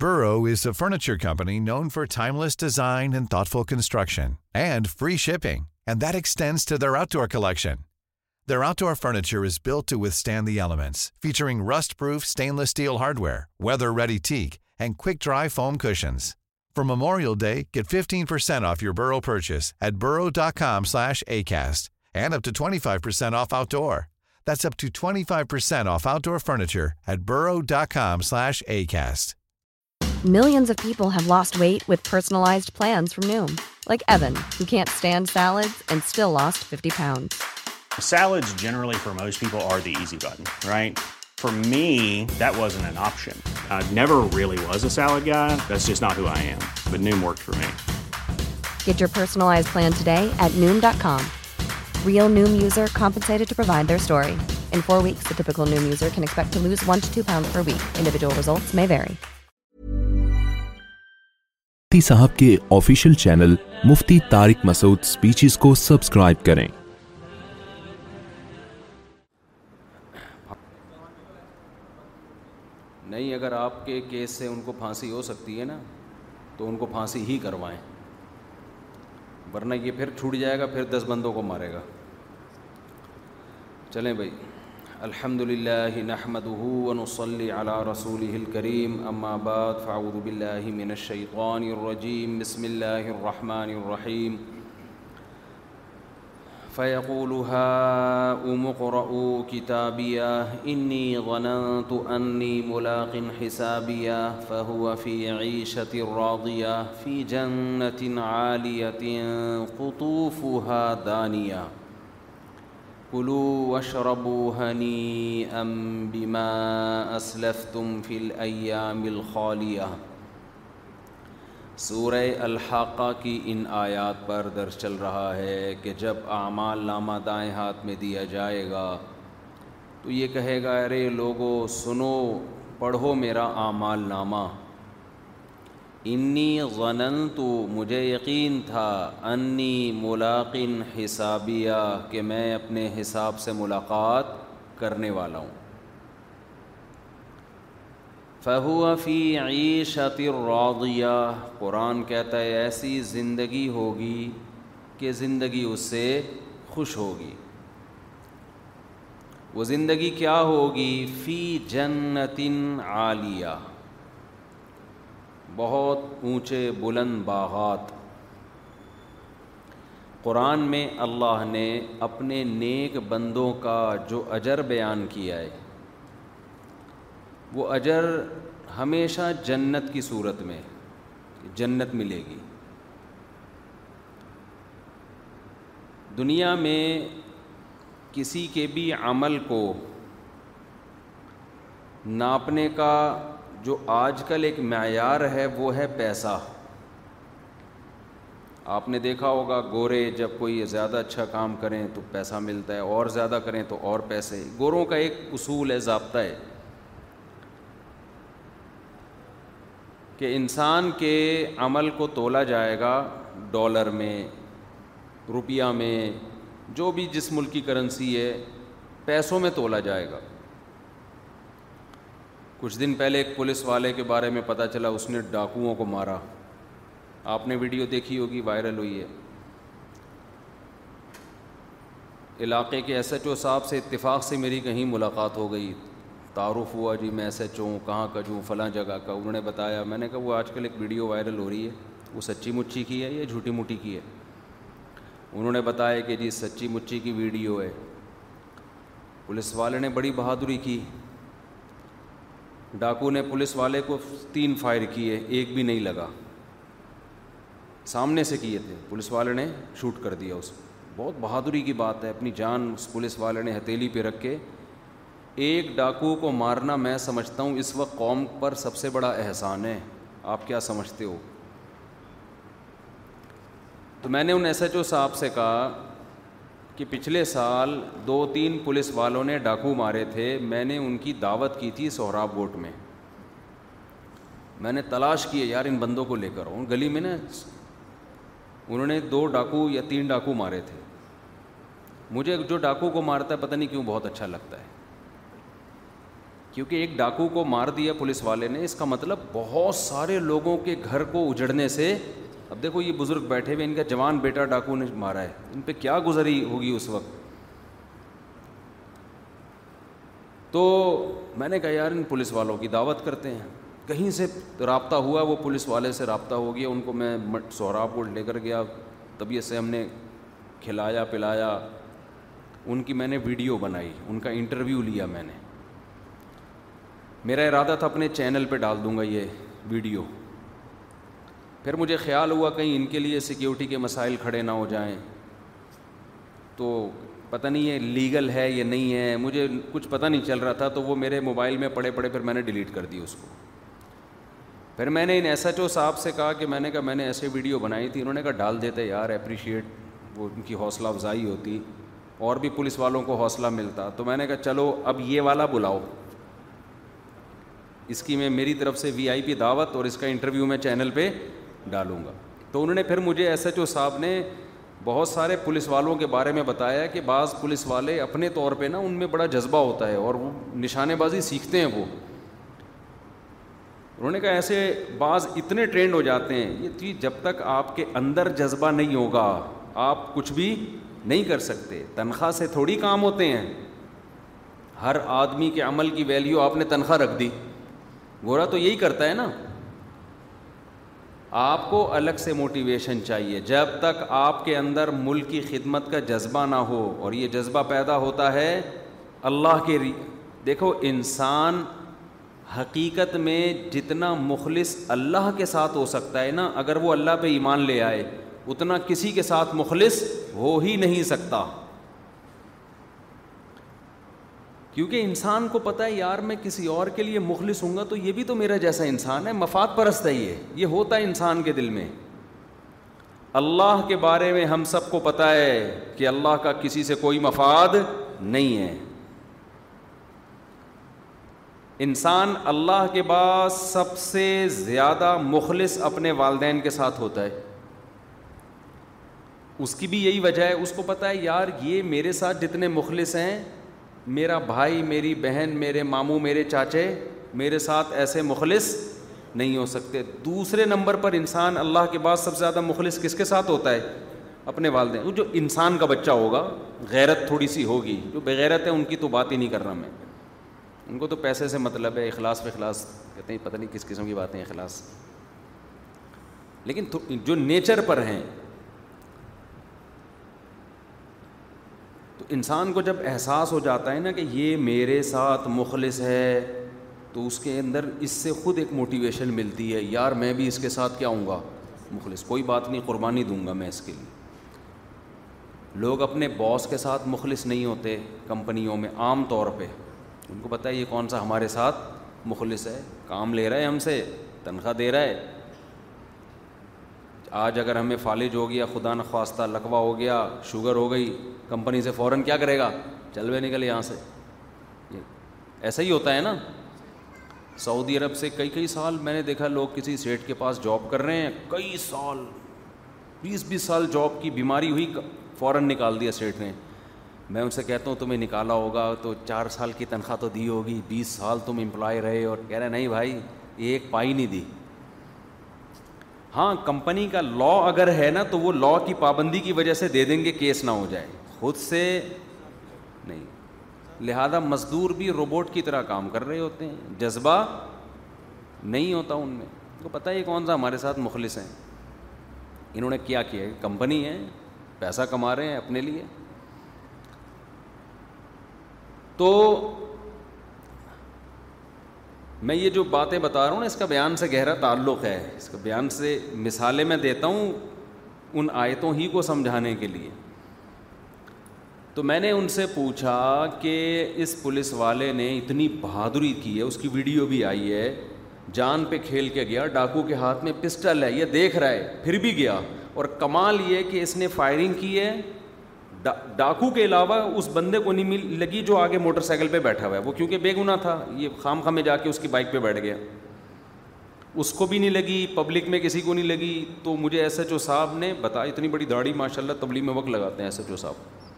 Furniture company not for timeless design construction collection the Rotter furniture ویدر ویری ٹیک and کئی فارم کرشن فروم امور ڈے گیٹ ففٹین نو انڈ پیپل وے ویت پائز نیم لائک مفتی صاحب کے official channel Mufti Tariq Masood speeches کو سبسکرائب کریں نہیں اگر آپ کے کیس سے ان کو پھانسی ہو سکتی ہے نا تو ان کو پھانسی ہی کروائیں ورنہ یہ پھر چھوٹ جائے گا پھر دس بندوں کو مارے گا چلیں بھائی الحمد لله نحمده ونصلي على رسوله الكريم أما بعد فاعوذ بالله من الشيطان الرجيم بسم الله الرحمن الرحيم فيقول ها أمقرأوا كتابيا إني ظننت أني ملاق حسابيا فهو في عيشة راضية في جنة عالية قطوفها دانيه کلو ام بما اسلف تم فلع ملخالیہ سورہ الحقہ کی ان آیات پر درس چل رہا ہے کہ جب اعمال نامہ دائیں ہاتھ میں دیا جائے گا تو یہ کہے گا ارے لوگو سنو پڑھو میرا اعمال نامہ انی غننتو مجھے یقین تھا انی ملاقن حسابیہ کہ میں اپنے حساب سے ملاقات کرنے والا ہوں فہو فی عیشت راغیہ قرآن کہتا ہے ایسی زندگی ہوگی کہ زندگی اس سے خوش ہوگی وہ زندگی کیا ہوگی فی جنت عالیہ بہت اونچے بلند باغات قرآن میں اللہ نے اپنے نیک بندوں کا جو اجر بیان کیا ہے وہ اجر ہمیشہ جنت کی صورت میں جنت ملے گی دنیا میں کسی کے بھی عمل کو ناپنے کا جو آج کل ایک معیار ہے وہ ہے پیسہ آپ نے دیکھا ہوگا گورے جب کوئی زیادہ اچھا کام کریں تو پیسہ ملتا ہے اور زیادہ کریں تو اور پیسے گوروں کا ایک اصول ہے ضابطہ ہے کہ انسان کے عمل کو تولا جائے گا ڈالر میں روپیہ میں جو بھی جس ملک کی کرنسی ہے پیسوں میں تولا جائے گا کچھ دن پہلے ایک پولیس والے کے بارے میں پتہ چلا اس نے ڈاکوؤں کو مارا آپ نے ویڈیو دیکھی ہوگی وائرل ہوئی ہے علاقے کے ایس ایچ او صاحب سے اتفاق سے میری کہیں ملاقات ہو گئی تعارف ہوا جی میں ایس ایچ او ہوں کہاں کا جوں فلاں جگہ کا انہوں نے بتایا میں نے کہا وہ آج کل ایک ویڈیو وائرل ہو رہی ہے وہ سچی مچی کی ہے یا جھوٹی موٹی کی ہے انہوں نے بتایا کہ جی سچی مچی کی ویڈیو ہے پولیس والے نے بڑی بہادری کی ڈاکو نے پولیس والے کو تین فائر کیے ایک بھی نہیں لگا سامنے سے کیے تھے پولیس والے نے شوٹ کر دیا اس بہت بہادری کی بات ہے اپنی جان اس پولیس والے نے ہتیلی پہ رکھ کے ایک ڈاکو کو مارنا میں سمجھتا ہوں اس وقت قوم پر سب سے بڑا احسان ہے آپ کیا سمجھتے ہو تو میں نے ان ایس ایچ او صاحب سے کہا کہ پچھلے سال دو تین پولیس والوں نے ڈاکو مارے تھے میں نے ان کی دعوت کی تھی سہراب گوٹ میں میں نے تلاش کیے یار ان بندوں کو لے کر ان گلی میں نا انہوں نے دو ڈاکو یا تین ڈاکو مارے تھے مجھے جو ڈاکو کو مارتا ہے پتہ نہیں کیوں بہت اچھا لگتا ہے کیونکہ ایک ڈاکو کو مار دیا پولیس والے نے اس کا مطلب بہت سارے لوگوں کے گھر کو اجڑنے سے اب دیکھو یہ بزرگ بیٹھے ہوئے ان کا جوان بیٹا ڈاکو نے مارا ہے ان پہ کیا گزری ہوگی اس وقت تو میں نے کہا یار ان پولیس والوں کی دعوت کرتے ہیں کہیں سے رابطہ ہوا وہ پولیس والے سے رابطہ ہو گیا ان کو میں سہراب کو لے کر گیا طبیعت سے ہم نے کھلایا پلایا ان کی میں نے ویڈیو بنائی ان کا انٹرویو لیا میں نے میرا ارادہ تھا اپنے چینل پہ ڈال دوں گا یہ ویڈیو پھر مجھے خیال ہوا کہیں ان کے لیے سیکیورٹی کے مسائل کھڑے نہ ہو جائیں تو پتہ نہیں یہ لیگل ہے یا نہیں ہے مجھے کچھ پتہ نہیں چل رہا تھا تو وہ میرے موبائل میں پڑے پڑے پھر میں نے ڈیلیٹ کر دی اس کو پھر میں نے ان ایس ایچ او صاحب سے کہا کہ میں نے کہا میں نے ایسے ویڈیو بنائی تھی انہوں نے کہا ڈال دیتے یار اپریشیٹ وہ ان کی حوصلہ افزائی ہوتی اور بھی پولیس والوں کو حوصلہ ملتا تو میں نے کہا چلو اب یہ والا بلاؤ اس کی میں میری طرف سے وی آئی پی دعوت اور اس کا انٹرویو میں چینل پہ ڈالوں گا تو انہوں نے پھر مجھے ایس ایچ او صاحب نے بہت سارے پولیس والوں کے بارے میں بتایا کہ بعض پولیس والے اپنے طور پہ نا ان میں بڑا جذبہ ہوتا ہے اور وہ نشانے بازی سیکھتے ہیں وہ انہوں نے کہا ایسے بعض اتنے ٹرینڈ ہو جاتے ہیں یہ چیز جب تک آپ کے اندر جذبہ نہیں ہوگا آپ کچھ بھی نہیں کر سکتے تنخواہ سے تھوڑی کام ہوتے ہیں ہر آدمی کے عمل کی ویلیو آپ نے تنخواہ رکھ دی گورا تو یہی کرتا ہے نا آپ کو الگ سے موٹیویشن چاہیے جب تک آپ کے اندر ملک کی خدمت کا جذبہ نہ ہو اور یہ جذبہ پیدا ہوتا ہے اللہ کے ری دیکھو انسان حقیقت میں جتنا مخلص اللہ کے ساتھ ہو سکتا ہے نا اگر وہ اللہ پہ ایمان لے آئے اتنا کسی کے ساتھ مخلص ہو ہی نہیں سکتا کیونکہ انسان کو پتا ہے یار میں کسی اور کے لیے مخلص ہوں گا تو یہ بھی تو میرا جیسا انسان ہے مفاد پرست ہے یہ یہ ہوتا ہے انسان کے دل میں اللہ کے بارے میں ہم سب کو پتہ ہے کہ اللہ کا کسی سے کوئی مفاد نہیں ہے انسان اللہ کے بعد سب سے زیادہ مخلص اپنے والدین کے ساتھ ہوتا ہے اس کی بھی یہی وجہ ہے اس کو پتا ہے یار یہ میرے ساتھ جتنے مخلص ہیں میرا بھائی میری بہن میرے ماموں میرے چاچے میرے ساتھ ایسے مخلص نہیں ہو سکتے دوسرے نمبر پر انسان اللہ کے بعد سب سے زیادہ مخلص کس کے ساتھ ہوتا ہے اپنے والدین جو انسان کا بچہ ہوگا غیرت تھوڑی سی ہوگی جو بغیرت ہے ان کی تو بات ہی نہیں کر رہا میں ان کو تو پیسے سے مطلب ہے اخلاص اخلاص کہتے ہیں پتہ نہیں کس قسم کی باتیں اخلاص لیکن جو نیچر پر ہیں انسان کو جب احساس ہو جاتا ہے نا کہ یہ میرے ساتھ مخلص ہے تو اس کے اندر اس سے خود ایک موٹیویشن ملتی ہے یار میں بھی اس کے ساتھ کیا ہوں گا مخلص کوئی بات نہیں قربانی دوں گا میں اس کے لیے لوگ اپنے باس کے ساتھ مخلص نہیں ہوتے کمپنیوں میں عام طور پہ ان کو پتہ ہے یہ کون سا ہمارے ساتھ مخلص ہے کام لے رہا ہے ہم سے تنخواہ دے رہا ہے آج اگر ہمیں فالج ہو گیا خدا نخواستہ لکوا ہو گیا شوگر ہو گئی کمپنی سے فوراً کیا کرے گا چل بھی نکل یہاں سے ایسا ہی ہوتا ہے نا سعودی عرب سے کئی کئی سال میں نے دیکھا لوگ کسی اسٹیٹ کے پاس جاب کر رہے ہیں کئی سال بیس بیس سال جاب کی بیماری ہوئی فوراً نکال دیا اسٹیٹ نے میں ان سے کہتا ہوں تمہیں نکالا ہوگا تو چار سال کی تنخواہ تو دی ہوگی بیس سال تم امپلائی رہے اور کہہ رہے نہیں بھائی یہ ایک پائی نہیں دی ہاں کمپنی کا لا اگر ہے نا تو وہ لا کی پابندی کی وجہ سے دے دیں گے کیس نہ ہو جائے خود سے نہیں لہذا مزدور بھی روبوٹ کی طرح کام کر رہے ہوتے ہیں جذبہ نہیں ہوتا ان میں تو پتہ یہ کون سا ہمارے ساتھ مخلص ہیں انہوں نے کیا کیا کمپنی ہے پیسہ کما رہے ہیں اپنے لیے تو میں یہ جو باتیں بتا رہا ہوں نا اس کا بیان سے گہرا تعلق ہے اس کا بیان سے مثالیں میں دیتا ہوں ان آیتوں ہی کو سمجھانے کے لیے تو میں نے ان سے پوچھا کہ اس پولیس والے نے اتنی بہادری کی ہے اس کی ویڈیو بھی آئی ہے جان پہ کھیل کے گیا ڈاکو کے ہاتھ میں پسٹل ہے یہ دیکھ رہا ہے پھر بھی گیا اور کمال یہ کہ اس نے فائرنگ کی ہے ڈاکو کے علاوہ اس بندے کو نہیں مل لگی جو آگے موٹر سائیکل پہ بیٹھا ہوا ہے وہ کیونکہ بے گناہ تھا یہ خام خام میں جا کے اس کی بائک پہ بیٹھ گیا اس کو بھی نہیں لگی پبلک میں کسی کو نہیں لگی تو مجھے ایس ایچ او صاحب نے بتایا اتنی بڑی داڑھی ماشاء اللہ تبلیغ میں وقت لگاتے ہیں ایس ایچ او صاحب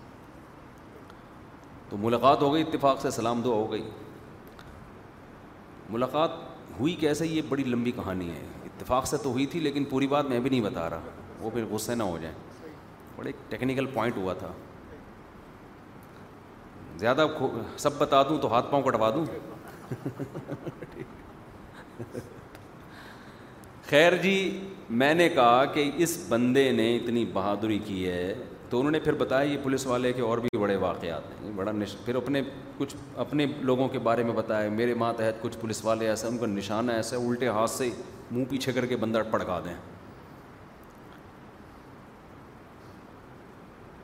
تو ملاقات ہو گئی اتفاق سے سلام دعا ہو گئی ملاقات ہوئی کیسے یہ بڑی لمبی کہانی ہے اتفاق سے تو ہوئی تھی لیکن پوری بات میں بھی نہیں بتا رہا وہ پھر غصے نہ ہو جائیں بڑے ایک ٹیکنیکل پوائنٹ ہوا تھا زیادہ سب بتا دوں تو ہاتھ پاؤں کٹوا دوں خیر جی میں نے کہا کہ اس بندے نے اتنی بہادری کی ہے تو انہوں نے پھر بتایا یہ پولیس والے کے اور بھی بڑے واقعات ہیں بڑا نش... پھر اپنے کچھ اپنے لوگوں کے بارے میں بتایا میرے ماتحت کچھ پولیس والے ایسے ان کا نشانہ ایسا الٹے ہاتھ سے منہ پیچھے کر کے بندہ پڑکا دیں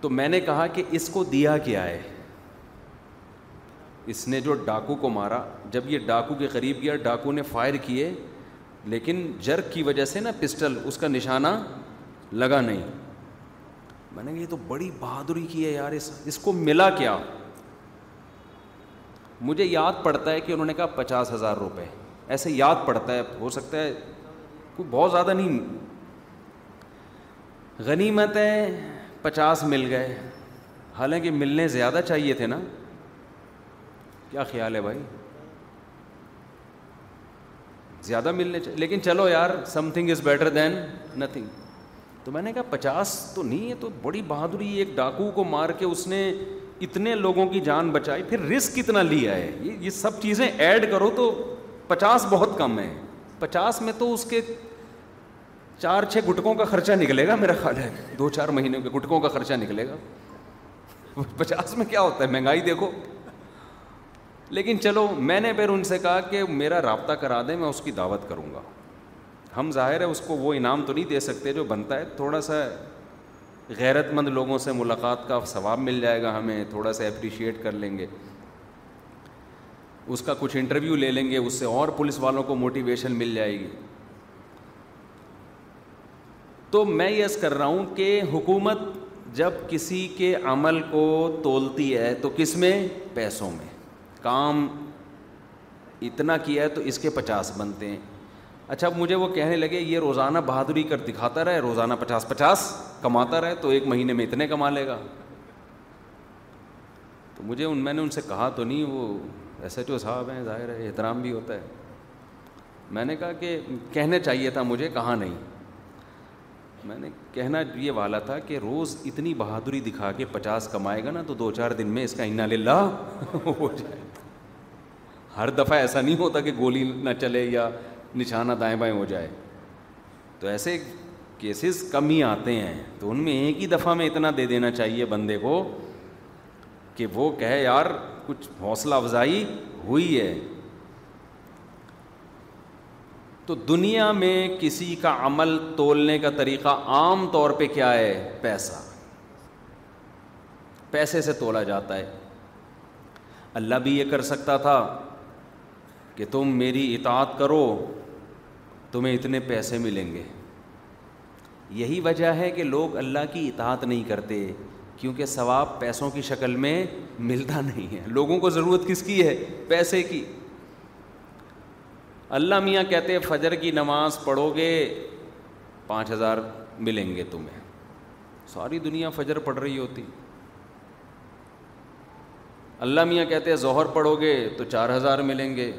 تو میں نے کہا کہ اس کو دیا کیا ہے اس نے جو ڈاکو کو مارا جب یہ ڈاکو کے قریب گیا ڈاکو نے فائر کیے لیکن جرک کی وجہ سے نا پسٹل اس کا نشانہ لگا نہیں میں نے یہ تو بڑی بہادری کی ہے یار اس اس کو ملا کیا مجھے یاد پڑتا ہے کہ انہوں نے کہا پچاس ہزار روپے ایسے یاد پڑتا ہے ہو سکتا ہے کوئی بہت زیادہ نہیں غنیمت ہے پچاس مل گئے حالانکہ ملنے زیادہ چاہیے تھے نا کیا خیال ہے بھائی زیادہ ملنے چاہیے لیکن چلو یار something is better than nothing تو میں نے کہا پچاس تو نہیں ہے تو بڑی بہادری ایک ڈاکو کو مار کے اس نے اتنے لوگوں کی جان بچائی پھر رسک کتنا لیا ہے یہ یہ سب چیزیں ایڈ کرو تو پچاس بہت کم ہے پچاس میں تو اس کے چار چھ گٹکوں کا خرچہ نکلے گا میرا خیال ہے دو چار مہینوں کے گٹکوں کا خرچہ نکلے گا پچاس میں کیا ہوتا ہے مہنگائی دیکھو لیکن چلو میں نے پھر ان سے کہا کہ میرا رابطہ کرا دیں میں اس کی دعوت کروں گا ہم ظاہر ہے اس کو وہ انعام تو نہیں دے سکتے جو بنتا ہے تھوڑا سا غیرت مند لوگوں سے ملاقات کا ثواب مل جائے گا ہمیں تھوڑا سا اپریشیٹ کر لیں گے اس کا کچھ انٹرویو لے لیں گے اس سے اور پولیس والوں کو موٹیویشن مل جائے گی تو میں یس کر رہا ہوں کہ حکومت جب کسی کے عمل کو تولتی ہے تو کس میں پیسوں میں کام اتنا کیا ہے تو اس کے پچاس بنتے ہیں اچھا اب مجھے وہ کہنے لگے یہ روزانہ بہادری کر دکھاتا رہے روزانہ پچاس پچاس کماتا رہے تو ایک مہینے میں اتنے کما لے گا تو مجھے ان میں نے ان سے کہا تو نہیں وہ ایس ایچ او صاحب ہیں ظاہر ہے احترام بھی ہوتا ہے میں نے کہا کہ کہنا چاہیے تھا مجھے کہا نہیں میں نے کہنا یہ والا تھا کہ روز اتنی بہادری دکھا کے پچاس کمائے گا نا تو دو چار دن میں اس کا انا للہ ہو جائے ہر دفعہ ایسا نہیں ہوتا کہ گولی نہ چلے یا نشانہ دائیں بائیں ہو جائے تو ایسے کیسز کم ہی آتے ہیں تو ان میں ایک ہی دفعہ میں اتنا دے دینا چاہیے بندے کو کہ وہ کہے یار کچھ حوصلہ افزائی ہوئی ہے تو دنیا میں کسی کا عمل تولنے کا طریقہ عام طور پہ کیا ہے پیسہ پیسے سے تولا جاتا ہے اللہ بھی یہ کر سکتا تھا کہ تم میری اطاعت کرو تمہیں اتنے پیسے ملیں گے یہی وجہ ہے کہ لوگ اللہ کی اطاعت نہیں کرتے کیونکہ ثواب پیسوں کی شکل میں ملتا نہیں ہے لوگوں کو ضرورت کس کی ہے پیسے کی اللہ میاں کہتے فجر کی نماز پڑھو گے پانچ ہزار ملیں گے تمہیں ساری دنیا فجر پڑھ رہی ہوتی اللہ میاں کہتے ظہر پڑھو گے تو چار ہزار ملیں گے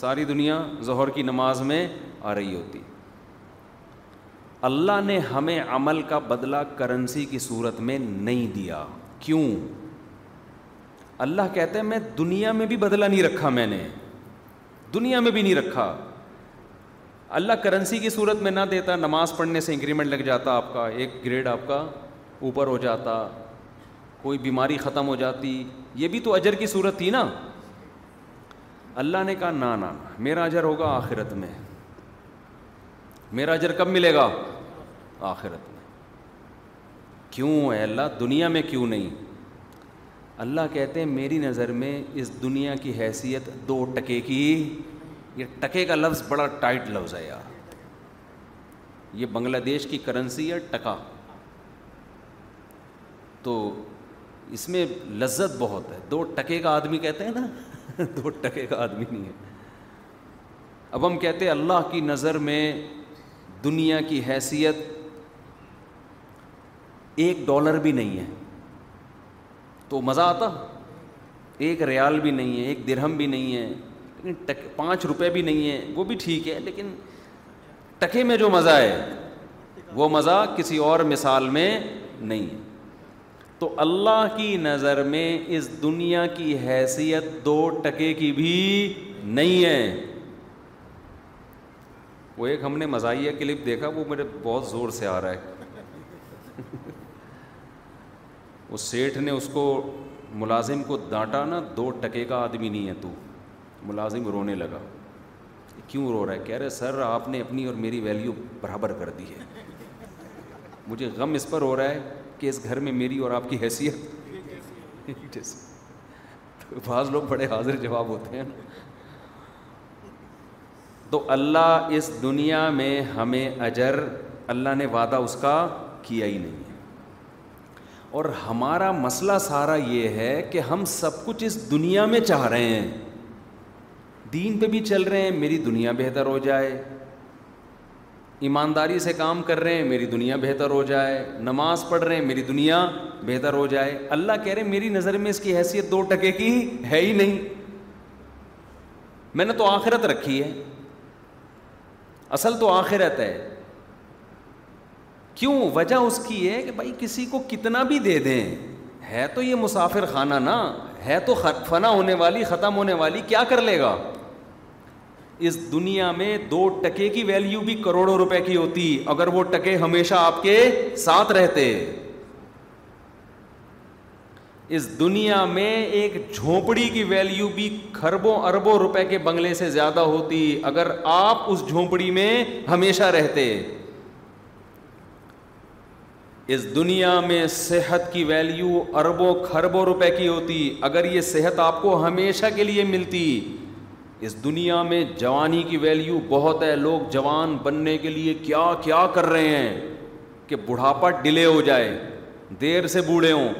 ساری دنیا ظہر کی نماز میں آ رہی ہوتی اللہ نے ہمیں عمل کا بدلہ کرنسی کی صورت میں نہیں دیا کیوں اللہ کہتے ہیں میں دنیا میں بھی بدلہ نہیں رکھا میں نے دنیا میں بھی نہیں رکھا اللہ کرنسی کی صورت میں نہ دیتا نماز پڑھنے سے انکریمنٹ لگ جاتا آپ کا ایک گریڈ آپ کا اوپر ہو جاتا کوئی بیماری ختم ہو جاتی یہ بھی تو اجر کی صورت تھی نا اللہ نے کہا نہ میرا اجر ہوگا آخرت میں میرا اجر کب ملے گا آخرت میں کیوں ہے اللہ دنیا میں کیوں نہیں اللہ کہتے ہیں میری نظر میں اس دنیا کی حیثیت دو ٹکے کی یہ ٹکے کا لفظ بڑا ٹائٹ لفظ ہے یار یہ بنگلہ دیش کی کرنسی ہے ٹکا تو اس میں لذت بہت ہے دو ٹکے کا آدمی کہتے ہیں نا دو ٹکے کا آدمی نہیں ہے اب ہم کہتے ہیں اللہ کی نظر میں دنیا کی حیثیت ایک ڈالر بھی نہیں ہے تو مزہ آتا ایک ریال بھی نہیں ہے ایک درہم بھی نہیں ہے لیکن پانچ روپے بھی نہیں ہیں وہ بھی ٹھیک ہے لیکن ٹکے میں جو مزہ ہے وہ مزہ کسی اور مثال میں نہیں ہے تو اللہ کی نظر میں اس دنیا کی حیثیت دو ٹکے کی بھی نہیں ہے وہ ایک ہم نے مزاحیہ کلپ دیکھا وہ میرے بہت زور سے آ رہا ہے اس سیٹھ نے اس کو ملازم کو ڈانٹا نا دو ٹکے کا آدمی نہیں ہے تو ملازم رونے لگا کیوں رو رہا ہے کہہ رہے سر آپ نے اپنی اور میری ویلیو برابر کر دی ہے مجھے غم اس پر ہو رہا ہے کہ اس گھر میں میری اور آپ کی حیثیت بعض لوگ بڑے حاضر جواب ہوتے ہیں نا تو اللہ اس دنیا میں ہمیں اجر اللہ نے وعدہ اس کا کیا ہی نہیں ہے اور ہمارا مسئلہ سارا یہ ہے کہ ہم سب کچھ اس دنیا میں چاہ رہے ہیں دین پہ بھی چل رہے ہیں میری دنیا بہتر ہو جائے ایمانداری سے کام کر رہے ہیں میری دنیا بہتر ہو جائے نماز پڑھ رہے ہیں میری دنیا بہتر ہو جائے اللہ کہہ رہے ہیں میری نظر میں اس کی حیثیت دو ٹکے کی ہے ہی نہیں میں نے تو آخرت رکھی ہے اصل تو آخرت ہے کیوں وجہ اس کی ہے کہ بھائی کسی کو کتنا بھی دے دیں ہے تو یہ مسافر خانہ نا ہے تو فنا ہونے والی ختم ہونے والی کیا کر لے گا اس دنیا میں دو ٹکے کی ویلیو بھی کروڑوں روپے کی ہوتی اگر وہ ٹکے ہمیشہ آپ کے ساتھ رہتے اس دنیا میں ایک جھونپڑی کی ویلیو بھی کھربوں اربوں روپے کے بنگلے سے زیادہ ہوتی اگر آپ اس جھونپڑی میں ہمیشہ رہتے اس دنیا میں صحت کی ویلیو اربوں کھربوں روپے کی ہوتی اگر یہ صحت آپ کو ہمیشہ کے لیے ملتی اس دنیا میں جوانی کی ویلیو بہت ہے لوگ جوان بننے کے لیے کیا کیا کر رہے ہیں کہ بڑھاپا ڈیلے ہو جائے دیر سے بوڑھے ہوں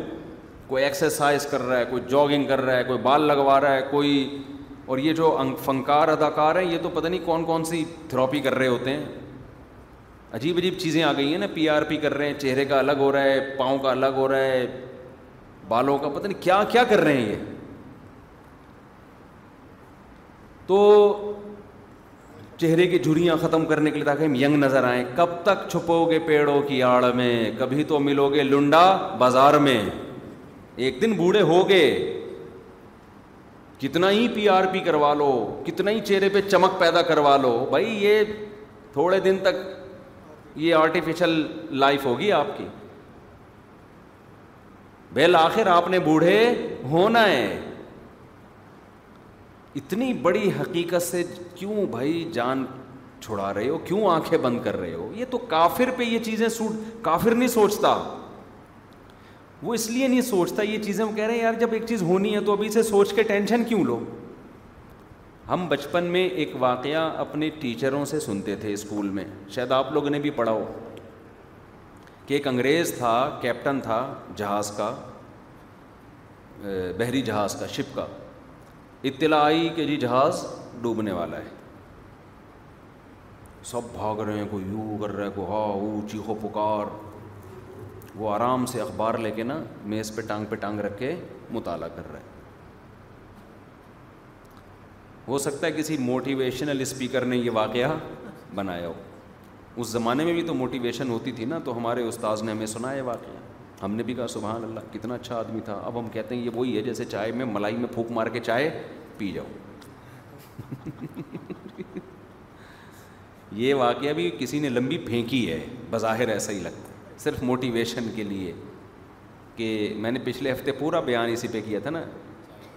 کوئی ایکسرسائز کر رہا ہے کوئی جاگنگ کر رہا ہے کوئی بال لگوا رہا ہے کوئی اور یہ جو فنکار اداکار ہیں یہ تو پتہ نہیں کون کون سی تھراپی کر رہے ہوتے ہیں عجیب عجیب چیزیں آ گئی ہیں نا پی آر پی کر رہے ہیں چہرے کا الگ ہو رہا ہے پاؤں کا الگ ہو رہا ہے بالوں کا پتہ نہیں کیا کیا کر رہے ہیں یہ تو چہرے کی جھریاں ختم کرنے کے لیے تاکہ ہم ینگ نظر آئیں کب تک چھپو گے پیڑوں کی آڑ میں کبھی تو ملو گے لنڈا بازار میں ایک دن بوڑھے ہو گئے کتنا ہی پی آر پی کروا لو کتنا ہی چہرے پہ چمک پیدا کروا لو بھائی یہ تھوڑے دن تک یہ آرٹیفیشل لائف ہوگی آپ کی بہل آخر آپ نے بوڑھے ہونا ہے اتنی بڑی حقیقت سے کیوں بھائی جان چھڑا رہے ہو کیوں آنکھیں بند کر رہے ہو یہ تو کافر پہ یہ چیزیں سوٹ کافر نہیں سوچتا وہ اس لیے نہیں سوچتا یہ چیزیں وہ کہہ رہے ہیں یار جب ایک چیز ہونی ہے تو ابھی سے سوچ کے ٹینشن کیوں لو ہم بچپن میں ایک واقعہ اپنے ٹیچروں سے سنتے تھے اسکول میں شاید آپ لوگوں نے بھی پڑھا ہو کہ ایک انگریز تھا کیپٹن تھا جہاز کا بحری جہاز کا شپ کا اطلاع آئی کہ جی جہاز ڈوبنے والا ہے سب بھاگ رہے ہیں کوئی یوں کر رہے کوئی ہا او چیخو پکار وہ آرام سے اخبار لے کے نا میز پہ ٹانگ پہ ٹانگ رکھ کے مطالعہ کر رہا ہے ہو سکتا ہے کسی موٹیویشنل اسپیکر نے یہ واقعہ بنایا ہو اس زمانے میں بھی تو موٹیویشن ہوتی تھی نا تو ہمارے استاذ نے ہمیں سنا ہے واقعہ ہم نے بھی کہا سبحان اللہ کتنا اچھا آدمی تھا اب ہم کہتے ہیں یہ وہی ہے جیسے چائے میں ملائی میں پھونک مار کے چائے پی جاؤ یہ واقعہ بھی کسی نے لمبی پھینکی ہے بظاہر ایسا ہی لگتا ہے صرف موٹیویشن کے لیے کہ میں نے پچھلے ہفتے پورا بیان اسی پہ کیا تھا نا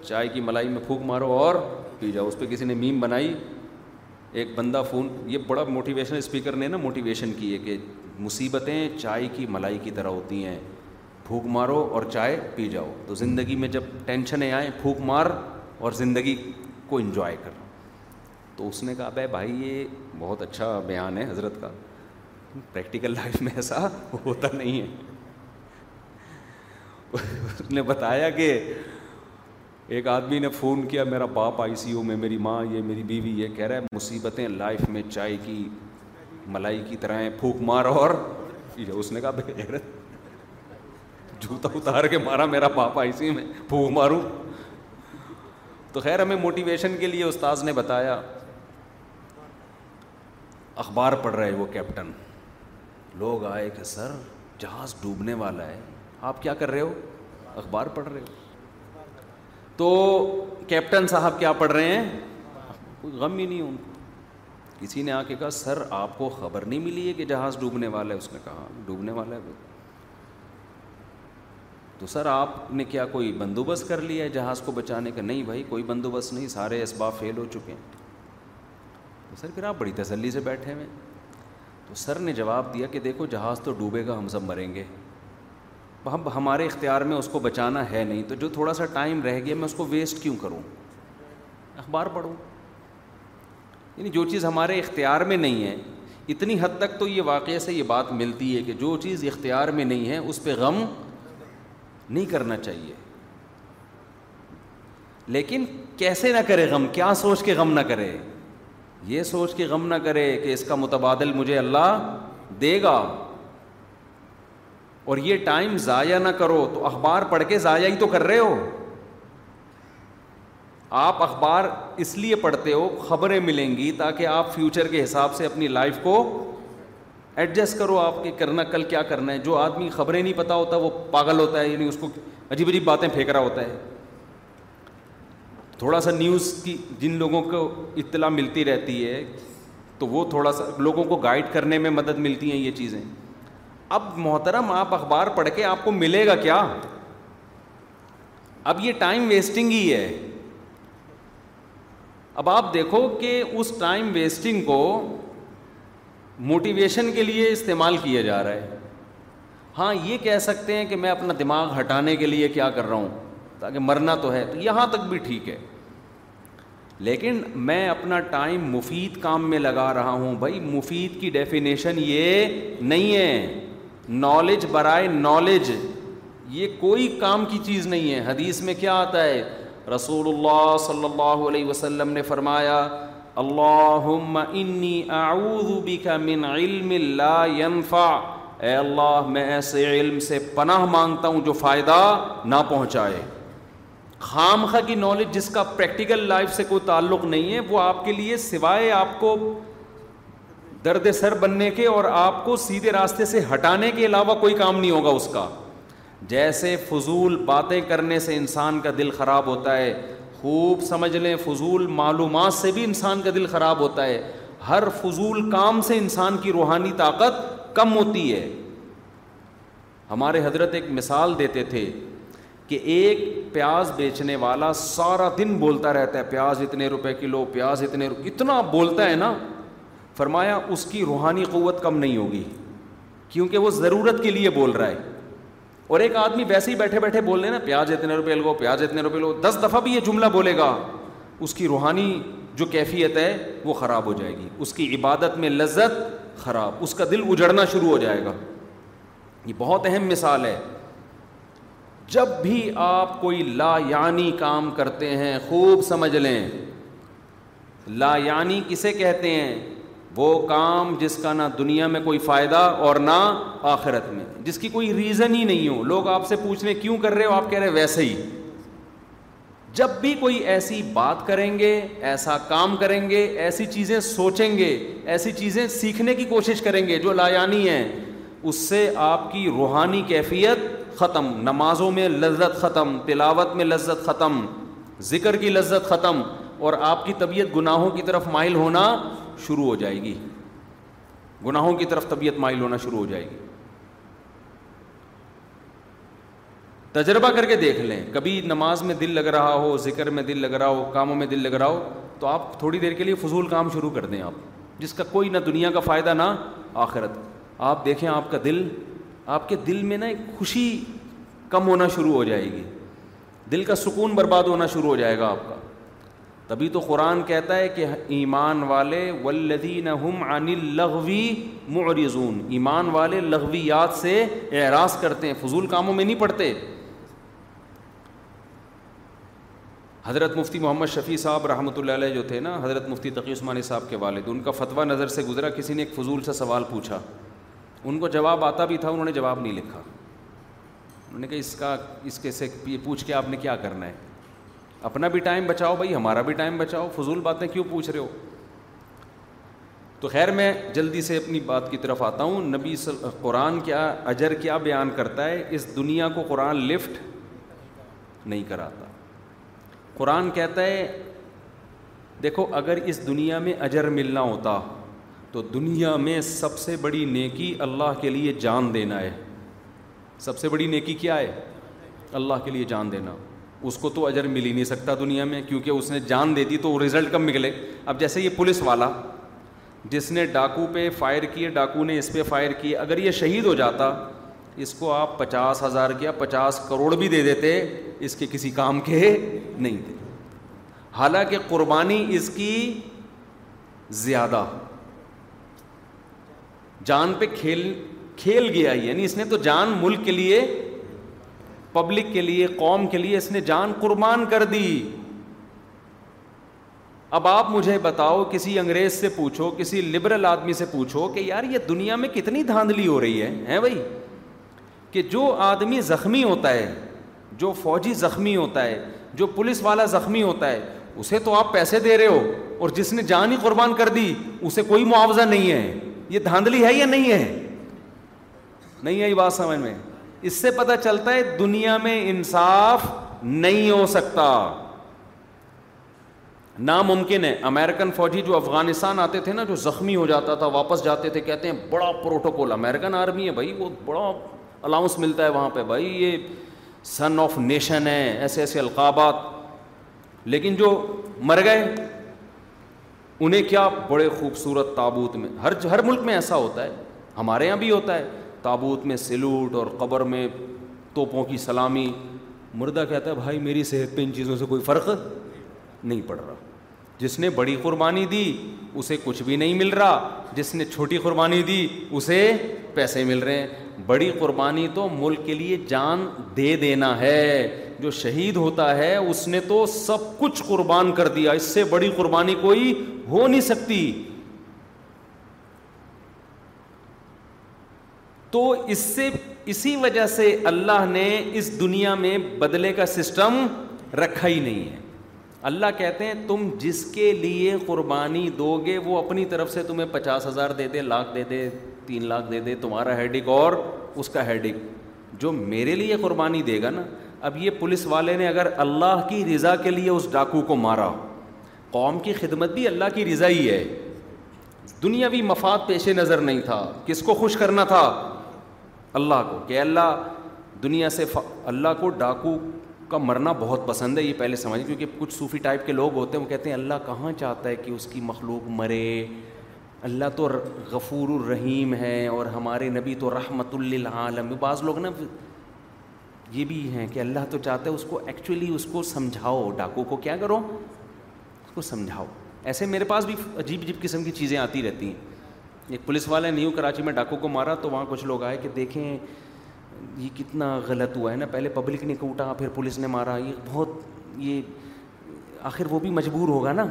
چائے کی ملائی میں پھونک مارو اور پی جاؤ اس پہ کسی نے میم بنائی ایک بندہ فون یہ بڑا موٹیویشن اسپیکر نے نا موٹیویشن کی ہے کہ مصیبتیں چائے کی ملائی کی طرح ہوتی ہیں پھونک مارو اور چائے پی جاؤ تو زندگی میں جب ٹینشنیں آئیں پھونک مار اور زندگی کو انجوائے کر تو اس نے کہا بھائی بھائی یہ بہت اچھا بیان ہے حضرت کا پریکٹیکل لائف میں ایسا ہوتا نہیں ہے اس نے بتایا کہ ایک آدمی نے فون کیا میرا باپ آئی سی میں میری ماں یہ میری بیوی یہ کہہ رہا ہے مصیبتیں لائف میں چائے کی ملائی کی طرح ہیں پھوک مار اور اس نے کہا جوتا اتار کے مارا میرا باپ آئی سی میں پھوک ماروں تو خیر ہمیں موٹیویشن کے لیے استاذ نے بتایا اخبار پڑھ رہے وہ کیپٹن لوگ آئے کہ سر جہاز ڈوبنے والا ہے آپ کیا کر رہے ہو اخبار پڑھ رہے ہو تو کیپٹن صاحب کیا پڑھ رہے ہیں کوئی غم ہی نہیں ان کو کسی نے آ کے کہا سر آپ کو خبر نہیں ملی ہے کہ جہاز ڈوبنے والا ہے اس نے کہا ڈوبنے والا ہے تو سر آپ نے کیا کوئی بندوبست کر لیا ہے جہاز کو بچانے کا نہیں بھائی کوئی بندوبست نہیں سارے اسباب فیل ہو چکے ہیں تو سر پھر آپ بڑی تسلی سے بیٹھے ہوئے تو سر نے جواب دیا کہ دیکھو جہاز تو ڈوبے گا ہم سب مریں گے اب ہمارے اختیار میں اس کو بچانا ہے نہیں تو جو تھوڑا سا ٹائم رہ گیا میں اس کو ویسٹ کیوں کروں اخبار پڑھوں یعنی جو چیز ہمارے اختیار میں نہیں ہے اتنی حد تک تو یہ واقعے سے یہ بات ملتی ہے کہ جو چیز اختیار میں نہیں ہے اس پہ غم نہیں کرنا چاہیے لیکن کیسے نہ کرے غم کیا سوچ کے غم نہ کرے یہ سوچ کے غم نہ کرے کہ اس کا متبادل مجھے اللہ دے گا اور یہ ٹائم ضائع نہ کرو تو اخبار پڑھ کے ضائع ہی تو کر رہے ہو آپ اخبار اس لیے پڑھتے ہو خبریں ملیں گی تاکہ آپ فیوچر کے حساب سے اپنی لائف کو ایڈجسٹ کرو آپ کے کرنا کل کیا کرنا ہے جو آدمی خبریں نہیں پتا ہوتا وہ پاگل ہوتا ہے یعنی اس کو عجیب عجیب باتیں پھینک رہا ہوتا ہے تھوڑا سا نیوز کی جن لوگوں کو اطلاع ملتی رہتی ہے تو وہ تھوڑا سا لوگوں کو گائڈ کرنے میں مدد ملتی ہیں یہ چیزیں اب محترم آپ اخبار پڑھ کے آپ کو ملے گا کیا اب یہ ٹائم ویسٹنگ ہی ہے اب آپ دیکھو کہ اس ٹائم ویسٹنگ کو موٹیویشن کے لیے استعمال کیا جا رہا ہے ہاں یہ کہہ سکتے ہیں کہ میں اپنا دماغ ہٹانے کے لیے کیا کر رہا ہوں تاکہ مرنا تو ہے تو یہاں تک بھی ٹھیک ہے لیکن میں اپنا ٹائم مفید کام میں لگا رہا ہوں بھائی مفید کی ڈیفینیشن یہ نہیں ہے نالج برائے نالج یہ کوئی کام کی چیز نہیں ہے حدیث میں کیا آتا ہے رسول اللہ صلی اللہ علیہ وسلم نے فرمایا اللہم انی اعوذ من علم لا اے اللہ میں ایسے علم سے پناہ مانگتا ہوں جو فائدہ نہ پہنچائے خام خا کی نالج جس کا پریکٹیکل لائف سے کوئی تعلق نہیں ہے وہ آپ کے لیے سوائے آپ کو درد سر بننے کے اور آپ کو سیدھے راستے سے ہٹانے کے علاوہ کوئی کام نہیں ہوگا اس کا جیسے فضول باتیں کرنے سے انسان کا دل خراب ہوتا ہے خوب سمجھ لیں فضول معلومات سے بھی انسان کا دل خراب ہوتا ہے ہر فضول کام سے انسان کی روحانی طاقت کم ہوتی ہے ہمارے حضرت ایک مثال دیتے تھے کہ ایک پیاز بیچنے والا سارا دن بولتا رہتا ہے پیاز اتنے روپے کلو پیاز اتنے روپے اتنا بولتا ہے نا فرمایا اس کی روحانی قوت کم نہیں ہوگی کیونکہ وہ ضرورت کے لیے بول رہا ہے اور ایک آدمی ویسے ہی بیٹھے بیٹھے بول رہے ہیں نا پیاز اتنے روپے لو پیاز اتنے روپے لو دس دفعہ بھی یہ جملہ بولے گا اس کی روحانی جو کیفیت ہے وہ خراب ہو جائے گی اس کی عبادت میں لذت خراب اس کا دل اجڑنا شروع ہو جائے گا یہ بہت اہم مثال ہے جب بھی آپ کوئی لا یعنی کام کرتے ہیں خوب سمجھ لیں لا یعنی کسے کہتے ہیں وہ کام جس کا نہ دنیا میں کوئی فائدہ اور نہ آخرت میں جس کی کوئی ریزن ہی نہیں ہو لوگ آپ سے پوچھ رہے کیوں کر رہے ہو آپ کہہ رہے ویسے ہی جب بھی کوئی ایسی بات کریں گے ایسا کام کریں گے ایسی چیزیں سوچیں گے ایسی چیزیں سیکھنے کی کوشش کریں گے جو لا یعنی ہیں اس سے آپ کی روحانی کیفیت ختم نمازوں میں لذت ختم تلاوت میں لذت ختم ذکر کی لذت ختم اور آپ کی طبیعت گناہوں کی طرف مائل ہونا شروع ہو جائے گی گناہوں کی طرف طبیعت مائل ہونا شروع ہو جائے گی تجربہ کر کے دیکھ لیں کبھی نماز میں دل لگ رہا ہو ذکر میں دل لگ رہا ہو کاموں میں دل لگ رہا ہو تو آپ تھوڑی دیر کے لیے فضول کام شروع کر دیں آپ جس کا کوئی نہ دنیا کا فائدہ نہ آخرت آپ دیکھیں آپ کا دل آپ کے دل میں نا ایک خوشی کم ہونا شروع ہو جائے گی دل کا سکون برباد ہونا شروع ہو جائے گا آپ کا تبھی تو قرآن کہتا ہے کہ ایمان والے عن لغوی معرضون ایمان والے لغویات سے اعراض کرتے ہیں فضول کاموں میں نہیں پڑتے حضرت مفتی محمد شفیع صاحب رحمۃ اللہ علیہ جو تھے نا حضرت مفتی تقی عثمانی صاحب کے والد ان کا فتویٰ نظر سے گزرا کسی نے ایک فضول سا سوال پوچھا ان کو جواب آتا بھی تھا انہوں نے جواب نہیں لکھا انہوں نے کہا اس کا اس کے سے پوچھ کے آپ نے کیا کرنا ہے اپنا بھی ٹائم بچاؤ بھائی ہمارا بھی ٹائم بچاؤ فضول باتیں کیوں پوچھ رہے ہو تو خیر میں جلدی سے اپنی بات کی طرف آتا ہوں نبی صل... قرآن کیا اجر کیا بیان کرتا ہے اس دنیا کو قرآن لفٹ نہیں کراتا قرآن کہتا ہے دیکھو اگر اس دنیا میں اجر ملنا ہوتا تو دنیا میں سب سے بڑی نیکی اللہ کے لیے جان دینا ہے سب سے بڑی نیکی کیا ہے اللہ کے لیے جان دینا اس کو تو اجر مل ہی نہیں سکتا دنیا میں کیونکہ اس نے جان دے دی تو وہ رزلٹ کم نکلے اب جیسے یہ پولیس والا جس نے ڈاکو پہ فائر کیے ڈاکو نے اس پہ فائر کیے اگر یہ شہید ہو جاتا اس کو آپ پچاس ہزار کیا پچاس کروڑ بھی دے دیتے اس کے کسی کام کے نہیں تھے حالانکہ قربانی اس کی زیادہ جان پہ کھیل کھیل گیا یعنی اس نے تو جان ملک کے لیے پبلک کے لیے قوم کے لیے اس نے جان قربان کر دی اب آپ مجھے بتاؤ کسی انگریز سے پوچھو کسی لبرل آدمی سے پوچھو کہ یار یہ دنیا میں کتنی دھاندلی ہو رہی ہے ہیں بھائی کہ جو آدمی زخمی ہوتا ہے جو فوجی زخمی ہوتا ہے جو پولیس والا زخمی ہوتا ہے اسے تو آپ پیسے دے رہے ہو اور جس نے جان ہی قربان کر دی اسے کوئی معاوضہ نہیں ہے یہ دھاندلی ہے یا نہیں ہے نہیں آئی بات سمجھ میں اس سے پتا چلتا ہے دنیا میں انصاف نہیں ہو سکتا ناممکن ہے امیرکن فوجی جو افغانستان آتے تھے نا جو زخمی ہو جاتا تھا واپس جاتے تھے کہتے ہیں بڑا پروٹوکول امیرکن آرمی ہے بھائی وہ بڑا الاؤنس ملتا ہے وہاں پہ بھائی یہ سن آف نیشن ہے ایسے ایسے القابات لیکن جو مر گئے انہیں کیا بڑے خوبصورت تابوت میں ہر ہر ملک میں ایسا ہوتا ہے ہمارے یہاں بھی ہوتا ہے تابوت میں سلوٹ اور قبر میں توپوں کی سلامی مردہ کہتا ہے بھائی میری صحت پہ ان چیزوں سے کوئی فرق نہیں پڑ رہا جس نے بڑی قربانی دی اسے کچھ بھی نہیں مل رہا جس نے چھوٹی قربانی دی اسے پیسے مل رہے ہیں بڑی قربانی تو ملک کے لیے جان دے دینا ہے جو شہید ہوتا ہے اس نے تو سب کچھ قربان کر دیا اس سے بڑی قربانی کوئی ہو نہیں سکتی تو اس سے اسی وجہ سے اللہ نے اس دنیا میں بدلے کا سسٹم رکھا ہی نہیں ہے اللہ کہتے ہیں تم جس کے لیے قربانی دو گے وہ اپنی طرف سے تمہیں پچاس ہزار دے دے لاکھ دے دے تین لاکھ دے دے تمہارا ہیڈک اور اس کا ہیڈک جو میرے لیے قربانی دے گا نا اب یہ پولیس والے نے اگر اللہ کی رضا کے لیے اس ڈاکو کو مارا قوم کی خدمت بھی اللہ کی رضا ہی ہے دنیاوی مفاد پیش نظر نہیں تھا کس کو خوش کرنا تھا اللہ کو کہ اللہ دنیا سے ف... اللہ کو ڈاکو کا مرنا بہت پسند ہے یہ پہلے سمجھ کیونکہ کچھ صوفی ٹائپ کے لوگ ہوتے ہیں وہ کہتے ہیں اللہ کہاں چاہتا ہے کہ اس کی مخلوق مرے اللہ تو غفور الرحیم ہے اور ہمارے نبی تو رحمت للعالم بعض لوگ نا یہ بھی ہیں کہ اللہ تو چاہتا ہے اس کو ایکچولی اس کو سمجھاؤ ڈاکو کو کیا کرو اس کو سمجھاؤ ایسے میرے پاس بھی عجیب عجیب قسم کی چیزیں آتی رہتی ہیں ایک پولیس والا نیو کراچی میں ڈاکو کو مارا تو وہاں کچھ لوگ آئے کہ دیکھیں یہ کتنا غلط ہوا ہے نا پہلے پبلک نے کوٹا پھر پولیس نے مارا یہ بہت یہ آخر وہ بھی مجبور ہوگا نا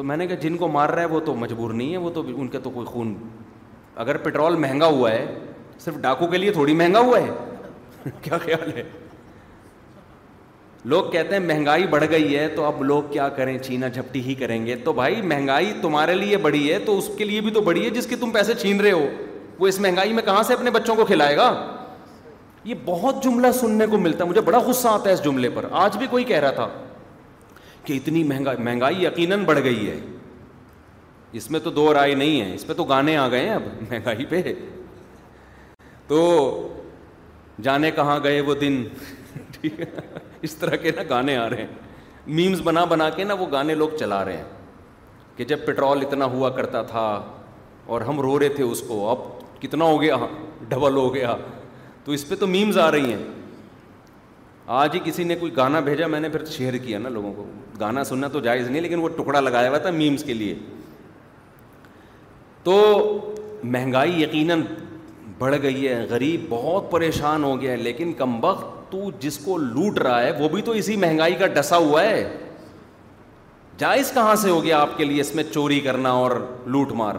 تو میں نے کہا جن کو مار رہا ہے وہ تو مجبور نہیں ہے وہ تو ان کا تو کوئی خون اگر پٹرول مہنگا ہوا ہے صرف ڈاکو کے لیے تھوڑی مہنگا ہوا ہے کیا خیال ہے لوگ کہتے ہیں مہنگائی بڑھ گئی ہے تو اب لوگ کیا کریں چھینا جھپٹی ہی کریں گے تو بھائی مہنگائی تمہارے لیے بڑی ہے تو اس کے لیے بھی تو بڑی ہے جس کی تم پیسے چھین رہے ہو وہ اس مہنگائی میں کہاں سے اپنے بچوں کو کھلائے گا یہ بہت جملہ سننے کو ملتا ہے مجھے بڑا غصہ آتا ہے اس جملے پر آج بھی کوئی کہہ رہا تھا کہ اتنی مہنگا مہنگائی یقیناً بڑھ گئی ہے اس میں تو دو رائے نہیں ہے اس پہ تو گانے آ گئے ہیں اب مہنگائی پہ تو جانے کہاں گئے وہ دن اس طرح کے نا گانے آ رہے ہیں میمز بنا بنا کے نا وہ گانے لوگ چلا رہے ہیں کہ جب پٹرول اتنا ہوا کرتا تھا اور ہم رو رہے تھے اس کو اب کتنا ہو گیا ڈبل ہو گیا تو اس پہ تو میمز آ رہی ہیں آج ہی کسی نے کوئی گانا بھیجا میں نے پھر شیئر کیا نا لوگوں کو گانا سننا تو جائز نہیں لیکن وہ ٹکڑا لگایا ہوا تھا میمس کے لیے تو مہنگائی یقیناً بڑھ گئی ہے غریب بہت پریشان ہو گیا ہے لیکن کمبخت تو جس کو لوٹ رہا ہے وہ بھی تو اسی مہنگائی کا ڈسا ہوا ہے جائز کہاں سے ہو گیا آپ کے لیے اس میں چوری کرنا اور لوٹ مار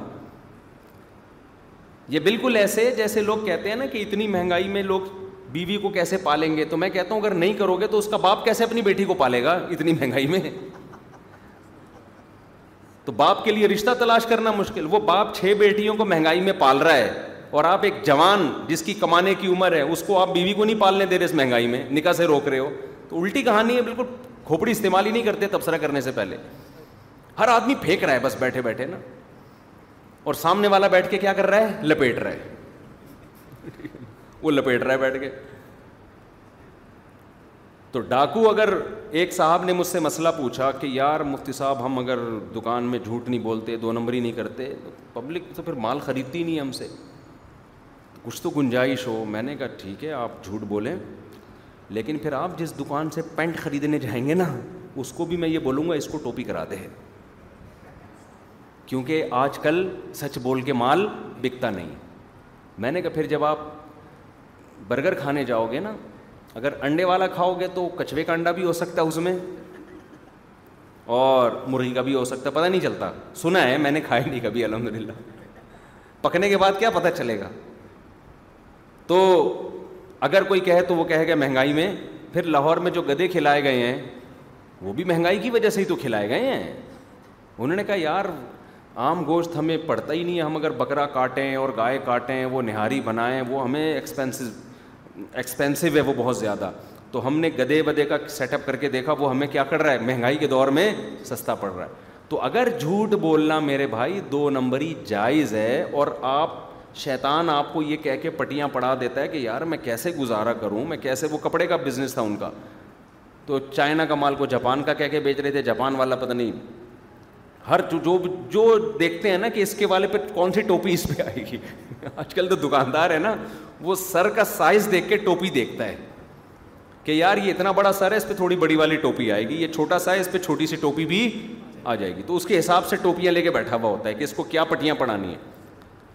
یہ بالکل ایسے جیسے لوگ کہتے ہیں نا کہ اتنی مہنگائی میں لوگ بیوی کو کیسے پالیں گے تو میں کہتا ہوں اگر نہیں کرو گے تو اس کا باپ کیسے اپنی بیٹی کو پالے گا اتنی مہنگائی میں تو باپ کے لیے رشتہ تلاش کرنا مشکل وہ باپ چھ بیٹیوں کو مہنگائی میں پال رہا ہے اور آپ ایک جوان جس کی کمانے کی عمر ہے اس کو آپ بیوی کو نہیں پالنے دے رہے اس مہنگائی میں نکاح سے روک رہے ہو تو الٹی کہانی ہے بالکل کھوپڑی استعمال ہی نہیں کرتے تبصرہ کرنے سے پہلے ہر آدمی پھینک رہا ہے بس بیٹھے بیٹھے نا اور سامنے والا بیٹھ کے کیا کر رہا ہے لپیٹ رہا ہے وہ لپیٹ رہے بیٹھ کے تو ڈاکو اگر ایک صاحب نے مجھ سے مسئلہ پوچھا کہ یار مفتی صاحب ہم اگر دکان میں جھوٹ نہیں بولتے دو نمبر ہی نہیں کرتے تو پبلک تو پھر مال خریدتی نہیں ہم سے کچھ تو گنجائش ہو میں نے کہا ٹھیک ہے آپ جھوٹ بولیں لیکن پھر آپ جس دکان سے پینٹ خریدنے جائیں گے نا اس کو بھی میں یہ بولوں گا اس کو ٹوپی کرا دے کیونکہ آج کل سچ بول کے مال بکتا نہیں میں نے کہا پھر جب آپ برگر کھانے جاؤ گے نا اگر انڈے والا کھاؤ گے تو کچوے کا انڈا بھی ہو سکتا ہے اس میں اور مرغی کا بھی ہو سکتا ہے پتہ نہیں چلتا سنا ہے میں نے کھایا نہیں کبھی الحمد للہ پکنے کے بعد کیا پتہ چلے گا تو اگر کوئی کہے تو وہ کہے گا مہنگائی میں پھر لاہور میں جو گدے کھلائے گئے ہیں وہ بھی مہنگائی کی وجہ سے ہی تو کھلائے گئے ہیں انہوں نے کہا یار عام گوشت ہمیں پڑتا ہی نہیں ہے ہم اگر بکرا کاٹیں اور گائے کاٹیں وہ نہاری بنائیں وہ ہمیں ایکسپینسز ایکسپینسو ہے وہ بہت زیادہ تو ہم نے گدے بدے کا سیٹ اپ کر کے دیکھا وہ ہمیں کیا کر رہا ہے مہنگائی کے دور میں سستا پڑ رہا ہے تو اگر جھوٹ بولنا میرے بھائی دو نمبری جائز ہے اور آپ شیطان آپ کو یہ کہہ کے پٹیاں پڑا دیتا ہے کہ یار میں کیسے گزارا کروں میں کیسے وہ کپڑے کا بزنس تھا ان کا تو چائنا کا مال کو جاپان کا کہہ کے بیچ رہے تھے جاپان والا پتہ نہیں ہر جو جو جو دیکھتے ہیں نا کہ اس کے والے پہ کون سی ٹوپی اس پہ آئے گی آج کل تو دکاندار ہے نا وہ سر کا سائز دیکھ کے ٹوپی دیکھتا ہے کہ یار یہ اتنا بڑا سر ہے اس پہ تھوڑی بڑی والی ٹوپی آئے گی یہ چھوٹا سا ہے اس پہ چھوٹی سی ٹوپی بھی آ جائے گی تو اس کے حساب سے ٹوپیاں لے کے بیٹھا ہوا ہوتا ہے کہ اس کو کیا پٹیاں پڑھانی ہیں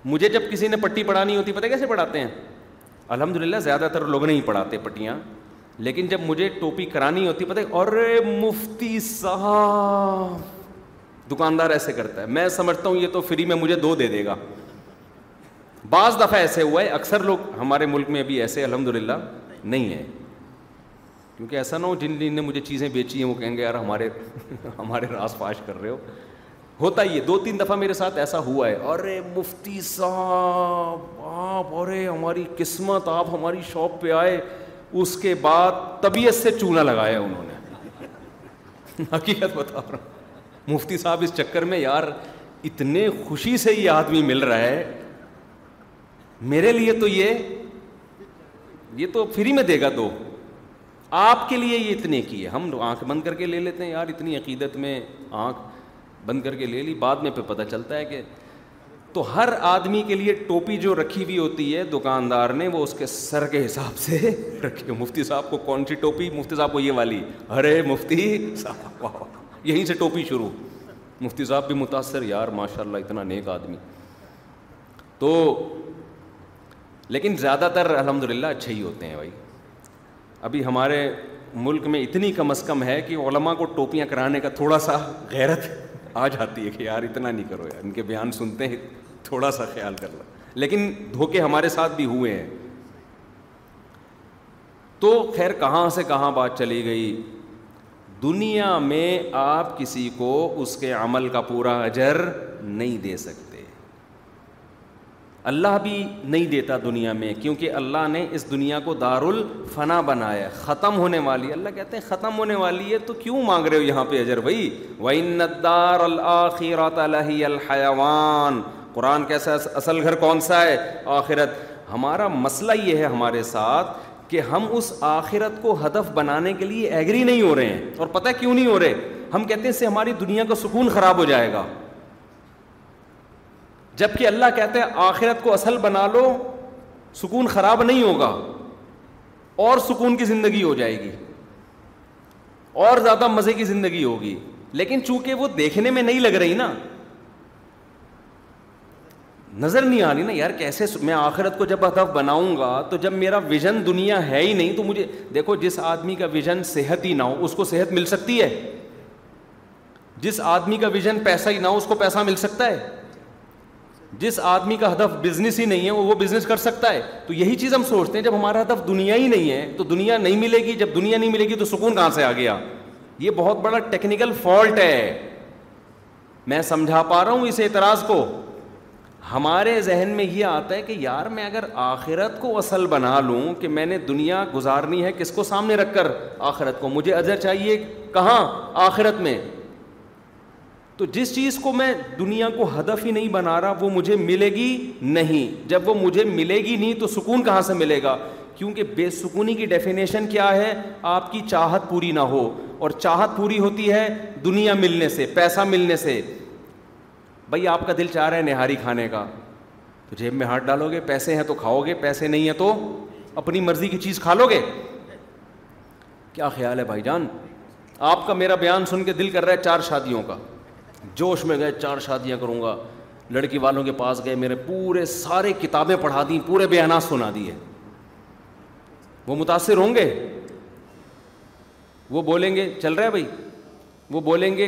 مجھے جب کسی نے پٹی پڑھانی ہوتی پتہ کیسے پڑھاتے ہیں الحمد للہ زیادہ تر لوگ نہیں پڑھاتے پٹیاں لیکن جب مجھے ٹوپی کرانی ہوتی پتہ ارے مفتی صاحب دکاندار ایسے کرتا ہے میں سمجھتا ہوں یہ تو فری میں مجھے دو دے دے گا بعض دفعہ ایسے ہوا ہے اکثر لوگ ہمارے ملک میں ابھی ایسے الحمد للہ نہیں ہے کیونکہ ایسا نہ ہو جن جن نے مجھے چیزیں بیچی ہیں وہ کہیں گے یار ہمارے ہمارے راس پاش کر رہے ہو ہوتا ہی ہے دو تین دفعہ میرے ساتھ ایسا ہوا ہے ارے مفتی صاحب آپ ارے ہماری قسمت آپ ہماری شاپ پہ آئے اس کے بعد طبیعت سے چونا لگایا انہوں نے حقیقت بتا رہا ہوں مفتی صاحب اس چکر میں یار اتنے خوشی سے یہ آدمی مل رہا ہے میرے لیے تو یہ یہ تو فری میں دے گا دو آپ کے لیے یہ اتنے کی ہے ہم آنکھ بند کر کے لے لیتے ہیں یار اتنی عقیدت میں آنکھ بند کر کے لے لی بعد میں پہ پتہ چلتا ہے کہ تو ہر آدمی کے لیے ٹوپی جو رکھی ہوئی ہوتی ہے دکاندار نے وہ اس کے سر کے حساب سے رکھی مفتی صاحب کو کون سی ٹوپی مفتی صاحب کو یہ والی ارے مفتی صاحب یہیں سے ٹوپی شروع مفتی صاحب بھی متاثر یار ماشاء اللہ اتنا نیک آدمی تو لیکن زیادہ تر الحمد للہ اچھے ہی ہوتے ہیں بھائی ابھی ہمارے ملک میں اتنی کم از کم ہے کہ علماء کو ٹوپیاں کرانے کا تھوڑا سا غیرت آ جاتی ہے کہ یار اتنا نہیں کرو یار ان کے بیان سنتے ہیں تھوڑا سا خیال کر لو لیکن دھوکے ہمارے ساتھ بھی ہوئے ہیں تو خیر کہاں سے کہاں بات چلی گئی دنیا میں آپ کسی کو اس کے عمل کا پورا اجر نہیں دے سکتے اللہ بھی نہیں دیتا دنیا میں کیونکہ اللہ نے اس دنیا کو دار الفنا بنایا ختم ہونے والی اللہ کہتے ہیں ختم ہونے والی ہے تو کیوں مانگ رہے ہو یہاں پہ اجر بھائی وَإِنَّ دار الْآخِرَةَ لَهِيَ الْحَيَوَانِ قرآن کیسا اصل گھر کون سا ہے آخرت ہمارا مسئلہ یہ ہے ہمارے ساتھ کہ ہم اس آخرت کو ہدف بنانے کے لیے ایگری نہیں ہو رہے ہیں اور پتہ کیوں نہیں ہو رہے ہم کہتے ہیں اس سے ہماری دنیا کا سکون خراب ہو جائے گا جب کہ اللہ کہتے آخرت کو اصل بنا لو سکون خراب نہیں ہوگا اور سکون کی زندگی ہو جائے گی اور زیادہ مزے کی زندگی ہوگی لیکن چونکہ وہ دیکھنے میں نہیں لگ رہی نا نظر نہیں آ رہی نا یار کیسے میں آخرت کو جب ہدف بناؤں گا تو جب میرا ویژن دنیا ہے ہی نہیں تو مجھے دیکھو جس آدمی کا ویژن صحت ہی نہ ہو اس کو صحت مل سکتی ہے جس آدمی کا ویژن پیسہ ہی نہ ہو اس کو پیسہ مل سکتا ہے جس آدمی کا ہدف بزنس ہی نہیں ہے وہ بزنس کر سکتا ہے تو یہی چیز ہم سوچتے ہیں جب ہمارا ہدف دنیا ہی نہیں ہے تو دنیا نہیں ملے گی جب دنیا نہیں ملے گی تو سکون کہاں سے آ گیا یہ بہت بڑا ٹیکنیکل فالٹ ہے میں سمجھا پا رہا ہوں اس اعتراض کو ہمارے ذہن میں یہ آتا ہے کہ یار میں اگر آخرت کو اصل بنا لوں کہ میں نے دنیا گزارنی ہے کس کو سامنے رکھ کر آخرت کو مجھے اجر چاہیے کہاں آخرت میں تو جس چیز کو میں دنیا کو ہدف ہی نہیں بنا رہا وہ مجھے ملے گی نہیں جب وہ مجھے ملے گی نہیں تو سکون کہاں سے ملے گا کیونکہ بے سکونی کی ڈیفینیشن کیا ہے آپ کی چاہت پوری نہ ہو اور چاہت پوری ہوتی ہے دنیا ملنے سے پیسہ ملنے سے بھائی آپ کا دل چاہ رہا ہے نہاری کھانے کا تو جیب میں ہاتھ ڈالو گے پیسے ہیں تو کھاؤ گے پیسے نہیں ہیں تو اپنی مرضی کی چیز کھا لو گے کیا خیال ہے بھائی جان آپ کا میرا بیان سن کے دل کر رہا ہے چار شادیوں کا جوش میں گئے چار شادیاں کروں گا لڑکی والوں کے پاس گئے میرے پورے سارے کتابیں پڑھا دیں پورے بیانات سنا دیے وہ متاثر ہوں گے وہ بولیں گے چل رہا ہے بھائی وہ بولیں گے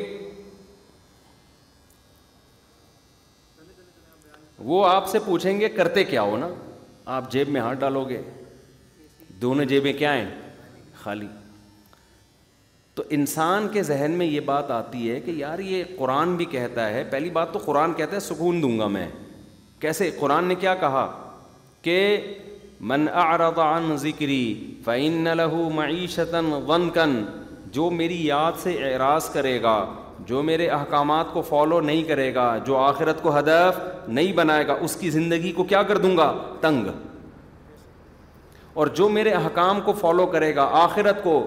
وہ آپ سے پوچھیں گے کرتے کیا ہو نا آپ جیب میں ہاتھ ڈالو گے دونوں جیبیں کیا ہیں خالی تو انسان کے ذہن میں یہ بات آتی ہے کہ یار یہ قرآن بھی کہتا ہے پہلی بات تو قرآن کہتا ہے سکون دوں گا میں کیسے قرآن نے کیا کہا کہ من اعرض عن ذکری فعین لہو معیشتاً ون جو میری یاد سے اعراض کرے گا جو میرے احکامات کو فالو نہیں کرے گا جو آخرت کو ہدف نہیں بنائے گا اس کی زندگی کو کیا کر دوں گا تنگ اور جو میرے احکام کو فالو کرے گا آخرت کو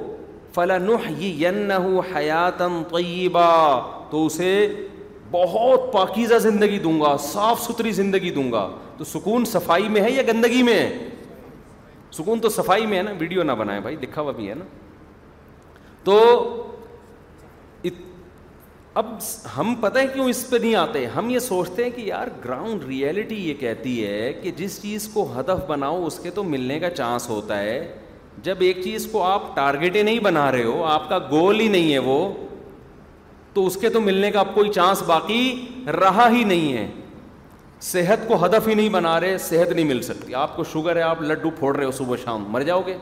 فلاں حیاتم طیبہ تو اسے بہت پاکیزہ زندگی دوں گا صاف ستھری زندگی دوں گا تو سکون صفائی میں ہے یا گندگی میں ہے سکون تو صفائی میں ہے نا ویڈیو نہ بنائے بھائی دکھا ہوا بھی ہے نا تو اب ہم پتہ ہے کیوں اس پہ نہیں آتے ہم یہ سوچتے ہیں کہ یار گراؤنڈ ریئلٹی یہ کہتی ہے کہ جس چیز کو ہدف بناؤ اس کے تو ملنے کا چانس ہوتا ہے جب ایک چیز کو آپ ٹارگیٹ ہی نہیں بنا رہے ہو آپ کا گول ہی نہیں ہے وہ تو اس کے تو ملنے کا کوئی چانس باقی رہا ہی نہیں ہے صحت کو ہدف ہی نہیں بنا رہے صحت نہیں مل سکتی آپ کو شوگر ہے آپ لڈو پھوڑ رہے ہو صبح شام مر جاؤ گے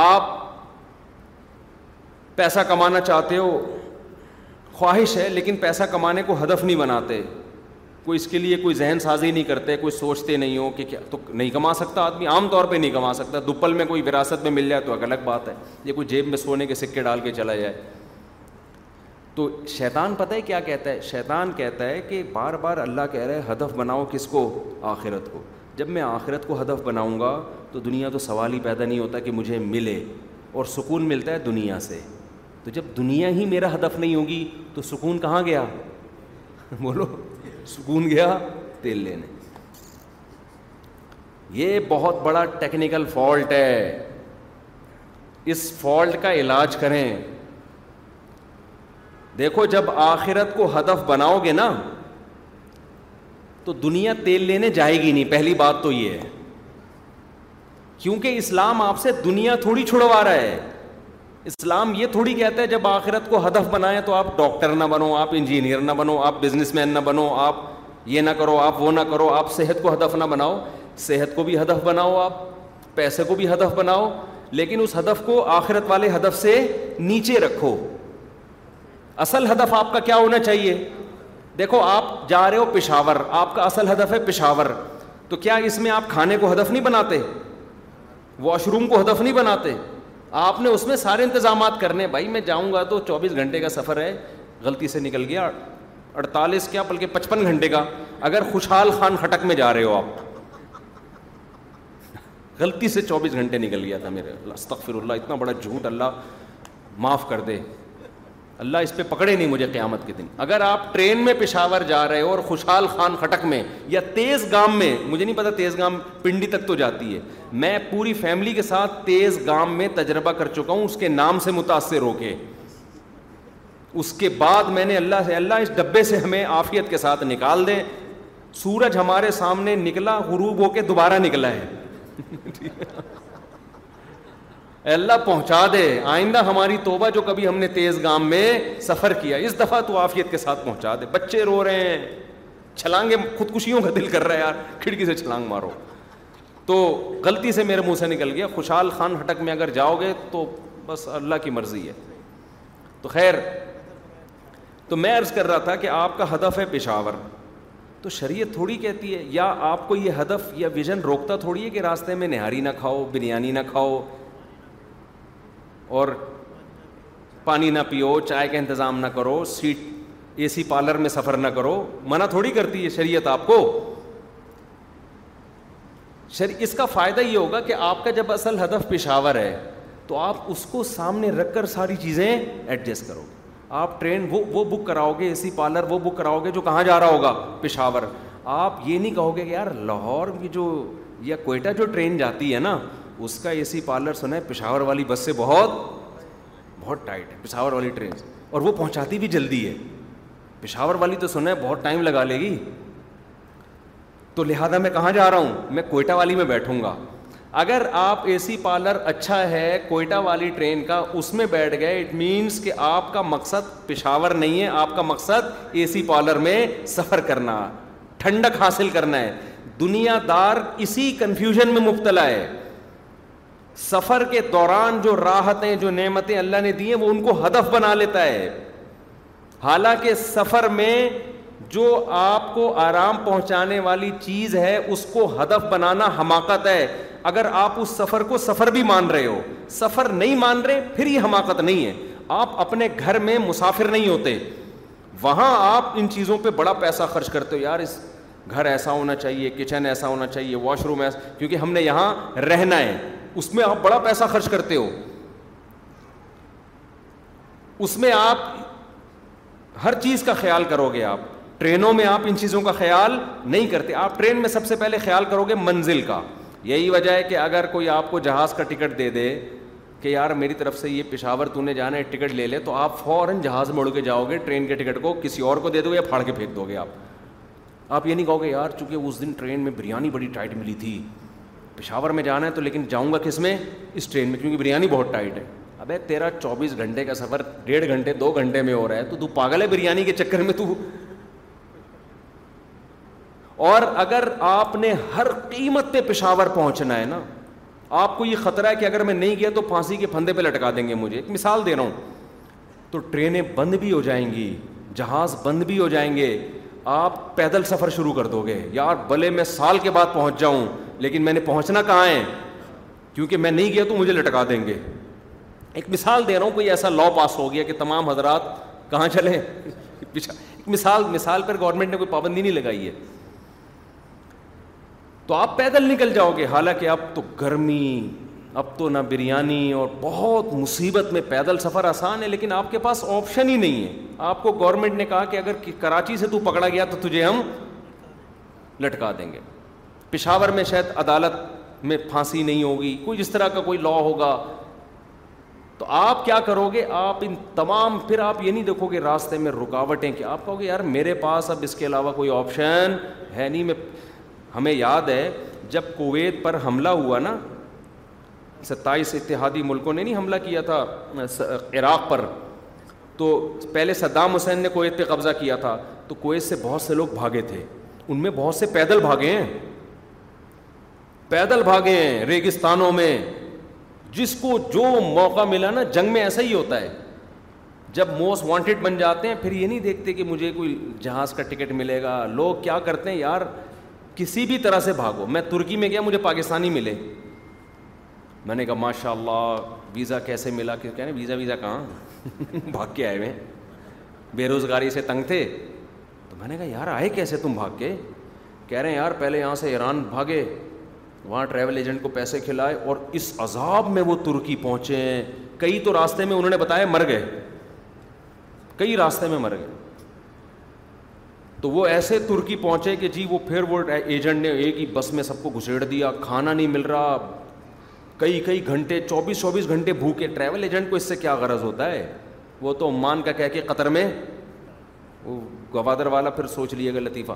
آپ پیسہ کمانا چاہتے ہو خواہش ہے لیکن پیسہ کمانے کو ہدف نہیں بناتے کوئی اس کے لیے کوئی ذہن سازی نہیں کرتے کوئی سوچتے نہیں ہو کہ کیا تو نہیں کما سکتا آدمی عام طور پہ نہیں کما سکتا دوپل میں کوئی وراثت میں مل جائے تو ایک الگ بات ہے یہ کوئی جیب میں سونے کے سکے ڈال کے چلا جائے تو شیطان پتہ ہے کیا کہتا ہے شیطان کہتا ہے کہ بار بار اللہ کہہ رہے ہدف بناؤ کس کو آخرت کو جب میں آخرت کو ہدف بناؤں گا تو دنیا تو سوال ہی پیدا نہیں ہوتا کہ مجھے ملے اور سکون ملتا ہے دنیا سے تو جب دنیا ہی میرا ہدف نہیں ہوگی تو سکون کہاں گیا بولو سکون گیا تیل لینے یہ بہت بڑا ٹیکنیکل فالٹ ہے اس فالٹ کا علاج کریں دیکھو جب آخرت کو ہدف بناؤ گے نا تو دنیا تیل لینے جائے گی نہیں پہلی بات تو یہ ہے کیونکہ اسلام آپ سے دنیا تھوڑی چھڑوا رہا ہے اسلام یہ تھوڑی کہتا ہے جب آخرت کو ہدف بنائیں تو آپ ڈاکٹر نہ بنو آپ انجینئر نہ بنو آپ بزنس مین نہ بنو آپ یہ نہ کرو آپ وہ نہ کرو آپ صحت کو ہدف نہ بناؤ صحت کو بھی ہدف بناؤ آپ پیسے کو بھی ہدف بناؤ لیکن اس ہدف کو آخرت والے ہدف سے نیچے رکھو اصل ہدف آپ کا کیا ہونا چاہیے دیکھو آپ جا رہے ہو پشاور آپ کا اصل ہدف ہے پشاور تو کیا اس میں آپ کھانے کو ہدف نہیں بناتے واش روم کو ہدف نہیں بناتے آپ نے اس میں سارے انتظامات کرنے بھائی میں جاؤں گا تو چوبیس گھنٹے کا سفر ہے غلطی سے نکل گیا اڑتالیس کیا بلکہ پچپن گھنٹے کا اگر خوشحال خان کھٹک میں جا رہے ہو آپ غلطی سے چوبیس گھنٹے نکل گیا تھا میرے استغفر اللہ اتنا بڑا جھوٹ اللہ معاف کر دے اللہ اس پہ پکڑے نہیں مجھے قیامت کے دن اگر آپ ٹرین میں پشاور جا رہے ہو اور خوشحال خان خٹک میں یا تیز گام میں مجھے نہیں پتا تیز گام پنڈی تک تو جاتی ہے میں پوری فیملی کے ساتھ تیز گام میں تجربہ کر چکا ہوں اس کے نام سے متاثر ہو کے اس کے بعد میں نے اللہ سے اللہ اس ڈبے سے ہمیں آفیت کے ساتھ نکال دے سورج ہمارے سامنے نکلا غروب ہو کے دوبارہ نکلا ہے اے اللہ پہنچا دے آئندہ ہماری توبہ جو کبھی ہم نے تیز گام میں سفر کیا اس دفعہ تو عافیت کے ساتھ پہنچا دے بچے رو رہے ہیں چھلانگے خودکشیوں کا دل کر رہا ہے یار کھڑکی سے چھلانگ مارو تو غلطی سے میرے منہ سے نکل گیا خوشحال خان ہٹک میں اگر جاؤ گے تو بس اللہ کی مرضی ہے تو خیر تو میں عرض کر رہا تھا کہ آپ کا ہدف ہے پشاور تو شریعت تھوڑی کہتی ہے یا آپ کو یہ ہدف یا ویژن روکتا تھوڑی ہے کہ راستے میں نہاری نہ کھاؤ بریانی نہ کھاؤ اور پانی نہ پیو چائے کا انتظام نہ کرو سیٹ اے سی پارلر میں سفر نہ کرو منع تھوڑی کرتی ہے شریعت آپ کو اس کا فائدہ یہ ہوگا کہ آپ کا جب اصل ہدف پشاور ہے تو آپ اس کو سامنے رکھ کر ساری چیزیں ایڈجسٹ کرو آپ ٹرین وہ وہ بک کراؤ گے اے سی پارلر وہ بک کراؤ گے جو کہاں جا رہا ہوگا پشاور آپ یہ نہیں کہو گے کہ یار لاہور کی جو یا کوئٹہ جو ٹرین جاتی ہے نا اس کا اے سی پارلر سنا ہے پشاور والی بس سے بہت بہت ٹائٹ ہے پشاور والی ٹرین اور وہ پہنچاتی بھی جلدی ہے پشاور والی تو سنا ہے بہت ٹائم لگا لے گی تو لہٰذا میں کہاں جا رہا ہوں میں کوئٹہ والی میں بیٹھوں گا اگر آپ اے سی پارلر اچھا ہے کوئٹہ والی ٹرین کا اس میں بیٹھ گئے اٹ مینس کہ آپ کا مقصد پشاور نہیں ہے آپ کا مقصد اے سی پارلر میں سفر کرنا ٹھنڈک حاصل کرنا ہے دنیا دار اسی کنفیوژن میں مبتلا ہے سفر کے دوران جو راحتیں جو نعمتیں اللہ نے دی ہیں وہ ان کو ہدف بنا لیتا ہے حالانکہ سفر میں جو آپ کو آرام پہنچانے والی چیز ہے اس کو ہدف بنانا حماقت ہے اگر آپ اس سفر کو سفر بھی مان رہے ہو سفر نہیں مان رہے پھر یہ حماقت نہیں ہے آپ اپنے گھر میں مسافر نہیں ہوتے وہاں آپ ان چیزوں پہ بڑا پیسہ خرچ کرتے ہو یار اس گھر ایسا ہونا چاہیے کچن ایسا ہونا چاہیے واش روم ایسا کیونکہ ہم نے یہاں رہنا ہے اس میں آپ بڑا پیسہ خرچ کرتے ہو اس میں آپ ہر چیز کا خیال کرو گے آپ ٹرینوں میں آپ ان چیزوں کا خیال نہیں کرتے آپ ٹرین میں سب سے پہلے خیال کرو گے منزل کا یہی وجہ ہے کہ اگر کوئی آپ کو جہاز کا ٹکٹ دے دے کہ یار میری طرف سے یہ پشاور تو نے جانا ہے ٹکٹ لے لے تو آپ فوراً جہاز اڑ کے جاؤ گے ٹرین کے ٹکٹ کو کسی اور کو دے دو یا پھاڑ کے پھینک دو گے آپ آپ یہ نہیں کہو گے یار چونکہ اس دن ٹرین میں بریانی بڑی ٹائٹ ملی تھی پشاور میں جانا ہے تو لیکن جاؤں گا کس میں اس ٹرین میں کیونکہ بریانی بہت ٹائٹ ہے ابے تیرا چوبیس گھنٹے کا سفر ڈیڑھ گھنٹے دو گھنٹے میں ہو رہا ہے تو تو پاگل ہے بریانی کے چکر میں تو اور اگر آپ نے ہر قیمت پہ پشاور پہنچنا ہے نا آپ کو یہ خطرہ ہے کہ اگر میں نہیں گیا تو پھانسی کے پھندے پہ لٹکا دیں گے مجھے ایک مثال دے رہا ہوں تو ٹرینیں بند بھی ہو جائیں گی جہاز بند بھی ہو جائیں گے آپ پیدل سفر شروع کر دو گے یار بھلے میں سال کے بعد پہنچ جاؤں لیکن میں نے پہنچنا کہاں ہے کیونکہ میں نہیں گیا تو مجھے لٹکا دیں گے ایک مثال دے رہا ہوں کوئی ایسا لا پاس ہو گیا کہ تمام حضرات کہاں چلیں ایک مثال مثال پر گورنمنٹ نے کوئی پابندی نہیں لگائی ہے تو آپ پیدل نکل جاؤ گے حالانکہ اب تو گرمی اب تو نہ بریانی اور بہت مصیبت میں پیدل سفر آسان ہے لیکن آپ کے پاس آپشن ہی نہیں ہے آپ کو گورنمنٹ نے کہا کہ اگر کراچی سے تو پکڑا گیا تو تجھے ہم لٹکا دیں گے پشاور میں شاید عدالت میں پھانسی نہیں ہوگی کوئی اس طرح کا کوئی لا ہوگا تو آپ کیا کرو گے آپ ان تمام پھر آپ یہ نہیں دیکھو گے راستے میں رکاوٹیں کہ آپ کہو گے یار میرے پاس اب اس کے علاوہ کوئی آپشن ہے نہیں میں ہمیں یاد ہے جب کویت پر حملہ ہوا نا ستائیس اتحادی ملکوں نے نہیں حملہ کیا تھا عراق پر تو پہلے صدام حسین نے کویت پہ قبضہ کیا تھا تو کویت سے بہت سے لوگ بھاگے تھے ان میں بہت سے پیدل بھاگے ہیں پیدل بھاگے ہیں ریگستانوں میں جس کو جو موقع ملا نا جنگ میں ایسا ہی ہوتا ہے جب موسٹ وانٹیڈ بن جاتے ہیں پھر یہ نہیں دیکھتے کہ مجھے کوئی جہاز کا ٹکٹ ملے گا لوگ کیا کرتے ہیں یار کسی بھی طرح سے بھاگو میں ترکی میں گیا مجھے پاکستانی ملے میں نے کہا ماشاء اللہ ویزا کیسے ملا کہ کہنے ویزا ویزا کہاں بھاگ کے آئے ہوئے بے روزگاری سے تنگ تھے تو میں نے کہا یار آئے کیسے تم بھاگ کے کہہ رہے ہیں یار پہلے یہاں سے ایران بھاگے وہاں ٹریول ایجنٹ کو پیسے کھلائے اور اس عذاب میں وہ ترکی پہنچے ہیں کئی تو راستے میں انہوں نے بتایا مر گئے کئی راستے میں مر گئے تو وہ ایسے ترکی پہنچے کہ جی وہ پھر وہ ایجنٹ نے ایک ہی بس میں سب کو گھسیڑ دیا کھانا نہیں مل رہا کئی کئی گھنٹے چوبیس چوبیس گھنٹے بھوکے ٹریول ایجنٹ کو اس سے کیا غرض ہوتا ہے وہ تو عمان کا کہہ کے قطر میں وہ گوادر والا پھر سوچ لیے گا لطیفہ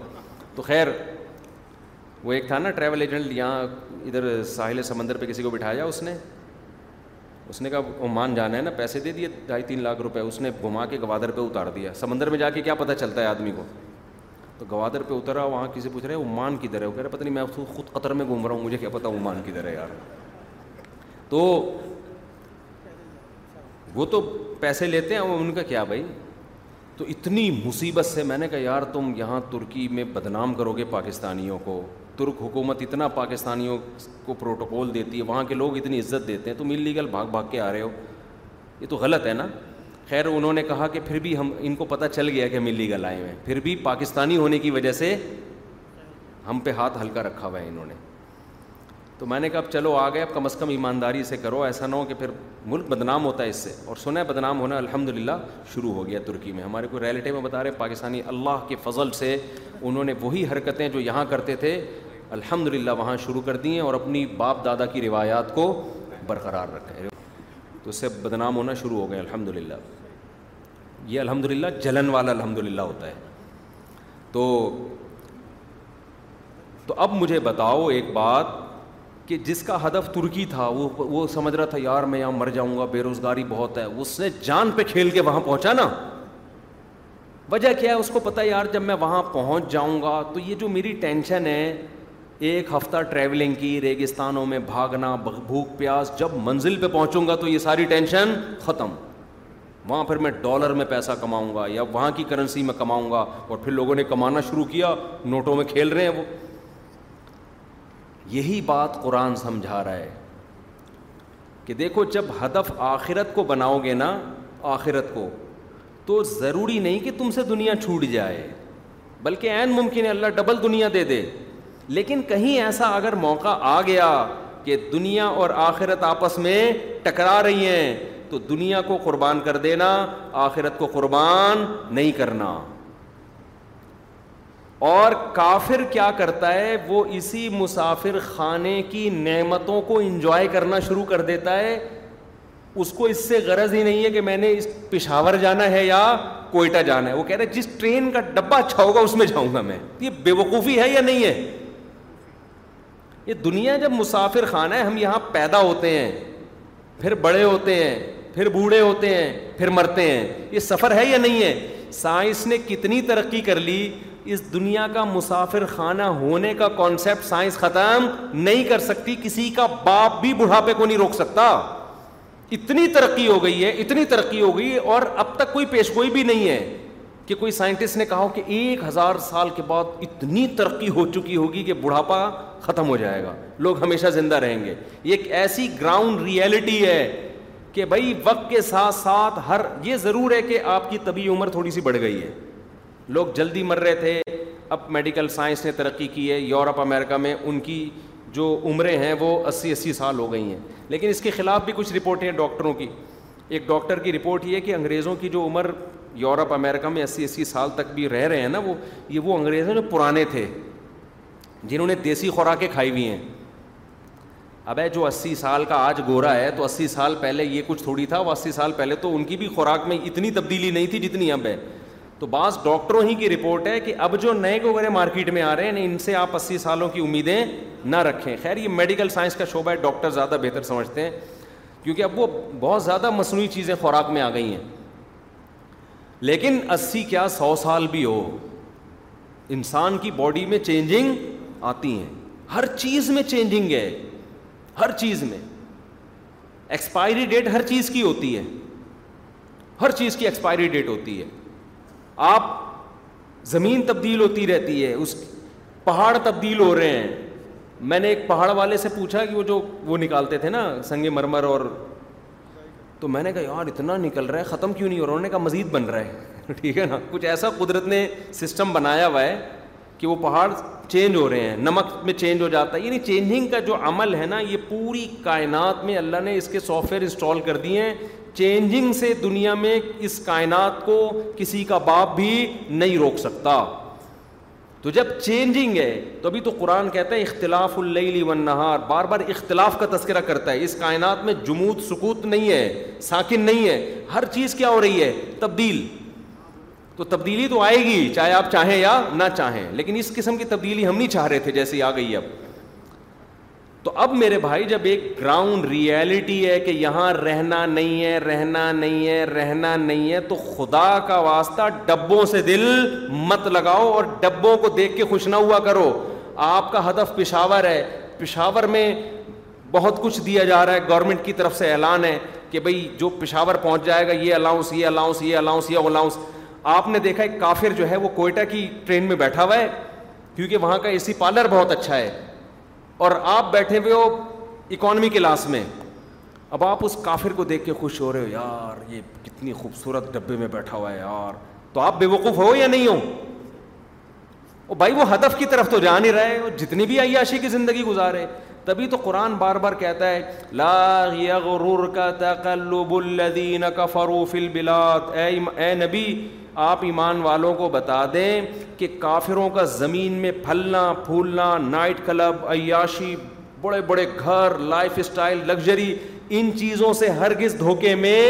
تو خیر وہ ایک تھا نا ٹریول ایجنٹ یہاں ادھر ساحل سمندر پہ کسی کو بٹھایا اس نے اس نے کہا عمان جانا ہے نا پیسے دے دیے ڈھائی تین لاکھ روپے اس نے گھما کے گوادر پہ اتار دیا سمندر میں جا کے کیا پتہ چلتا ہے آدمی کو تو گوادر پہ اترا وہاں کسی پوچھ رہے عمان کی در ہے وہ کہہ رہے پتہ نہیں میں خود قطر میں گھوم رہا ہوں مجھے کیا پتہ عمان کی در ہے یار تو وہ تو پیسے لیتے ہیں ان کا کیا بھائی تو اتنی مصیبت سے میں نے کہا یار تم یہاں ترکی میں بدنام کرو گے پاکستانیوں کو ترک حکومت اتنا پاکستانیوں کو پروٹوکول دیتی ہے وہاں کے لوگ اتنی عزت دیتے ہیں تم انلیگل بھاگ بھاگ کے آ رہے ہو یہ تو غلط ہے نا خیر انہوں نے کہا کہ پھر بھی ہم ان کو پتہ چل گیا کہ ہم انلیگل آئے ہوئے ہیں پھر بھی پاکستانی ہونے کی وجہ سے ہم پہ ہاتھ ہلکا رکھا ہوا ہے انہوں نے تو میں نے کہا اب چلو آ گئے اب کم از کم ایمانداری سے کرو ایسا نہ ہو کہ پھر ملک بدنام ہوتا ہے اس سے اور سنیں بدنام ہونا الحمد للہ شروع ہو گیا ترکی میں ہمارے کوئی ریلیٹو میں بتا رہے پاکستانی اللہ کے فضل سے انہوں نے وہی حرکتیں جو یہاں کرتے تھے الحمد للہ وہاں شروع کر دی ہیں اور اپنی باپ دادا کی روایات کو برقرار رکھے تو اس سے بدنام ہونا شروع ہو گئے الحمد للہ یہ الحمد للہ جلن والا الحمد للہ ہوتا ہے تو تو اب مجھے بتاؤ ایک بات کہ جس کا ہدف ترکی تھا وہ وہ سمجھ رہا تھا یار میں یہاں مر جاؤں گا بے روزگاری بہت ہے اس نے جان پہ کھیل کے وہاں پہنچا نا وجہ کیا ہے اس کو پتا یار جب میں وہاں پہنچ جاؤں گا تو یہ جو میری ٹینشن ہے ایک ہفتہ ٹریولنگ کی ریگستانوں میں بھاگنا بھوک پیاس جب منزل پہ پہنچوں گا تو یہ ساری ٹینشن ختم وہاں پھر میں ڈالر میں پیسہ کماؤں گا یا وہاں کی کرنسی میں کماؤں گا اور پھر لوگوں نے کمانا شروع کیا نوٹوں میں کھیل رہے ہیں وہ یہی بات قرآن سمجھا رہا ہے کہ دیکھو جب ہدف آخرت کو بناؤ گے نا آخرت کو تو ضروری نہیں کہ تم سے دنیا چھوٹ جائے بلکہ عین ممکن ہے اللہ ڈبل دنیا دے دے لیکن کہیں ایسا اگر موقع آ گیا کہ دنیا اور آخرت آپس میں ٹکرا رہی ہیں تو دنیا کو قربان کر دینا آخرت کو قربان نہیں کرنا اور کافر کیا کرتا ہے وہ اسی مسافر خانے کی نعمتوں کو انجوائے کرنا شروع کر دیتا ہے اس کو اس سے غرض ہی نہیں ہے کہ میں نے اس پشاور جانا ہے یا کوئٹہ جانا ہے وہ کہہ رہے جس ٹرین کا ڈبہ اچھا ہوگا اس میں جاؤں گا میں یہ بے وقوفی ہے یا نہیں ہے یہ دنیا جب مسافر خانہ ہے ہم یہاں پیدا ہوتے ہیں پھر بڑے ہوتے ہیں پھر بوڑھے ہوتے ہیں پھر مرتے ہیں یہ سفر ہے یا نہیں ہے سائنس نے کتنی ترقی کر لی اس دنیا کا مسافر خانہ ہونے کا کانسیپٹ سائنس ختم نہیں کر سکتی کسی کا باپ بھی بڑھاپے کو نہیں روک سکتا اتنی ترقی ہو گئی ہے اتنی ترقی ہو گئی اور اب تک کوئی پیش گوئی بھی نہیں ہے کہ کوئی سائنٹسٹ نے کہا کہ ایک ہزار سال کے بعد اتنی ترقی ہو چکی ہوگی کہ بڑھاپا ختم ہو جائے گا لوگ ہمیشہ زندہ رہیں گے ایک ایسی گراؤنڈ ریئلٹی ہے کہ بھائی وقت کے ساتھ ساتھ ہر یہ ضرور ہے کہ آپ کی طبی عمر تھوڑی سی بڑھ گئی ہے لوگ جلدی مر رہے تھے اب میڈیکل سائنس نے ترقی کی ہے یورپ امریکہ میں ان کی جو عمریں ہیں وہ اسی اسی سال ہو گئی ہیں لیکن اس کے خلاف بھی کچھ رپورٹیں ہیں ڈاکٹروں کی ایک ڈاکٹر کی رپورٹ یہ ہے کہ انگریزوں کی جو عمر یورپ امریکہ میں اسی اسی سال تک بھی رہ رہے ہیں نا وہ یہ وہ انگریز ہیں جو پرانے تھے جنہوں نے دیسی خوراکیں کھائی ہوئی ہیں ہے جو اسی سال کا آج گورا ہے تو اسی سال پہلے یہ کچھ تھوڑی تھا وہ اسی سال پہلے تو ان کی بھی خوراک میں اتنی تبدیلی نہیں تھی جتنی اب ہے تو بعض ڈاکٹروں ہی کی رپورٹ ہے کہ اب جو نئے کو گرے مارکیٹ میں آ رہے ہیں ان سے آپ اسی سالوں کی امیدیں نہ رکھیں خیر یہ میڈیکل سائنس کا شعبہ ہے ڈاکٹر زیادہ بہتر سمجھتے ہیں کیونکہ اب وہ بہت زیادہ مصنوعی چیزیں خوراک میں آ گئی ہیں لیکن اسی کیا سو سال بھی ہو انسان کی باڈی میں چینجنگ آتی ہیں ہر چیز میں چینجنگ ہے ہر چیز میں ایکسپائری ڈیٹ ہر چیز کی ہوتی ہے ہر چیز کی ایکسپائری ڈیٹ ہوتی ہے آپ زمین تبدیل ہوتی رہتی ہے اس پہاڑ تبدیل ہو رہے ہیں میں نے ایک پہاڑ والے سے پوچھا کہ وہ جو وہ نکالتے تھے نا سنگ مرمر اور تو میں نے کہا یار اتنا نکل رہا ہے ختم کیوں نہیں ہو رہا انہوں نے کہا مزید بن رہا ہے ٹھیک ہے نا کچھ ایسا قدرت نے سسٹم بنایا ہوا ہے کہ وہ پہاڑ چینج ہو رہے ہیں نمک میں چینج ہو جاتا ہے یعنی چینجنگ کا جو عمل ہے نا یہ پوری کائنات میں اللہ نے اس کے سافٹ ویئر انسٹال کر دیے ہیں چینجنگ سے دنیا میں اس کائنات کو کسی کا باپ بھی نہیں روک سکتا تو جب چینجنگ ہے تو ابھی تو قرآن کہتا ہے اختلاف اللیلی ون نہار بار بار اختلاف کا تذکرہ کرتا ہے اس کائنات میں جمود سکوت نہیں ہے ساکن نہیں ہے ہر چیز کیا ہو رہی ہے تبدیل تو تبدیلی تو آئے گی چاہے آپ چاہیں یا نہ چاہیں لیکن اس قسم کی تبدیلی ہم نہیں چاہ رہے تھے جیسے آ گئی اب تو اب میرے بھائی جب ایک گراؤنڈ ریئلٹی ہے کہ یہاں رہنا نہیں ہے رہنا نہیں ہے رہنا نہیں ہے تو خدا کا واسطہ ڈبوں سے دل مت لگاؤ اور ڈبوں کو دیکھ کے خوش نہ ہوا کرو آپ کا ہدف پشاور ہے پشاور میں بہت کچھ دیا جا رہا ہے گورنمنٹ کی طرف سے اعلان ہے کہ بھائی جو پشاور پہنچ جائے گا یہ الاؤنس یہ الاؤنس یہ الاؤنس یہ الاؤنس آپ نے دیکھا ایک کافر جو ہے وہ کوئٹہ کی ٹرین میں بیٹھا ہوا ہے کیونکہ وہاں کا اے سی پارلر بہت اچھا ہے اور آپ بیٹھے ہوئے ہو اکانمی کلاس میں اب آپ اس کافر کو دیکھ کے خوش ہو رہے ہو یار یہ کتنی خوبصورت ڈبے میں بیٹھا ہوا ہے یار تو آپ بے وقوف ہو یا نہیں ہو بھائی وہ ہدف کی طرف تو جا نہیں رہے اور جتنی بھی عیاشی کی زندگی گزارے تبھی تو قرآن بار بار کہتا ہے لا یغرر کا تقلب الذین کفروا فی البلاد اے اے نبی آپ ایمان والوں کو بتا دیں کہ کافروں کا زمین میں پھلنا پھولنا نائٹ کلب عیاشی بڑے بڑے گھر لائف اسٹائل لگژری ان چیزوں سے ہرگز دھوکے میں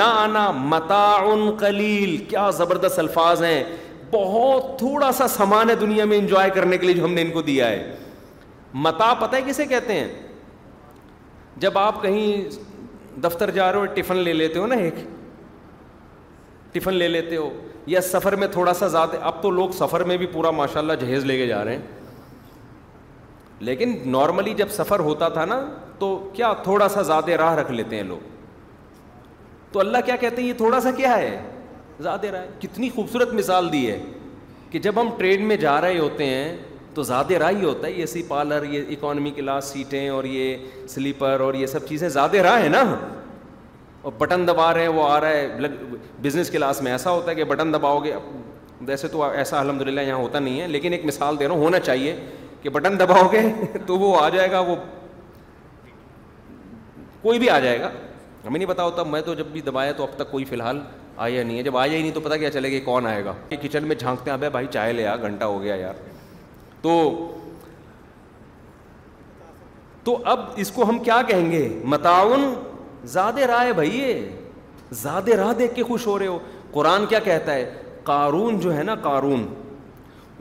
نہ آنا متا ان کلیل کیا زبردست الفاظ ہیں بہت تھوڑا سا سامان ہے دنیا میں انجوائے کرنے کے لیے جو ہم نے ان کو دیا ہے متا پتہ ہے کسے کہتے ہیں جب آپ کہیں دفتر جا رہے ہو ٹفن لے لیتے ہو نا ایک ٹفن لے لیتے ہو یا سفر میں تھوڑا سا زیادہ اب تو لوگ سفر میں بھی پورا ماشاء اللہ جہیز لے کے جا رہے ہیں لیکن نارملی جب سفر ہوتا تھا نا تو کیا تھوڑا سا زیادہ راہ رکھ لیتے ہیں لوگ تو اللہ کیا کہتے ہیں یہ تھوڑا سا کیا ہے زیادہ راہ کتنی خوبصورت مثال دی ہے کہ جب ہم ٹرین میں جا رہے ہوتے ہیں تو زیادہ راہ ہی ہوتا ہے یہ سی پارلر یہ اکانومی کلاس سیٹیں اور یہ سلیپر اور یہ سب چیزیں زیادہ راہ ہیں نا اور بٹن دبا رہے ہیں وہ آ رہا ہے بزنس کلاس میں ایسا ہوتا ہے کہ بٹن دباؤ گے ویسے تو ایسا الحمد للہ یہاں ہوتا نہیں ہے لیکن ایک مثال دے رہا ہوں ہونا چاہیے کہ بٹن دباؤ گے تو وہ آ جائے گا وہ کوئی بھی آ جائے گا ہمیں نہیں پتا ہوتا میں تو جب بھی دبایا تو اب تک کوئی فی الحال آیا نہیں ہے جب آیا ہی نہیں تو پتا کیا چلے گا کون آئے گا کہ کچن میں جھانکتے ہیں ابے بھائی بھائی لے آ گھنٹہ ہو گیا یار تو تو اب اس کو ہم کیا کہیں گے متاون زیادہ راہ بھائی زیادہ راہ دیکھ کے خوش ہو رہے ہو قرآن کیا کہتا ہے قارون جو ہے نا قارون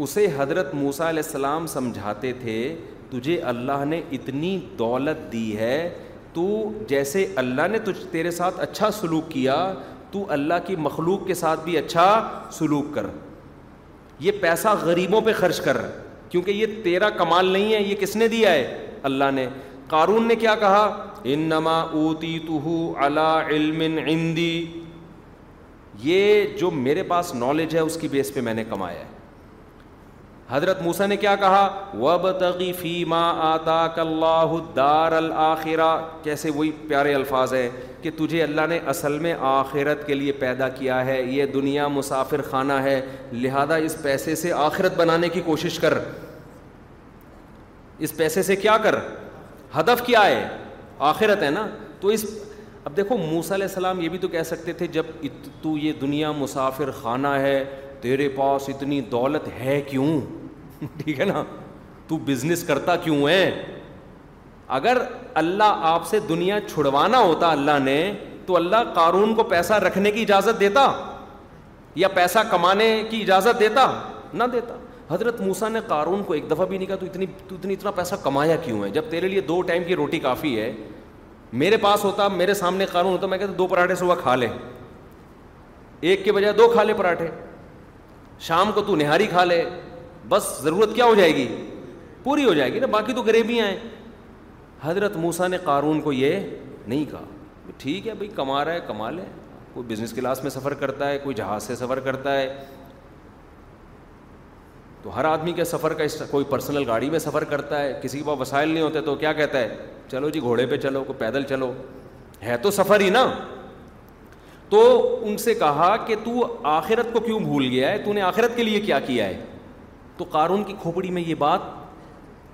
اسے حضرت موسا علیہ السلام سمجھاتے تھے تجھے اللہ نے اتنی دولت دی ہے تو جیسے اللہ نے تجھ تیرے ساتھ اچھا سلوک کیا تو اللہ کی مخلوق کے ساتھ بھی اچھا سلوک کر یہ پیسہ غریبوں پہ خرچ کر کیونکہ یہ تیرا کمال نہیں ہے یہ کس نے دیا ہے اللہ نے قارون نے کیا کہا انما اوتی اللہ علم ہندی یہ جو میرے پاس نالج ہے اس کی بیس پہ میں نے کمایا ہے حضرت موسا نے کیا کہا وب تغی فی آتا کل دار الآخرہ کیسے وہی پیارے الفاظ ہیں کہ تجھے اللہ نے اصل میں آخرت کے لیے پیدا کیا ہے یہ دنیا مسافر خانہ ہے لہذا اس پیسے سے آخرت بنانے کی کوشش کر اس پیسے سے کیا کر ہدف کیا ہے آخرت ہے نا تو اس اب دیکھو موس علیہ السلام یہ بھی تو کہہ سکتے تھے جب تو یہ دنیا مسافر خانہ ہے تیرے پاس اتنی دولت ہے کیوں ٹھیک ہے نا تو بزنس کرتا کیوں ہے اگر اللہ آپ سے دنیا چھڑوانا ہوتا اللہ نے تو اللہ قارون کو پیسہ رکھنے کی اجازت دیتا یا پیسہ کمانے کی اجازت دیتا نہ دیتا حضرت موسا نے قارون کو ایک دفعہ بھی نہیں کہا تو اتنی تو اتنی اتنا پیسہ کمایا کیوں ہے جب تیرے لیے دو ٹائم کی روٹی کافی ہے میرے پاس ہوتا میرے سامنے قارون ہوتا میں کہتا دو پراٹھے صبح کھا لے ایک کے بجائے دو کھا لے پراٹھے شام کو تو نہاری کھا لے بس ضرورت کیا ہو جائے گی پوری ہو جائے گی نا باقی تو غریبیاں ہیں حضرت موسا نے قارون کو یہ نہیں کہا ٹھیک ہے بھائی کما رہا ہے کما لے کوئی بزنس کلاس میں سفر کرتا ہے کوئی جہاز سے سفر کرتا ہے تو ہر آدمی کے سفر کا کوئی پرسنل گاڑی میں سفر کرتا ہے کسی کے پاس وسائل نہیں ہوتے تو کیا کہتا ہے چلو جی گھوڑے پہ چلو کوئی پیدل چلو ہے تو سفر ہی نا تو ان سے کہا کہ تو آخرت کو کیوں بھول گیا ہے تو نے آخرت کے لیے کیا کیا ہے تو قارون کی کھوپڑی میں یہ بات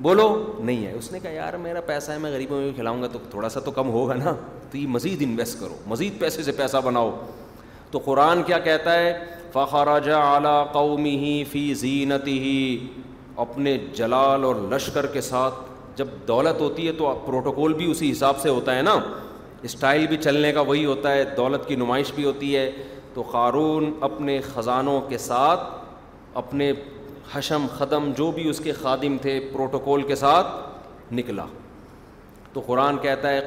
بولو نہیں ہے اس نے کہا یار میرا پیسہ ہے میں غریبوں کو کھلاؤں گا تو تھوڑا سا تو کم ہوگا نا تو یہ مزید انویسٹ کرو مزید پیسے سے پیسہ بناؤ تو قرآن کیا کہتا ہے فخراج اعلیٰ قومی ہی فی زینتی ہی اپنے جلال اور لشکر کے ساتھ جب دولت ہوتی ہے تو پروٹوکول بھی اسی حساب سے ہوتا ہے نا اسٹائل بھی چلنے کا وہی ہوتا ہے دولت کی نمائش بھی ہوتی ہے تو قارون اپنے خزانوں کے ساتھ اپنے حشم ختم جو بھی اس کے خادم تھے پروٹوکول کے ساتھ نکلا تو قرآن کہتا ہے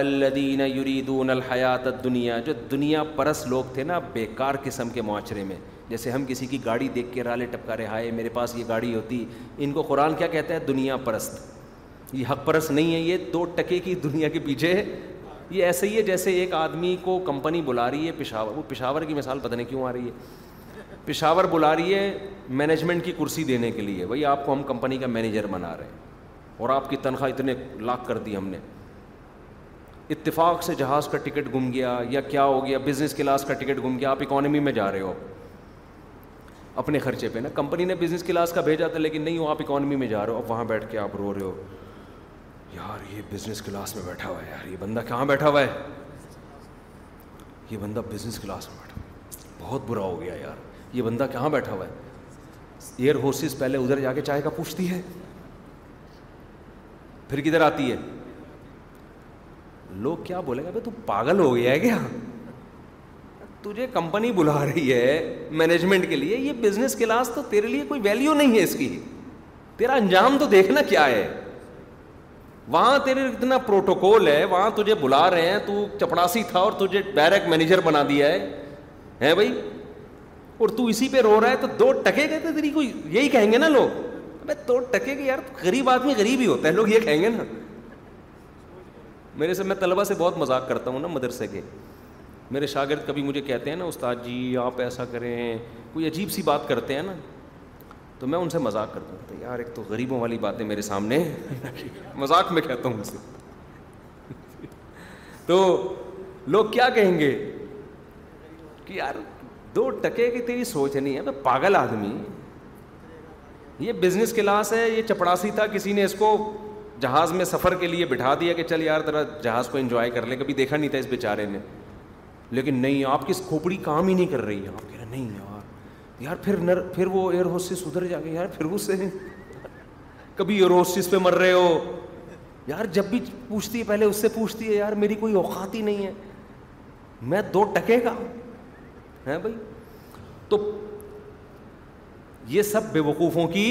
الدین یریدون الحیات دنیا جو دنیا پرس لوگ تھے نا بیکار قسم کے معاشرے میں جیسے ہم کسی کی گاڑی دیکھ کے رالے ٹپکا رہے ہائے میرے پاس یہ گاڑی ہوتی ان کو قرآن کیا کہتا ہے دنیا پرست یہ حق پرست نہیں ہے یہ دو ٹکے کی دنیا کے پیچھے ہے یہ ایسے ہی ہے جیسے ایک آدمی کو کمپنی بلا رہی ہے پشاور وہ پشاور کی مثال پتہ نہیں کیوں آ رہی ہے پشاور بلا رہی ہے مینجمنٹ کی کرسی دینے کے لیے بھائی آپ کو ہم کمپنی کا مینیجر بنا رہے ہیں اور آپ کی تنخواہ اتنے لاکھ کر دی ہم نے اتفاق سے جہاز کا ٹکٹ گم گیا یا کیا ہو گیا بزنس کلاس کا ٹکٹ گم گیا آپ اکانومی میں جا رہے ہو اپنے خرچے پہ نا کمپنی نے بزنس کلاس کا بھیجا تھا لیکن نہیں ہو آپ اکانومی میں جا رہے ہو اب وہاں بیٹھ کے آپ رو رہے ہو یار یہ بزنس کلاس میں بیٹھا ہوا ہے یار یہ بندہ کہاں بیٹھا ہوا ہے یہ بندہ بزنس کلاس میں بیٹھا ہوا ہے بہت برا ہو گیا یار یہ بندہ کہاں بیٹھا ہوا ہے ایئر فورسز پہلے ادھر جا کے چائے کا پوچھتی ہے پھر کدھر آتی ہے لوگ کیا بولے گا بھائی تو پاگل ہو گیا ہے کیا تجھے کمپنی بلا رہی ہے مینجمنٹ کے لیے یہ بزنس کلاس تو تیرے لیے کوئی ویلیو نہیں ہے اس کی تیرا انجام تو دیکھنا کیا ہے وہاں تیرے اتنا پروٹوکول ہے وہاں تجھے بلا رہے ہیں تو چپڑاسی تھا اور تجھے ڈائریکٹ مینیجر بنا دیا ہے بھائی اور تو اسی پہ رو رہا ہے تو دو ٹکے گئے تیری کو یہی کہیں گے نا لوگ دو ٹکے گئے یار غریب آدمی غریب ہی ہوتا ہے لوگ یہ کہیں گے نا میرے سے میں طلبہ سے بہت مذاق کرتا ہوں نا مدرسے کے میرے شاگرد کبھی مجھے کہتے ہیں نا استاد جی آپ ایسا کریں کوئی عجیب سی بات کرتے ہیں نا تو میں ان سے مذاق کرتا ہوں یار ایک تو غریبوں والی بات ہے میرے سامنے مذاق میں کہتا ہوں تو لوگ کیا کہیں گے کہ یار دو ٹکے کی تیری سوچ نہیں یار پاگل آدمی یہ بزنس کلاس ہے یہ چپڑاسی تھا کسی نے اس کو جہاز میں سفر کے لیے بٹھا دیا کہ چل یار ذرا جہاز کو انجوائے کر لے کبھی دیکھا نہیں تھا اس بیچارے نے لیکن نہیں آپ کی کھوپڑی کام ہی نہیں کر رہی ہے آپ کہہ رہے نہیں یار یار پھر نر پھر وہ ایئر ہوسٹس ادھر جا کے یار پھر اس سے کبھی ایئر ہوسٹس پہ مر رہے ہو یار جب بھی پوچھتی ہے پہلے اس سے پوچھتی ہے یار میری کوئی اوقات ہی نہیں ہے میں دو ٹکے کا ہیں بھائی تو یہ سب بے وقوفوں کی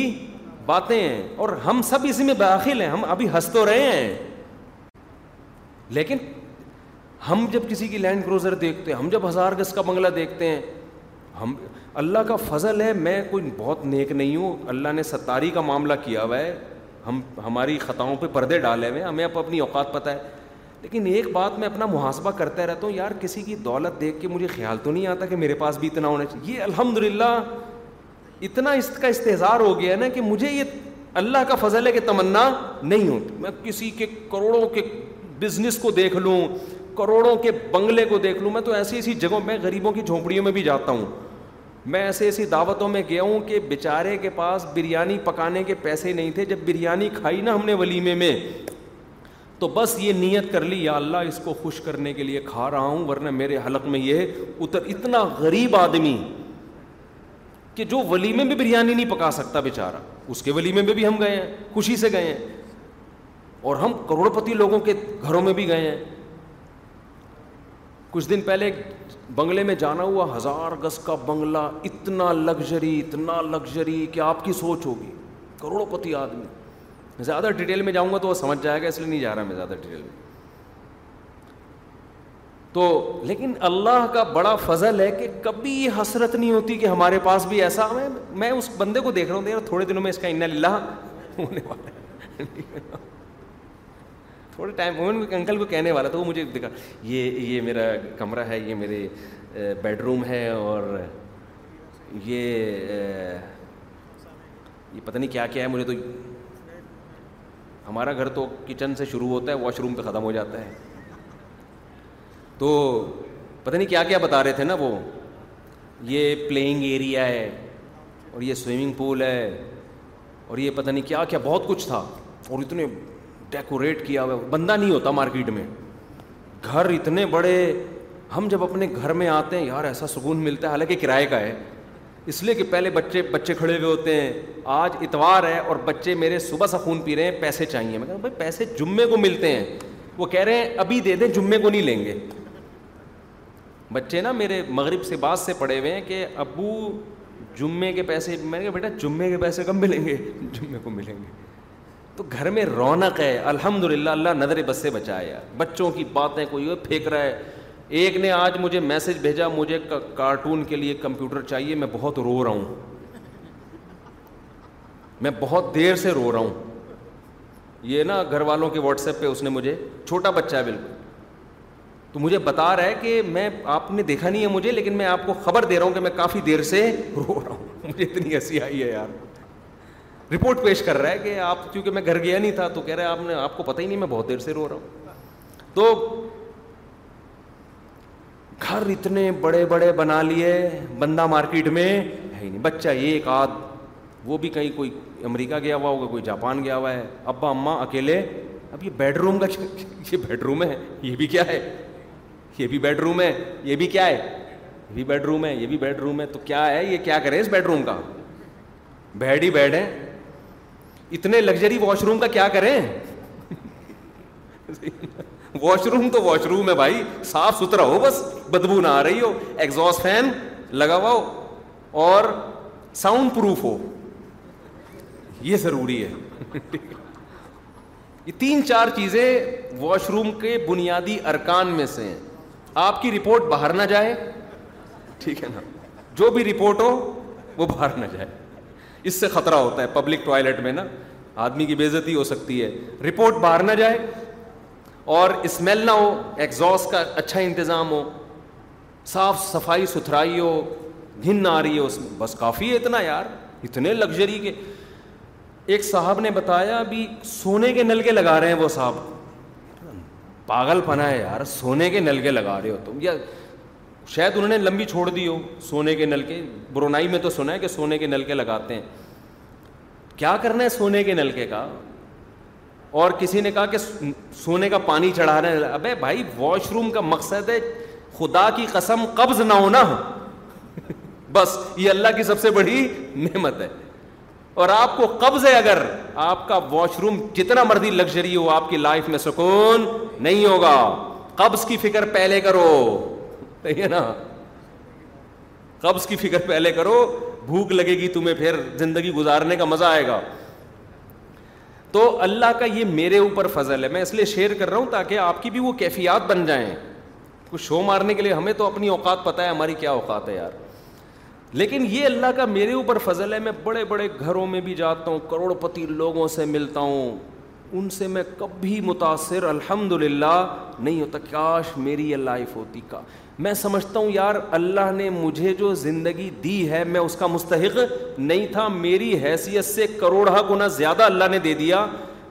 باتیں ہیں اور ہم سب اسی میں داخل ہیں ہم ابھی ہنس تو رہے ہیں لیکن ہم جب کسی کی لینڈ کروزر دیکھتے ہیں ہم جب ہزار گز کا بنگلہ دیکھتے ہیں ہم اللہ کا فضل ہے میں کوئی بہت نیک نہیں ہوں اللہ نے ستاری کا معاملہ کیا ہوا ہے ہم ہماری خطاؤں پہ پردے ڈالے ہوئے ہیں ہمیں اب اپنی اوقات پتہ ہے لیکن ایک بات میں اپنا محاسبہ کرتا رہتا ہوں یار کسی کی دولت دیکھ کے مجھے خیال تو نہیں آتا کہ میرے پاس بھی اتنا ہونا چاہیے یہ الحمد للہ اتنا اس کا استحصار ہو گیا نا کہ مجھے یہ اللہ کا فضل ہے کہ تمنا نہیں ہوتی میں کسی کے کروڑوں کے بزنس کو دیکھ لوں کروڑوں کے بنگلے کو دیکھ لوں میں تو ایسی ایسی جگہوں میں غریبوں کی جھونپڑیوں میں بھی جاتا ہوں میں ایسی ایسی دعوتوں میں گیا ہوں کہ بیچارے کے پاس بریانی پکانے کے پیسے نہیں تھے جب بریانی کھائی نا ہم نے ولیمے میں تو بس یہ نیت کر لی یا اللہ اس کو خوش کرنے کے لیے کھا رہا ہوں ورنہ میرے حلق میں یہ ہے اتر اتنا غریب آدمی کہ جو ولیمے بھی بریانی نہیں پکا سکتا بیچارہ اس کے ولیمے میں بھی ہم گئے ہیں خوشی سے گئے ہیں اور ہم کروڑ پتی لوگوں کے گھروں میں بھی گئے ہیں کچھ دن پہلے بنگلے میں جانا ہوا ہزار گز کا بنگلہ اتنا لگژری اتنا لگژری کہ آپ کی سوچ ہوگی کروڑوں پتی آدمی زیادہ ڈیٹیل میں جاؤں گا تو وہ سمجھ جائے گا اس لیے نہیں جا رہا میں زیادہ ڈیٹیل میں تو لیکن اللہ کا بڑا فضل ہے کہ کبھی یہ حسرت نہیں ہوتی کہ ہمارے پاس بھی ایسا میں میں اس بندے کو دیکھ رہا ہوں یار تھوڑے دنوں میں اس کا ان اللہ ہونے والا تھوڑے ٹائم اوون انکل کو کہنے والا تھا وہ مجھے دکھا یہ یہ میرا کمرہ ہے یہ میرے بیڈ روم ہے اور یہ یہ پتہ نہیں کیا کیا ہے مجھے تو ہمارا گھر تو کچن سے شروع ہوتا ہے واش روم پہ ختم ہو جاتا ہے تو پتہ نہیں کیا کیا بتا رہے تھے نا وہ یہ پلینگ ایریا ہے اور یہ سوئمنگ پول ہے اور یہ پتہ نہیں کیا کیا بہت کچھ تھا اور اتنے ڈیکوریٹ کیا ہوا بندہ نہیں ہوتا مارکیٹ میں گھر اتنے بڑے ہم جب اپنے گھر میں آتے ہیں یار ایسا سکون ملتا ہے حالانکہ کرائے کا ہے اس لیے کہ پہلے بچے بچے کھڑے ہوئے ہوتے ہیں آج اتوار ہے اور بچے میرے صبح سے خون پی رہے ہیں پیسے چاہیے میں بھائی پیسے جمعے کو ملتے ہیں وہ کہہ رہے ہیں ابھی دے دیں جمعے کو نہیں لیں گے بچے نا میرے مغرب سے بعد سے پڑے ہوئے ہیں کہ ابو جمعے کے پیسے میں نے کہا بیٹا جمعے کے پیسے کم ملیں گے جمعے کو ملیں گے تو گھر میں رونق ہے الحمد للہ اللہ نظر بس سے بچایا بچوں کی باتیں کوئی پھینک رہا ہے ایک نے آج مجھے میسج بھیجا مجھے کارٹون کے لیے کمپیوٹر چاہیے میں بہت رو رہا ہوں میں بہت دیر سے رو رہا ہوں یہ نا گھر والوں کے واٹس ایپ پہ اس نے مجھے چھوٹا بچہ ہے بالکل تو مجھے بتا رہا ہے کہ میں آپ نے دیکھا نہیں ہے مجھے لیکن میں آپ کو خبر دے رہا ہوں کہ میں کافی دیر سے رو رہا ہوں مجھے اتنی ہنسی آئی ہے یار رپورٹ پیش کر رہا ہے کہ آپ کیونکہ میں گھر گیا نہیں تھا تو کہہ رہے آپ نے آپ کو پتہ ہی نہیں میں بہت دیر سے رو رہا ہوں تو گھر اتنے بڑے بڑے بنا لیے بندہ مارکیٹ میں ہے ہی نہیں بچہ ایک آدھ وہ بھی کہیں کوئی امریکہ گیا ہوا ہوگا کوئی جاپان گیا ہوا ہے ابا اماں اکیلے اب یہ بیڈ روم کا یہ بیڈ روم ہے یہ بھی کیا ہے یہ بھی بیڈ روم ہے یہ بھی کیا ہے یہ بھی بیڈ روم ہے یہ بھی بیڈ روم ہے تو کیا ہے یہ کیا کرے اس بیڈ روم کا بیڈ ہی بیڈ ہے اتنے لگژری واش روم کا کیا کریں واش روم تو واش روم ہے بھائی صاف ستھرا ہو بس بدبو نہ آ رہی ہو ایگزاسٹ فین لگا ہوا ہو اور ساؤنڈ پروف ہو یہ ضروری ہے یہ تین چار چیزیں واش روم کے بنیادی ارکان میں سے ہیں آپ کی رپورٹ باہر نہ جائے ٹھیک ہے نا جو بھی رپورٹ ہو وہ باہر نہ جائے اس سے خطرہ ہوتا ہے پبلک ٹوائلٹ میں نا آدمی کی بےزتی ہو سکتی ہے رپورٹ باہر نہ جائے اور اسمیل نہ ہو ایگزاس کا اچھا انتظام ہو صاف صفائی ستھرائی ہو گھن نہ آ رہی ہو اس میں بس کافی ہے اتنا یار اتنے لگژری کے ایک صاحب نے بتایا ابھی سونے کے نل کے لگا رہے ہیں وہ صاحب پاگل پنا ہے یار سونے کے نل کے لگا رہے ہو تم یا شاید انہوں نے لمبی چھوڑ دی ہو سونے کے نل کے میں تو سنا ہے کہ سونے کے نل کے لگاتے ہیں کیا کرنا ہے سونے کے نل کے کا اور کسی نے کہا کہ سونے کا پانی چڑھا رہے ہیں ابے بھائی واش روم کا مقصد ہے خدا کی قسم قبض نہ ہونا بس یہ اللہ کی سب سے بڑی نعمت ہے اور آپ کو قبض ہے اگر آپ کا واش روم جتنا مرضی لگژری ہو آپ کی لائف میں سکون نہیں ہوگا قبض کی فکر پہلے کرو ہے نا قبض کی فکر پہلے کرو بھوک لگے گی تمہیں پھر زندگی گزارنے کا مزہ آئے گا تو اللہ کا یہ میرے اوپر فضل ہے میں اس لیے شیئر کر رہا ہوں تاکہ آپ کی بھی وہ کیفیات بن جائیں کچھ شو مارنے کے لیے ہمیں تو اپنی اوقات پتا ہے ہماری کیا اوقات ہے یار لیکن یہ اللہ کا میرے اوپر فضل ہے میں بڑے بڑے گھروں میں بھی جاتا ہوں کروڑ پتی لوگوں سے ملتا ہوں ان سے میں کبھی متاثر الحمد للہ نہیں ہوتا کاش میری یہ لائف ہوتی کا میں سمجھتا ہوں یار اللہ نے مجھے جو زندگی دی ہے میں اس کا مستحق نہیں تھا میری حیثیت سے کروڑا گنا زیادہ اللہ نے دے دیا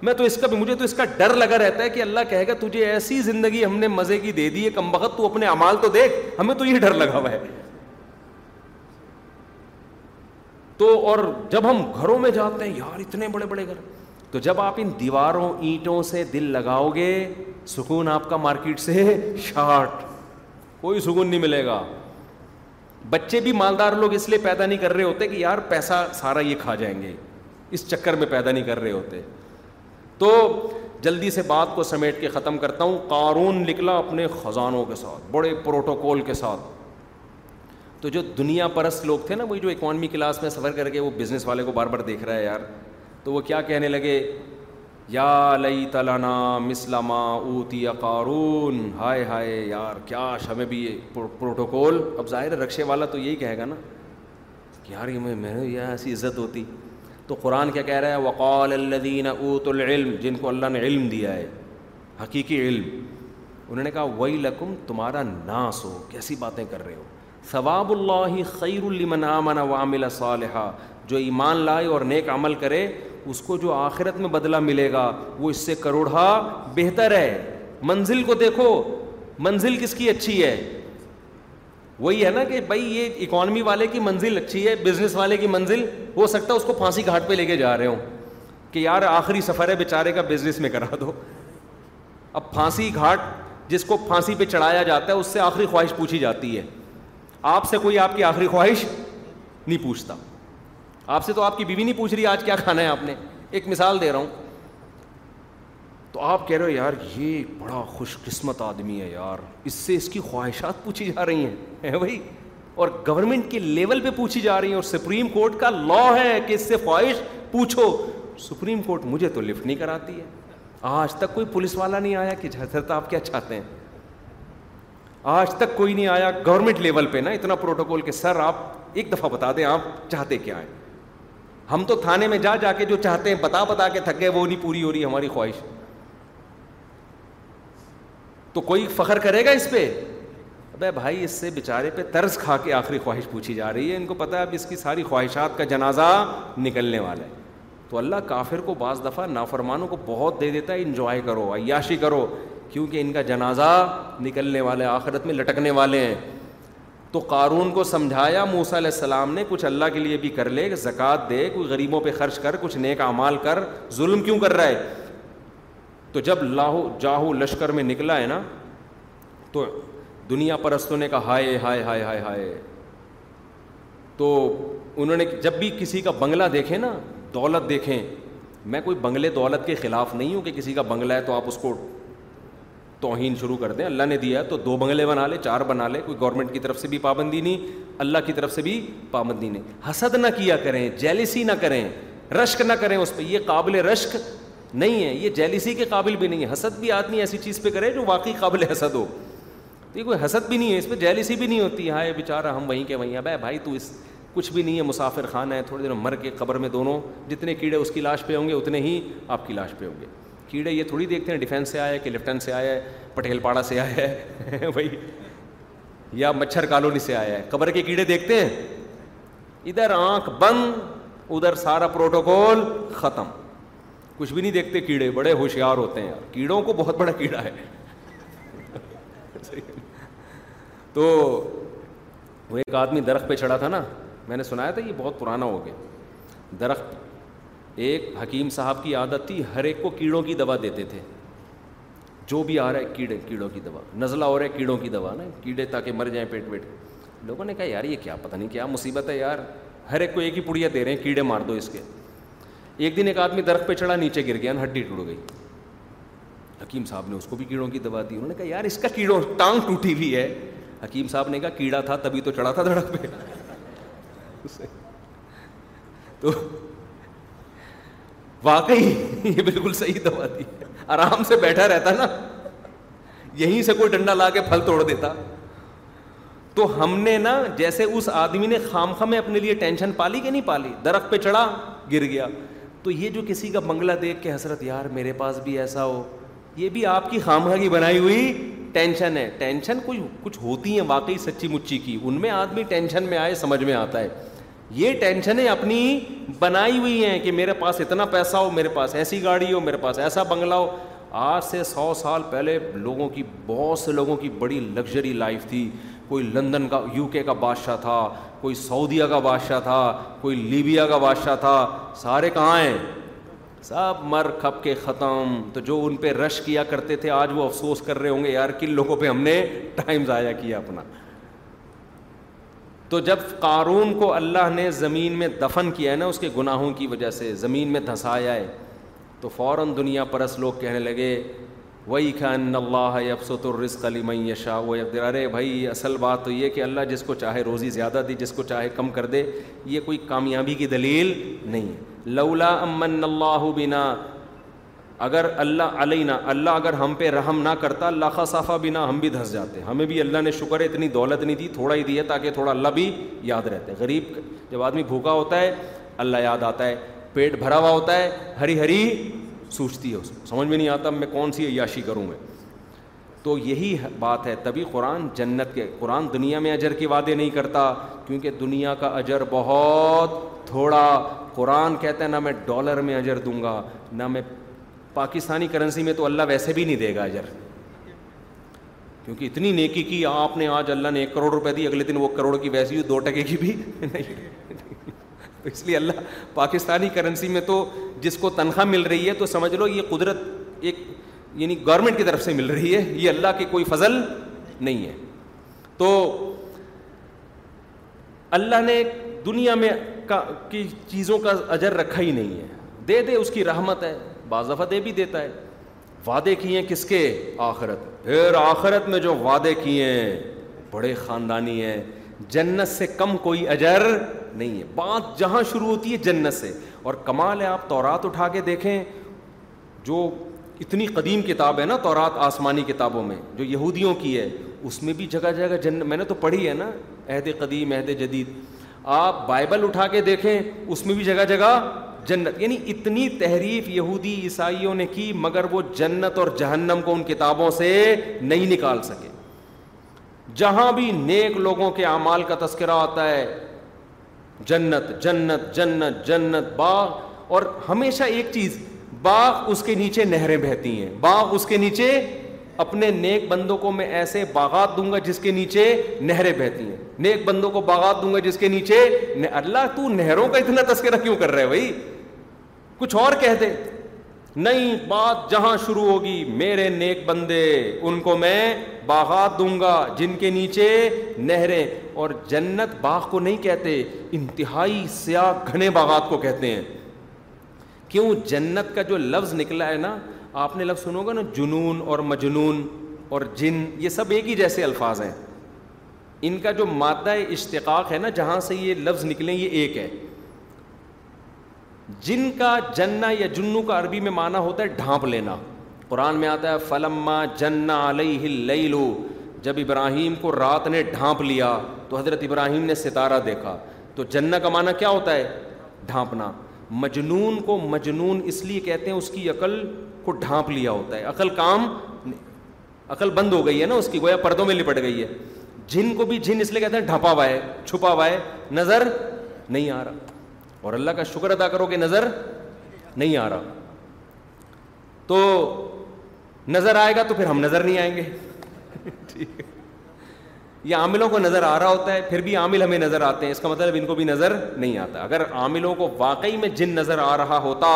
میں تو اس کا بھی مجھے تو اس کا ڈر لگا رہتا ہے کہ اللہ کہے گا تجھے ایسی زندگی ہم نے مزے کی دے دی ہے کم بخت تو اپنے امال تو دیکھ ہمیں تو یہ ڈر لگا ہوا ہے تو اور جب ہم گھروں میں جاتے ہیں یار اتنے بڑے بڑے گھر تو جب آپ ان دیواروں اینٹوں سے دل لگاؤ گے سکون آپ کا مارکیٹ سے شارٹ کوئی سکون نہیں ملے گا بچے بھی مالدار لوگ اس لیے پیدا نہیں کر رہے ہوتے کہ یار پیسہ سارا یہ کھا جائیں گے اس چکر میں پیدا نہیں کر رہے ہوتے تو جلدی سے بات کو سمیٹ کے ختم کرتا ہوں قارون نکلا اپنے خزانوں کے ساتھ بڑے پروٹوکول کے ساتھ تو جو دنیا پرست لوگ تھے نا وہی جو اکانومی کلاس میں سفر کر کے وہ بزنس والے کو بار بار دیکھ رہا ہے یار تو وہ کیا کہنے لگے یا لئی تلنا مسلما اوتی قارون ہائے ہائے یار کیا ہمیں بھی یہ پروٹوکول اب ظاہر ہے رقشے والا تو یہی کہے گا نا کہ یار یہ میں یہ ایسی عزت ہوتی تو قرآن کیا کہہ رہا ہے وقال الدین اوت العلم جن کو اللہ نے علم دیا ہے حقیقی علم انہوں نے کہا وہی لکم تمہارا ناس ہو کیسی باتیں کر رہے ہو ثواب اللہ خیر اللّہ وعمل صالحہ جو ایمان لائے اور نیک عمل کرے اس کو جو آخرت میں بدلہ ملے گا وہ اس سے کروڑا بہتر ہے منزل کو دیکھو منزل کس کی اچھی ہے وہی ہے نا کہ بھائی یہ اکانومی والے کی منزل اچھی ہے بزنس والے کی منزل ہو سکتا ہے اس کو پھانسی گھاٹ پہ لے کے جا رہے ہوں کہ یار آخری سفر ہے بیچارے کا بزنس میں کرا دو اب پھانسی گھاٹ جس کو پھانسی پہ چڑھایا جاتا ہے اس سے آخری خواہش پوچھی جاتی ہے آپ سے کوئی آپ کی آخری خواہش نہیں پوچھتا آپ سے تو آپ کی بیوی نہیں پوچھ رہی آج کیا کھانا ہے آپ نے ایک مثال دے رہا ہوں تو آپ کہہ رہے ہو یار یہ بڑا خوش قسمت آدمی ہے یار اس اس سے کی خواہشات پوچھی جا رہی ہیں بھائی اور گورنمنٹ کے لیول پہ پوچھی جا رہی ہیں اور سپریم کورٹ کا لا ہے کہ اس سے خواہش پوچھو سپریم کورٹ مجھے تو لفٹ نہیں کراتی ہے آج تک کوئی پولیس والا نہیں آیا کہ آپ کیا چاہتے ہیں آج تک کوئی نہیں آیا گورنمنٹ لیول پہ نا اتنا پروٹوکول کہ سر آپ ایک دفعہ بتا دیں آپ چاہتے کیا ہیں ہم تو تھانے میں جا جا کے جو چاہتے ہیں بتا بتا کے تھک گئے وہ نہیں پوری ہو رہی ہماری خواہش تو کوئی فخر کرے گا اس پہ ابے بھائی اس سے بیچارے پہ طرز کھا کے آخری خواہش پوچھی جا رہی ہے ان کو پتا ہے اب اس کی ساری خواہشات کا جنازہ نکلنے والا ہے تو اللہ کافر کو بعض دفعہ نافرمانوں کو بہت دے دیتا ہے انجوائے کرو عیاشی کرو کیونکہ ان کا جنازہ نکلنے والے آخرت میں لٹکنے والے ہیں تو قارون کو سمجھایا موسیٰ علیہ السلام نے کچھ اللہ کے لیے بھی کر لے زکوٰۃ دے کوئی غریبوں پہ خرچ کر کچھ نیک اعمال کر ظلم کیوں کر رہا ہے تو جب لاہو جاہو لشکر میں نکلا ہے نا تو دنیا پرستوں نے کہا ہائے ہائے ہائے ہائے ہائے تو انہوں نے جب بھی کسی کا بنگلہ دیکھے نا دولت دیکھیں میں کوئی بنگلے دولت کے خلاف نہیں ہوں کہ کسی کا بنگلہ ہے تو آپ اس کو توہین شروع کر دیں اللہ نے دیا تو دو بنگلے بنا لے چار بنا لے کوئی گورنمنٹ کی طرف سے بھی پابندی نہیں اللہ کی طرف سے بھی پابندی نہیں حسد نہ کیا کریں جیلسی نہ کریں رشک نہ کریں اس پہ یہ قابل رشک نہیں ہے یہ جیلسی کے قابل بھی نہیں ہے حسد بھی آدمی ایسی چیز پہ کرے جو واقعی قابل حسد ہو تو یہ کوئی حسد بھی نہیں ہے اس پہ جیلسی بھی نہیں ہوتی ہاں بے چارہ ہم وہیں کے وہیں بھائی بھائی تو اس کچھ بھی نہیں ہے مسافر خان ہے تھوڑے دیر مر کے قبر میں دونوں جتنے کیڑے اس کی لاش پہ ہوں گے اتنے ہی آپ کی لاش پہ ہوں گے کیڑے یہ تھوڑی دیکھتے ہیں ڈیفینس سے آیا ہے کہ لیفٹن سے آیا ہے پٹیل پاڑا سے آیا ہے بھائی یا مچھر کالونی سے آیا ہے قبر کے کیڑے دیکھتے ہیں ادھر آنکھ بند ادھر سارا پروٹوکول ختم کچھ بھی نہیں دیکھتے کیڑے بڑے ہوشیار ہوتے ہیں کیڑوں کو بہت بڑا کیڑا ہے تو وہ ایک آدمی درخت پہ چڑھا تھا نا میں نے سنایا تھا یہ بہت پرانا ہو گیا درخت ایک حکیم صاحب کی عادت تھی ہر ایک کو کیڑوں کی دوا دیتے تھے جو بھی آ رہا ہے کیڑے کیڑوں کی دوا نزلہ ہو رہا ہے کیڑوں کی دوا نا کیڑے تاکہ مر جائیں پیٹ ویٹ لوگوں نے کہا یار یہ کیا پتہ نہیں کیا مصیبت ہے یار ہر ایک کو ایک ہی پڑیا دے رہے ہیں کیڑے مار دو اس کے ایک دن ایک آدمی درخت پہ چڑھا نیچے گر گیا ہڈی ٹوٹ گئی حکیم صاحب نے اس کو بھی کیڑوں کی دوا دی انہوں نے کہا یار اس کا کیڑوں ٹانگ ٹوٹی ہوئی ہے حکیم صاحب نے کہا کیڑا تھا تبھی تو چڑھا تھا درخت پہ تو واقعی یہ بالکل صحیح دوا دی آرام سے بیٹھا رہتا نا یہیں سے کوئی ڈنڈا لا کے پھل توڑ دیتا تو ہم نے نا جیسے اس آدمی نے خام میں اپنے لیے ٹینشن پالی کہ نہیں پالی درخت پہ چڑھا گر گیا تو یہ جو کسی کا بنگلہ دیکھ کے حسرت یار میرے پاس بھی ایسا ہو یہ بھی آپ کی خاں کی بنائی ہوئی ٹینشن ہے ٹینشن کوئی کچھ ہوتی ہے واقعی سچی مچی کی ان میں آدمی ٹینشن میں آئے سمجھ میں آتا ہے یہ ٹینشنیں اپنی بنائی ہوئی ہیں کہ میرے پاس اتنا پیسہ ہو میرے پاس ایسی گاڑی ہو میرے پاس ایسا بنگلہ ہو آج سے سو سال پہلے لوگوں کی بہت سے لوگوں کی بڑی لگژری لائف تھی کوئی لندن کا یو کے کا بادشاہ تھا کوئی سعودیہ کا بادشاہ تھا کوئی لیبیا کا بادشاہ تھا سارے کہاں ہیں سب مر کھپ کے ختم تو جو ان پہ رش کیا کرتے تھے آج وہ افسوس کر رہے ہوں گے یار کن لوگوں پہ ہم نے ٹائم ضائع کیا اپنا تو جب قارون کو اللہ نے زمین میں دفن کیا ہے نا اس کے گناہوں کی وجہ سے زمین میں دھنسایا ہے تو فوراً دنیا پرس لوگ کہنے لگے وہی خان اللہ الرزق علیم یشا و ارے بھائی اصل بات تو یہ کہ اللہ جس کو چاہے روزی زیادہ دی جس کو چاہے کم کر دے یہ کوئی کامیابی کی دلیل نہیں ہے لولا امن اللہ بنا اگر اللہ علینا اللہ اگر ہم پہ رحم نہ کرتا اللہ خاصافہ بھی نہ ہم بھی دھنس جاتے ہیں ہمیں بھی اللہ نے شکر ہے اتنی دولت نہیں دی تھوڑا ہی دیا تاکہ تھوڑا اللہ بھی یاد رہتے غریب جب آدمی بھوکا ہوتا ہے اللہ یاد آتا ہے پیٹ بھرا ہوا ہوتا ہے ہری ہری سوچتی ہے اس کو سمجھ میں نہیں آتا میں کون سی عیاشی کروں میں تو یہی بات ہے تبھی قرآن جنت کے قرآن دنیا میں اجر کے وعدے نہیں کرتا کیونکہ دنیا کا اجر بہت تھوڑا قرآن کہتا ہے نہ میں ڈالر میں اجر دوں گا نہ میں پاکستانی کرنسی میں تو اللہ ویسے بھی نہیں دے گا اجر کیونکہ اتنی نیکی کی آپ نے آج اللہ نے ایک کروڑ روپے دی اگلے دن وہ کروڑ کی ویسی ہو دو ٹکے کی بھی نہیں تو اس لیے اللہ پاکستانی کرنسی میں تو جس کو تنخواہ مل رہی ہے تو سمجھ لو یہ قدرت ایک یعنی گورنمنٹ کی طرف سے مل رہی ہے یہ اللہ کی کوئی فضل نہیں ہے تو اللہ نے دنیا میں کی چیزوں کا اجر رکھا ہی نہیں ہے دے دے اس کی رحمت ہے بعض دفعہ دے بھی دیتا ہے وعدے کیے ہیں کس کے آخرت پھر آخرت میں جو وعدے کیے ہیں بڑے خاندانی ہیں جنت سے کم کوئی اجر نہیں ہے بات جہاں شروع ہوتی ہے جنت سے اور کمال ہے آپ تورات اٹھا کے دیکھیں جو اتنی قدیم کتاب ہے نا تورات آسمانی کتابوں میں جو یہودیوں کی ہے اس میں بھی جگہ جگہ جن میں نے تو پڑھی ہے نا عہد قدیم عہد جدید آپ بائبل اٹھا کے دیکھیں اس میں بھی جگہ جگہ جنت یعنی اتنی تحریف یہودی عیسائیوں نے کی مگر وہ جنت اور جہنم کو ان کتابوں سے نہیں نکال سکے جہاں بھی نیک لوگوں کے اعمال کا تذکرہ آتا ہے جنت جنت جنت جنت باغ اور ہمیشہ ایک چیز باغ اس کے نیچے نہریں بہتی ہیں باغ اس کے نیچے اپنے نیک بندوں کو میں ایسے باغات دوں گا جس کے نیچے نہریں بہتی ہیں نیک بندوں کو باغات دوں گا جس کے نیچے اللہ تو نہروں کا اتنا تذکرہ کیوں کر رہے بھائی کچھ اور کہہ دے بات جہاں شروع ہوگی میرے نیک بندے ان کو میں باغات دوں گا جن کے نیچے نہریں اور جنت باغ کو نہیں کہتے انتہائی سیاہ گھنے باغات کو کہتے ہیں کیوں جنت کا جو لفظ نکلا ہے نا آپ نے لفظ سنو گا نا جنون اور مجنون اور جن یہ سب ایک ہی جیسے الفاظ ہیں ان کا جو مادہ اشتقاق ہے نا جہاں سے یہ لفظ نکلیں یہ ایک ہے جن کا جنا یا جنو کا عربی میں معنی ہوتا ہے ڈھانپ لینا قرآن میں آتا ہے فلما جنا علیہ لو جب ابراہیم کو رات نے ڈھانپ لیا تو حضرت ابراہیم نے ستارہ دیکھا تو جنا کا معنی کیا ہوتا ہے ڈھانپنا مجنون کو مجنون اس لیے کہتے ہیں اس کی عقل کو ڈھانپ لیا ہوتا ہے عقل کام عقل بند ہو گئی ہے نا اس کی گویا پردوں میں لپٹ گئی ہے جن کو بھی جن اس لیے کہتے ہیں ہوا ہوا ہے ہے چھپا نظر نہیں آ رہا اور اللہ کا شکر ادا کرو کہ نظر نہیں آ رہا تو نظر آئے گا تو پھر ہم نظر نہیں آئیں گے یہ عاملوں کو نظر آ رہا ہوتا ہے پھر بھی عامل ہمیں نظر آتے ہیں اس کا مطلب ان کو بھی نظر نہیں آتا اگر عاملوں کو واقعی میں جن نظر آ رہا ہوتا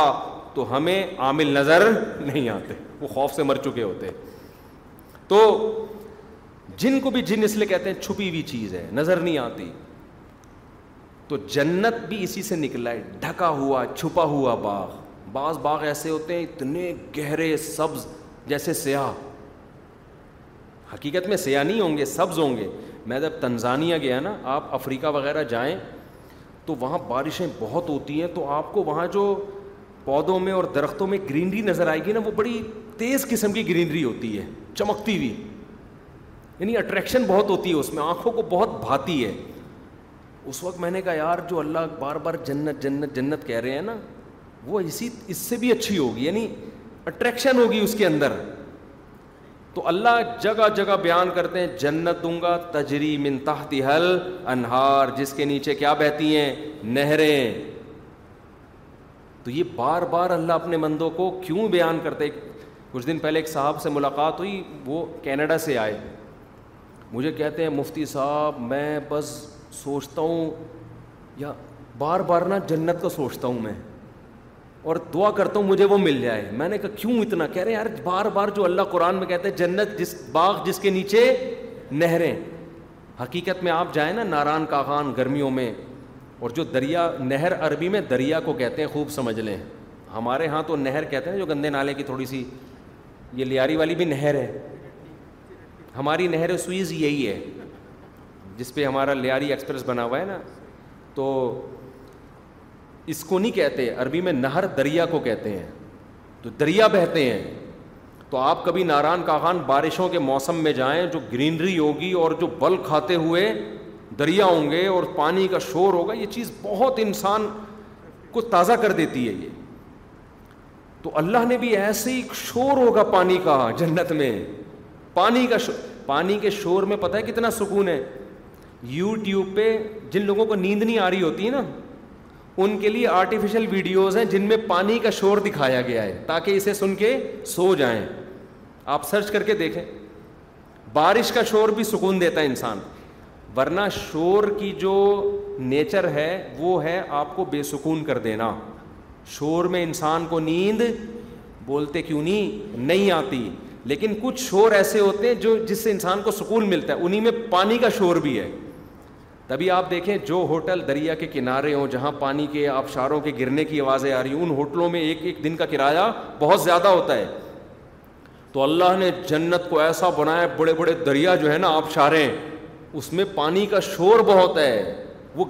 تو ہمیں عامل نظر نہیں آتے وہ خوف سے مر چکے ہوتے تو جن کو بھی جن اس لیے کہتے ہیں چھپی ہوئی چیز ہے نظر نہیں آتی تو جنت بھی اسی سے نکلا ہے ڈھکا ہوا چھپا ہوا باغ بعض باغ ایسے ہوتے ہیں اتنے گہرے سبز جیسے سیاہ حقیقت میں سیاہ نہیں ہوں گے سبز ہوں گے میں جب تنزانیہ گیا نا آپ افریقہ وغیرہ جائیں تو وہاں بارشیں بہت ہوتی ہیں تو آپ کو وہاں جو پودوں میں اور درختوں میں گرینری نظر آئے گی نا وہ بڑی تیز قسم کی گرینری ہوتی ہے چمکتی ہوئی یعنی اٹریکشن بہت ہوتی ہے اس میں آنکھوں کو بہت بھاتی ہے اس وقت میں نے کہا یار جو اللہ بار بار جنت جنت جنت کہہ رہے ہیں نا وہ اسی اس سے بھی اچھی ہوگی یعنی اٹریکشن ہوگی اس کے اندر تو اللہ جگہ جگہ بیان کرتے ہیں جنت دوں گا تجری من تحت حل انہار جس کے نیچے کیا بہتی ہیں نہریں تو یہ بار بار اللہ اپنے مندوں کو کیوں بیان کرتے کچھ دن پہلے ایک صاحب سے ملاقات ہوئی وہ کینیڈا سے آئے مجھے کہتے ہیں مفتی صاحب میں بس سوچتا ہوں یا بار بار نا جنت کو سوچتا ہوں میں اور دعا کرتا ہوں مجھے وہ مل جائے میں نے کہا کیوں اتنا کہہ رہے ہیں یار بار بار جو اللہ قرآن میں کہتے ہیں جنت جس باغ جس کے نیچے نہریں حقیقت میں آپ جائیں نا ناران کاغان گرمیوں میں اور جو دریا نہر عربی میں دریا کو کہتے ہیں خوب سمجھ لیں ہمارے ہاں تو نہر کہتے ہیں جو گندے نالے کی تھوڑی سی یہ لیاری والی بھی نہر ہے ہماری نہر سوئز یہی ہے جس پہ ہمارا لیاری ایکسپریس بنا ہوا ہے نا تو اس کو نہیں کہتے عربی میں نہر دریا کو کہتے ہیں تو دریا بہتے ہیں تو آپ کبھی ناران کاغان بارشوں کے موسم میں جائیں جو گرینری ہوگی اور جو بل کھاتے ہوئے دریا ہوں گے اور پانی کا شور ہوگا یہ چیز بہت انسان کو تازہ کر دیتی ہے یہ تو اللہ نے بھی ایسے ہی شور ہوگا پانی کا جنت میں پانی کا شور پانی کے شور میں پتہ ہے کتنا سکون ہے یو ٹیوب پہ جن لوگوں کو نیند نہیں آ رہی ہوتی ہے نا ان کے لیے آرٹیفیشل ویڈیوز ہیں جن میں پانی کا شور دکھایا گیا ہے تاکہ اسے سن کے سو جائیں آپ سرچ کر کے دیکھیں بارش کا شور بھی سکون دیتا ہے انسان ورنہ شور کی جو نیچر ہے وہ ہے آپ کو بے سکون کر دینا شور میں انسان کو نیند بولتے کیوں نہیں نہیں آتی لیکن کچھ شور ایسے ہوتے ہیں جو جس سے انسان کو سکون ملتا ہے انہیں میں پانی کا شور بھی ہے تبھی آپ دیکھیں جو ہوٹل دریا کے کنارے ہوں جہاں پانی کے آبشاروں کے گرنے کی آوازیں آ رہی ہیں ان ہوٹلوں میں ایک ایک دن کا کرایہ بہت زیادہ ہوتا ہے تو اللہ نے جنت کو ایسا بنایا بڑے بڑے دریا جو ہے نا آبشاریں اس میں پانی کا شور بہت ہے وہ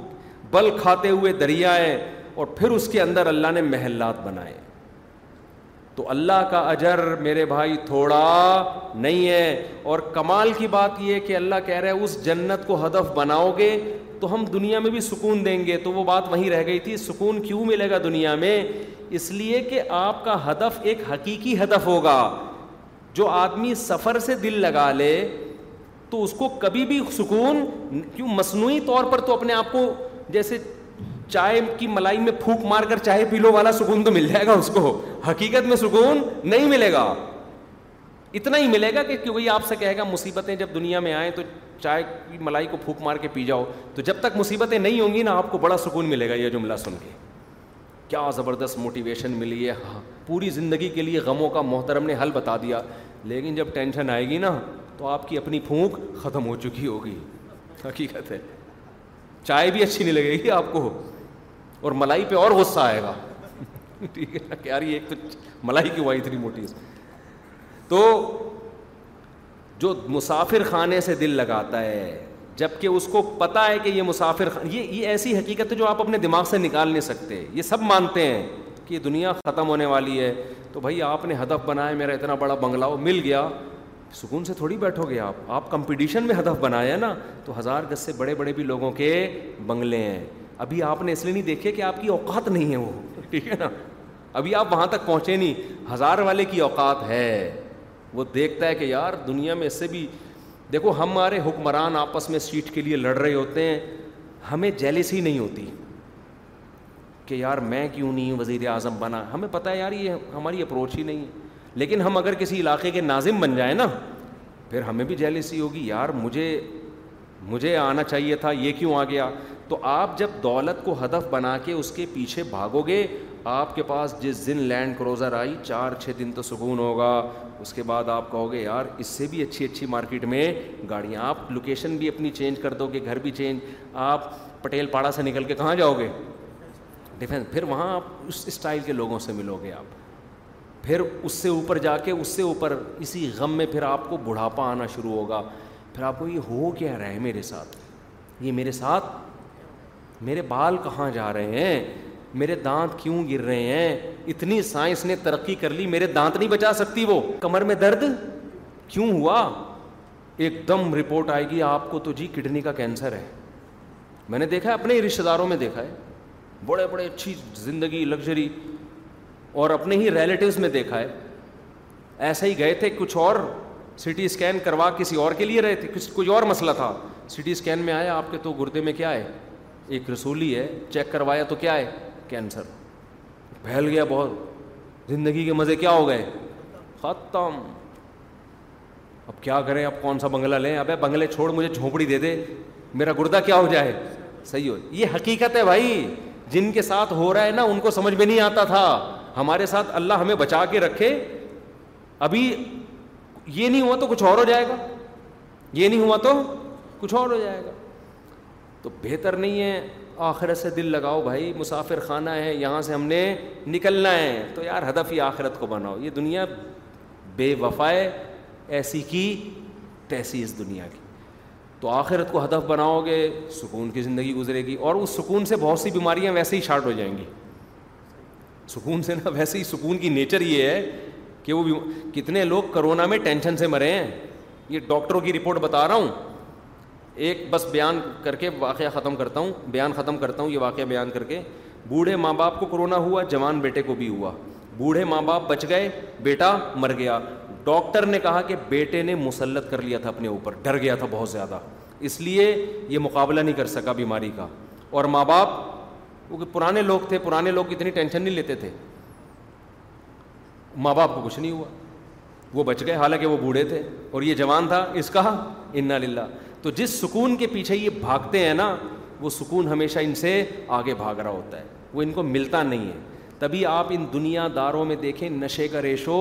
بل کھاتے ہوئے دریا ہے اور پھر اس کے اندر اللہ نے محلات بنائے تو اللہ کا اجر میرے بھائی تھوڑا نہیں ہے اور کمال کی بات یہ کہ اللہ کہہ رہا ہے اس جنت کو ہدف بناؤ گے تو ہم دنیا میں بھی سکون دیں گے تو وہ بات وہیں رہ گئی تھی سکون کیوں ملے گا دنیا میں اس لیے کہ آپ کا ہدف ایک حقیقی ہدف ہوگا جو آدمی سفر سے دل لگا لے تو اس کو کبھی بھی سکون کیوں مصنوعی طور پر تو اپنے آپ کو جیسے چائے کی ملائی میں پھونک مار کر چائے پیلو والا سکون تو مل جائے گا اس کو حقیقت میں سکون نہیں ملے گا اتنا ہی ملے گا کہ بھائی آپ سے کہے گا مصیبتیں جب دنیا میں آئیں تو چائے کی ملائی کو پھونک مار کے پی جاؤ تو جب تک مصیبتیں نہیں ہوں گی نا آپ کو بڑا سکون ملے گا یہ جملہ سن کے کیا زبردست موٹیویشن ملی ہے ہاں، پوری زندگی کے لیے غموں کا محترم نے حل بتا دیا لیکن جب ٹینشن آئے گی نا تو آپ کی اپنی پھونک ختم ہو چکی ہوگی حقیقت ہے چائے بھی اچھی نہیں لگے گی آپ کو اور ملائی پہ اور غصہ آئے گا ٹھیک ہے یار یہ تو ملائی کی وائی اتنی موٹی تو جو مسافر خانے سے دل لگاتا ہے جب کہ اس کو پتا ہے کہ یہ مسافر خان یہ یہ ایسی حقیقت ہے جو آپ اپنے دماغ سے نکال نہیں سکتے یہ سب مانتے ہیں کہ یہ دنیا ختم ہونے والی ہے تو بھائی آپ نے ہدف بنایا میرا اتنا بڑا بنگلہ مل گیا سکون سے تھوڑی بیٹھو گے آپ آپ کمپٹیشن میں ہدف بنایا نا تو ہزار گز سے بڑے بڑے بھی لوگوں کے بنگلے ہیں ابھی آپ نے اس لیے نہیں دیکھے کہ آپ کی اوقات نہیں ہے وہ ٹھیک ہے نا ابھی آپ وہاں تک پہنچے نہیں ہزار والے کی اوقات ہے وہ دیکھتا ہے کہ یار دنیا میں اس سے بھی دیکھو ہمارے حکمران آپس میں سیٹ کے لیے لڑ رہے ہوتے ہیں ہمیں جیلس ہی نہیں ہوتی کہ یار میں کیوں نہیں وزیر اعظم بنا ہمیں پتہ ہے یار یہ ہماری اپروچ ہی نہیں ہے لیکن ہم اگر کسی علاقے کے ناظم بن جائیں نا پھر ہمیں بھی جیلسی ہوگی یار مجھے مجھے آنا چاہیے تھا یہ کیوں آ گیا تو آپ جب دولت کو ہدف بنا کے اس کے پیچھے بھاگو گے آپ کے پاس جس دن لینڈ کروزر آئی چار چھ دن تو سکون ہوگا اس کے بعد آپ کہو گے یار اس سے بھی اچھی اچھی مارکیٹ میں گاڑیاں آپ لوکیشن بھی اپنی چینج کر دو گے گھر بھی چینج آپ پٹیل پاڑا سے نکل کے کہاں جاؤ گے ڈیفینس پھر وہاں آپ اس اسٹائل کے لوگوں سے ملو گے آپ پھر اس سے اوپر جا کے اس سے اوپر اسی غم میں پھر آپ کو بڑھاپا آنا شروع ہوگا پھر آپ کو یہ ہو کیا رہا ہے میرے ساتھ یہ میرے ساتھ میرے بال کہاں جا رہے ہیں میرے دانت کیوں گر رہے ہیں اتنی سائنس نے ترقی کر لی میرے دانت نہیں بچا سکتی وہ کمر میں درد کیوں ہوا ایک دم رپورٹ آئے گی آپ کو تو جی کڈنی کا کینسر ہے میں نے دیکھا ہے اپنے رشتے داروں میں دیکھا ہے بڑے بڑے اچھی زندگی لگژری اور اپنے ہی ریلیٹیوز میں دیکھا ہے ایسے ہی گئے تھے کچھ اور سی ٹی اسکین کروا کسی اور کے لیے رہے تھے کچھ کوئی اور مسئلہ تھا سی ٹی اسکین میں آیا آپ کے تو گردے میں کیا ہے ایک رسولی ہے چیک کروایا تو کیا ہے کینسر پھیل گیا بہت زندگی کے مزے کیا ہو گئے ختم اب کیا کریں اب کون سا بنگلہ لیں ابے بنگلے چھوڑ مجھے جھونپڑی دے دے میرا گردہ کیا ہو جائے صحیح ہو یہ حقیقت ہے بھائی جن کے ساتھ ہو رہا ہے نا ان کو سمجھ میں نہیں آتا تھا ہمارے ساتھ اللہ ہمیں بچا کے رکھے ابھی یہ نہیں ہوا تو کچھ اور ہو جائے گا یہ نہیں ہوا تو کچھ اور ہو جائے گا تو بہتر نہیں ہے آخرت سے دل لگاؤ بھائی مسافر خانہ ہے یہاں سے ہم نے نکلنا ہے تو یار ہدف ہی آخرت کو بناؤ یہ دنیا بے وفائے ایسی کی تیسی اس دنیا کی تو آخرت کو ہدف بناؤ گے سکون کی زندگی گزرے گی اور اس سکون سے بہت سی بیماریاں ویسے ہی شارٹ ہو جائیں گی سکون سے نا ویسے ہی سکون کی نیچر یہ ہے کہ وہ کتنے لوگ کرونا میں ٹینشن سے مرے ہیں یہ ڈاکٹروں کی رپورٹ بتا رہا ہوں ایک بس بیان کر کے واقعہ ختم کرتا ہوں بیان ختم کرتا ہوں یہ واقعہ بیان کر کے بوڑھے ماں باپ کو کرونا ہوا جوان بیٹے کو بھی ہوا بوڑھے ماں باپ بچ گئے بیٹا مر گیا ڈاکٹر نے کہا کہ بیٹے نے مسلط کر لیا تھا اپنے اوپر ڈر گیا تھا بہت زیادہ اس لیے یہ مقابلہ نہیں کر سکا بیماری کا اور ماں باپ کیونکہ پرانے لوگ تھے پرانے لوگ اتنی ٹینشن نہیں لیتے تھے ماں باپ کو کچھ نہیں ہوا وہ بچ گئے حالانکہ وہ بوڑھے تھے اور یہ جوان تھا اس کا انا للہ تو جس سکون کے پیچھے یہ بھاگتے ہیں نا وہ سکون ہمیشہ ان سے آگے بھاگ رہا ہوتا ہے وہ ان کو ملتا نہیں ہے تبھی آپ ان دنیا داروں میں دیکھیں نشے کا ریشو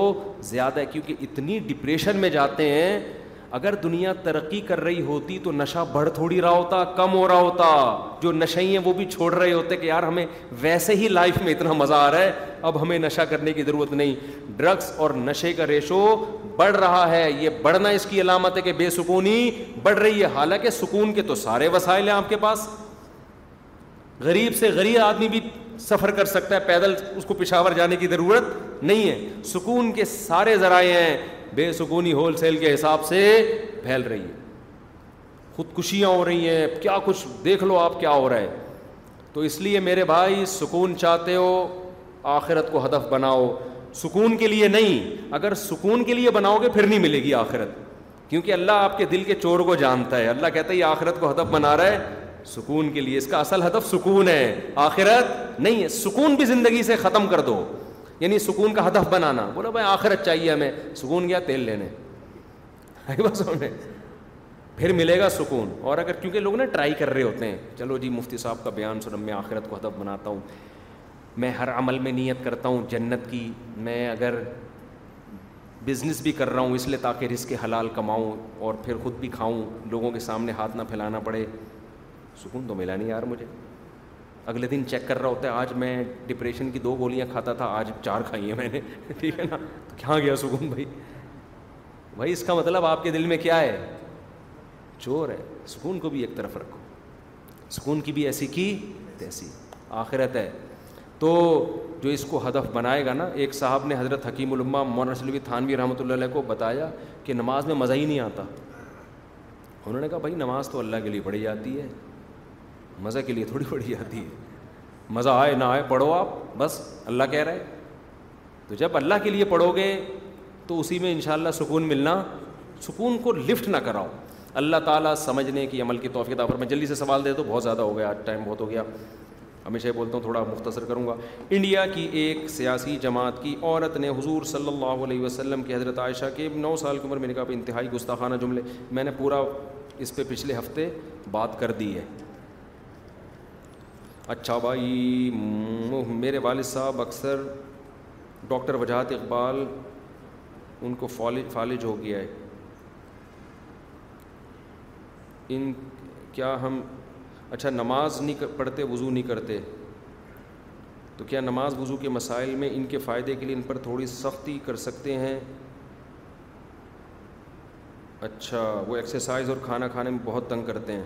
زیادہ ہے کیونکہ اتنی ڈپریشن میں جاتے ہیں اگر دنیا ترقی کر رہی ہوتی تو نشہ بڑھ تھوڑی رہا ہوتا کم ہو رہا ہوتا جو نشے ہیں وہ بھی چھوڑ رہے ہوتے کہ یار ہمیں ویسے ہی لائف میں اتنا مزہ آ رہا ہے اب ہمیں نشہ کرنے کی ضرورت نہیں ڈرگس اور نشے کا ریشو بڑھ رہا ہے یہ بڑھنا اس کی علامت ہے کہ بے سکونی بڑھ رہی ہے حالانکہ سکون کے تو سارے وسائل ہیں آپ کے پاس غریب سے غریب آدمی بھی سفر کر سکتا ہے پیدل اس کو پشاور جانے کی ضرورت نہیں ہے سکون کے سارے ذرائع ہیں بے سکونی ہول سیل کے حساب سے پھیل رہی ہے خودکشیاں ہو رہی ہیں کیا کچھ دیکھ لو آپ کیا ہو رہا ہے تو اس لیے میرے بھائی سکون چاہتے ہو آخرت کو ہدف بناؤ سکون کے لیے نہیں اگر سکون کے لیے بناؤ گے پھر نہیں ملے گی آخرت کیونکہ اللہ آپ کے دل کے چور کو جانتا ہے اللہ کہتا ہے یہ آخرت کو ہدف بنا رہا ہے سکون کے لیے اس کا اصل ہدف سکون ہے آخرت نہیں ہے سکون بھی زندگی سے ختم کر دو یعنی سکون کا ہدف بنانا بولو بھائی آخرت چاہیے ہمیں سکون گیا تیل لینے بس ہمیں پھر ملے گا سکون اور اگر کیونکہ لوگ نا ٹرائی کر رہے ہوتے ہیں چلو جی مفتی صاحب کا بیان سنم میں آخرت کو ہدف بناتا ہوں میں ہر عمل میں نیت کرتا ہوں جنت کی میں اگر بزنس بھی کر رہا ہوں اس لیے تاکہ رزق حلال کماؤں اور پھر خود بھی کھاؤں لوگوں کے سامنے ہاتھ نہ پھیلانا پڑے سکون تو ملا نہیں یار مجھے اگلے دن چیک کر رہا ہوتا ہے آج میں ڈپریشن کی دو گولیاں کھاتا تھا آج چار کھائی ہیں میں نے ٹھیک ہے نا کہاں گیا سکون بھائی بھائی اس کا مطلب آپ کے دل میں کیا ہے چور ہے سکون کو بھی ایک طرف رکھو سکون کی بھی ایسی کی تیسی آخرت ہے تو جو اس کو ہدف بنائے گا نا ایک صاحب نے حضرت حکیم علماء مولانا سلوی تھانوی رحمۃ اللہ علیہ کو بتایا کہ نماز میں مزہ ہی نہیں آتا انہوں نے کہا بھائی نماز تو اللہ کے لیے پڑھی جاتی ہے مزے کے لیے تھوڑی بڑی آتی ہے مزہ آئے نہ آئے پڑھو آپ بس اللہ کہہ رہے تو جب اللہ کے لیے پڑھو گے تو اسی میں انشاءاللہ سکون ملنا سکون کو لفٹ نہ کراؤ اللہ تعالیٰ سمجھنے کی عمل کی توفیق پر میں جلدی سے سوال دے تو بہت زیادہ ہو گیا آج ٹائم بہت ہو گیا ہمیشہ بولتا ہوں تھوڑا مختصر کروں گا انڈیا کی ایک سیاسی جماعت کی عورت نے حضور صلی اللہ علیہ وسلم کی حضرت عائشہ کے نو سال کی عمر میں نے کہا انتہائی گستاخانہ جملے میں نے پورا اس پہ پچھلے ہفتے بات کر دی ہے اچھا بھائی میرے والد صاحب اکثر ڈاکٹر وجاہت اقبال ان کو فالج فالج ہو گیا ہے ان کیا ہم اچھا نماز نہیں پڑھتے وضو نہیں کرتے تو کیا نماز وضو کے مسائل میں ان کے فائدے کے لیے ان پر تھوڑی سختی کر سکتے ہیں اچھا وہ ایکسرسائز اور کھانا کھانے میں بہت تنگ کرتے ہیں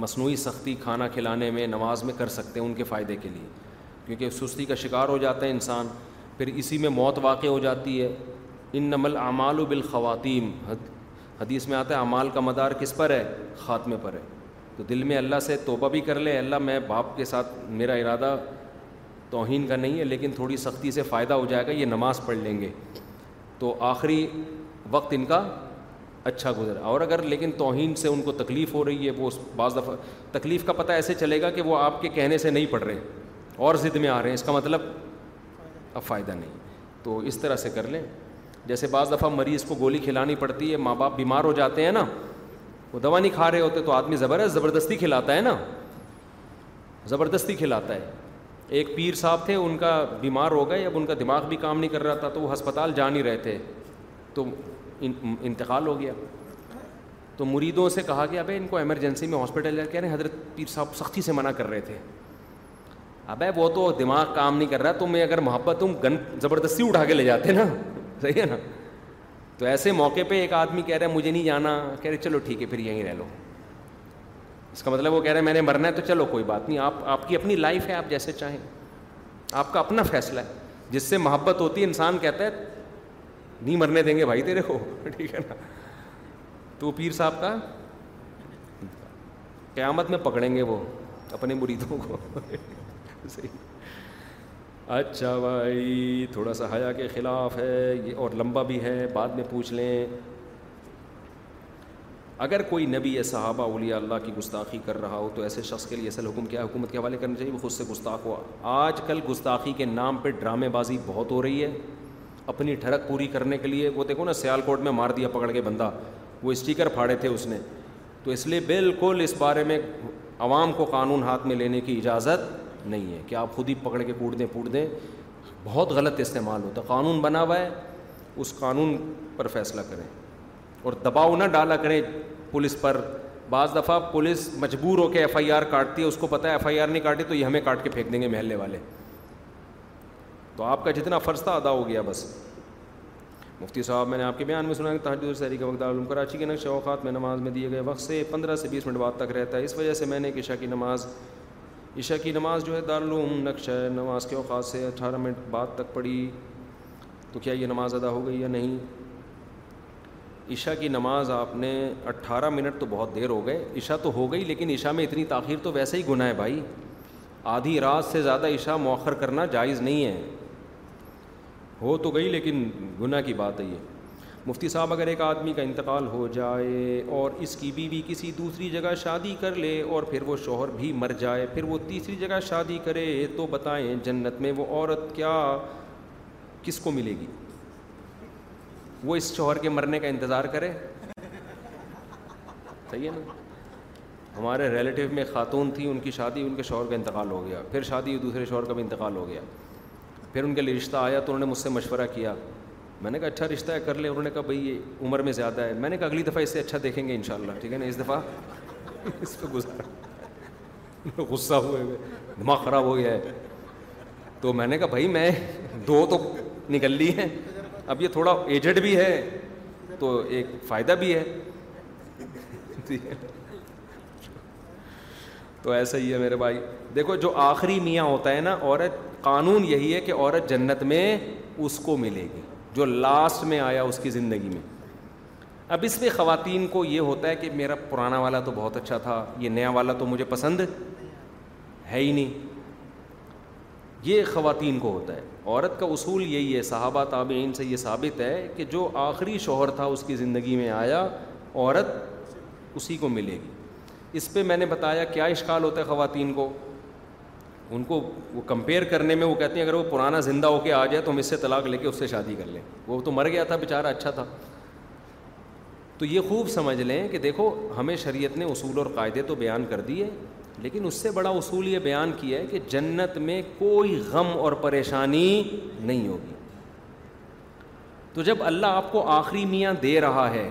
مصنوعی سختی کھانا کھلانے میں نماز میں کر سکتے ہیں ان کے فائدے کے لیے کیونکہ سستی کا شکار ہو جاتا ہے انسان پھر اسی میں موت واقع ہو جاتی ہے ان نمل اعمال و بالخواتین حدیث میں آتا ہے اعمال کا مدار کس پر ہے خاتمے پر ہے تو دل میں اللہ سے توبہ بھی کر لے اللہ میں باپ کے ساتھ میرا ارادہ توہین کا نہیں ہے لیکن تھوڑی سختی سے فائدہ ہو جائے گا یہ نماز پڑھ لیں گے تو آخری وقت ان کا اچھا گزرا اور اگر لیکن توہین سے ان کو تکلیف ہو رہی ہے وہ بعض دفعہ تکلیف کا پتہ ایسے چلے گا کہ وہ آپ کے کہنے سے نہیں پڑھ رہے اور ضد میں آ رہے ہیں اس کا مطلب اب فائدہ نہیں تو اس طرح سے کر لیں جیسے بعض دفعہ مریض کو گولی کھلانی پڑتی ہے ماں باپ بیمار ہو جاتے ہیں نا وہ دوا نہیں کھا رہے ہوتے تو آدمی زبردست زبردستی کھلاتا ہے نا زبردستی کھلاتا ہے ایک پیر صاحب تھے ان کا بیمار ہو گئے اب ان کا دماغ بھی کام نہیں کر رہا تھا تو وہ ہسپتال جا نہیں رہے تھے تو انتقال ہو گیا تو مریدوں سے کہا کہ ابے ان کو ایمرجنسی میں ہاسپٹل لے کے رہے ہیں حضرت پیر صاحب سختی سے منع کر رہے تھے ابے وہ تو دماغ کام نہیں کر رہا تو میں اگر محبت ہوں گن زبردستی اٹھا کے لے جاتے نا صحیح ہے نا تو ایسے موقع پہ ایک آدمی کہہ رہا ہے مجھے نہیں جانا کہہ رہے چلو ٹھیک ہے پھر یہیں رہ لو اس کا مطلب وہ کہہ رہے ہیں میں نے مرنا ہے تو چلو کوئی بات نہیں آپ آپ کی اپنی لائف ہے آپ جیسے چاہیں آپ کا اپنا فیصلہ ہے جس سے محبت ہوتی ہے انسان کہتا ہے نہیں مرنے دیں گے بھائی تیرے کو ٹھیک ہے نا تو پیر صاحب کا قیامت میں پکڑیں گے وہ اپنے مریدوں کو اچھا بھائی تھوڑا سا حیا کے خلاف ہے یہ اور لمبا بھی ہے بعد میں پوچھ لیں اگر کوئی نبی یا صحابہ اولیاء اللہ کی گستاخی کر رہا ہو تو ایسے شخص کے لیے اصل حکم کیا حکومت کے حوالے کرنا چاہیے وہ خود سے گستاخ ہوا آج کل گستاخی کے نام پہ ڈرامے بازی بہت ہو رہی ہے اپنی ٹھڑک پوری کرنے کے لیے وہ دیکھو نا سیال کوٹ میں مار دیا پکڑ کے بندہ وہ اسٹیکر پھاڑے تھے اس نے تو اس لیے بالکل اس بارے میں عوام کو قانون ہاتھ میں لینے کی اجازت نہیں ہے کہ آپ خود ہی پکڑ کے کوٹ دیں پوٹ دیں بہت غلط استعمال ہوتا قانون بنا ہوا ہے اس قانون پر فیصلہ کریں اور دباؤ نہ ڈالا کریں پولیس پر بعض دفعہ پولیس مجبور ہو کے ایف آئی آر کاٹتی ہے اس کو پتہ ہے ایف آئی آر نہیں کاٹی تو یہ ہمیں کاٹ کے پھینک دیں گے محلے والے تو آپ کا جتنا فرض تھا ادا ہو گیا بس مفتی صاحب میں نے آپ کے بیان میں سنا کہ تحجد سحری کے وقت دار کراچی کے نقش اوقات میں نماز میں دیے گئے وقت سے پندرہ سے بیس منٹ بعد تک رہتا ہے اس وجہ سے میں نے عشاء کی نماز عشا کی نماز جو ہے دارالعلوم نقش ہے نماز کے اوقات سے اٹھارہ منٹ بعد تک پڑھی تو کیا یہ نماز ادا ہو گئی یا نہیں عشا کی نماز آپ نے اٹھارہ منٹ تو بہت دیر ہو گئے عشا تو ہو گئی لیکن عشاء میں اتنی تاخیر تو ویسے ہی گناہ ہے بھائی آدھی رات سے زیادہ عشا مؤخر کرنا جائز نہیں ہے ہو تو گئی لیکن گناہ کی بات ہے یہ مفتی صاحب اگر ایک آدمی کا انتقال ہو جائے اور اس کی بیوی بی کسی دوسری جگہ شادی کر لے اور پھر وہ شوہر بھی مر جائے پھر وہ تیسری جگہ شادی کرے تو بتائیں جنت میں وہ عورت کیا کس کو ملے گی وہ اس شوہر کے مرنے کا انتظار کرے صحیح ہے نا ہمارے ریلیٹیو میں خاتون تھی ان کی شادی ان کے شوہر کا انتقال ہو گیا پھر شادی دوسرے شوہر کا بھی انتقال ہو گیا پھر ان کے لیے رشتہ آیا تو انہوں نے مجھ سے مشورہ کیا میں نے کہا اچھا رشتہ ہے کر لے انہوں نے کہا بھائی یہ عمر میں زیادہ ہے میں نے کہا اگلی دفعہ اسے اچھا دیکھیں گے انشاءاللہ ٹھیک ہے نا اس دفعہ اس پہ گزارا غصہ ہوئے ہوئے دماغ خراب ہو گیا ہے تو میں نے کہا بھائی میں دو تو نکل لی ہیں اب یہ تھوڑا ایجڈ بھی ہے تو ایک فائدہ بھی ہے تو ایسا ہی ہے میرے بھائی دیکھو جو آخری میاں ہوتا ہے نا عورت قانون یہی ہے کہ عورت جنت میں اس کو ملے گی جو لاسٹ میں آیا اس کی زندگی میں اب اس میں خواتین کو یہ ہوتا ہے کہ میرا پرانا والا تو بہت اچھا تھا یہ نیا والا تو مجھے پسند ہے ہی نہیں یہ خواتین کو ہوتا ہے عورت کا اصول یہی ہے صحابہ تابعین سے یہ ثابت ہے کہ جو آخری شوہر تھا اس کی زندگی میں آیا عورت اسی کو ملے گی اس پہ میں نے بتایا کیا اشکال ہوتا ہے خواتین کو ان کو وہ کمپیئر کرنے میں وہ کہتے ہیں اگر وہ پرانا زندہ ہو کے آ جائے تو ہم اس سے طلاق لے کے اس سے شادی کر لیں وہ تو مر گیا تھا بیچارہ اچھا تھا تو یہ خوب سمجھ لیں کہ دیکھو ہمیں شریعت نے اصول اور قاعدے تو بیان کر دیے لیکن اس سے بڑا اصول یہ بیان کیا ہے کہ جنت میں کوئی غم اور پریشانی نہیں ہوگی تو جب اللہ آپ کو آخری میاں دے رہا ہے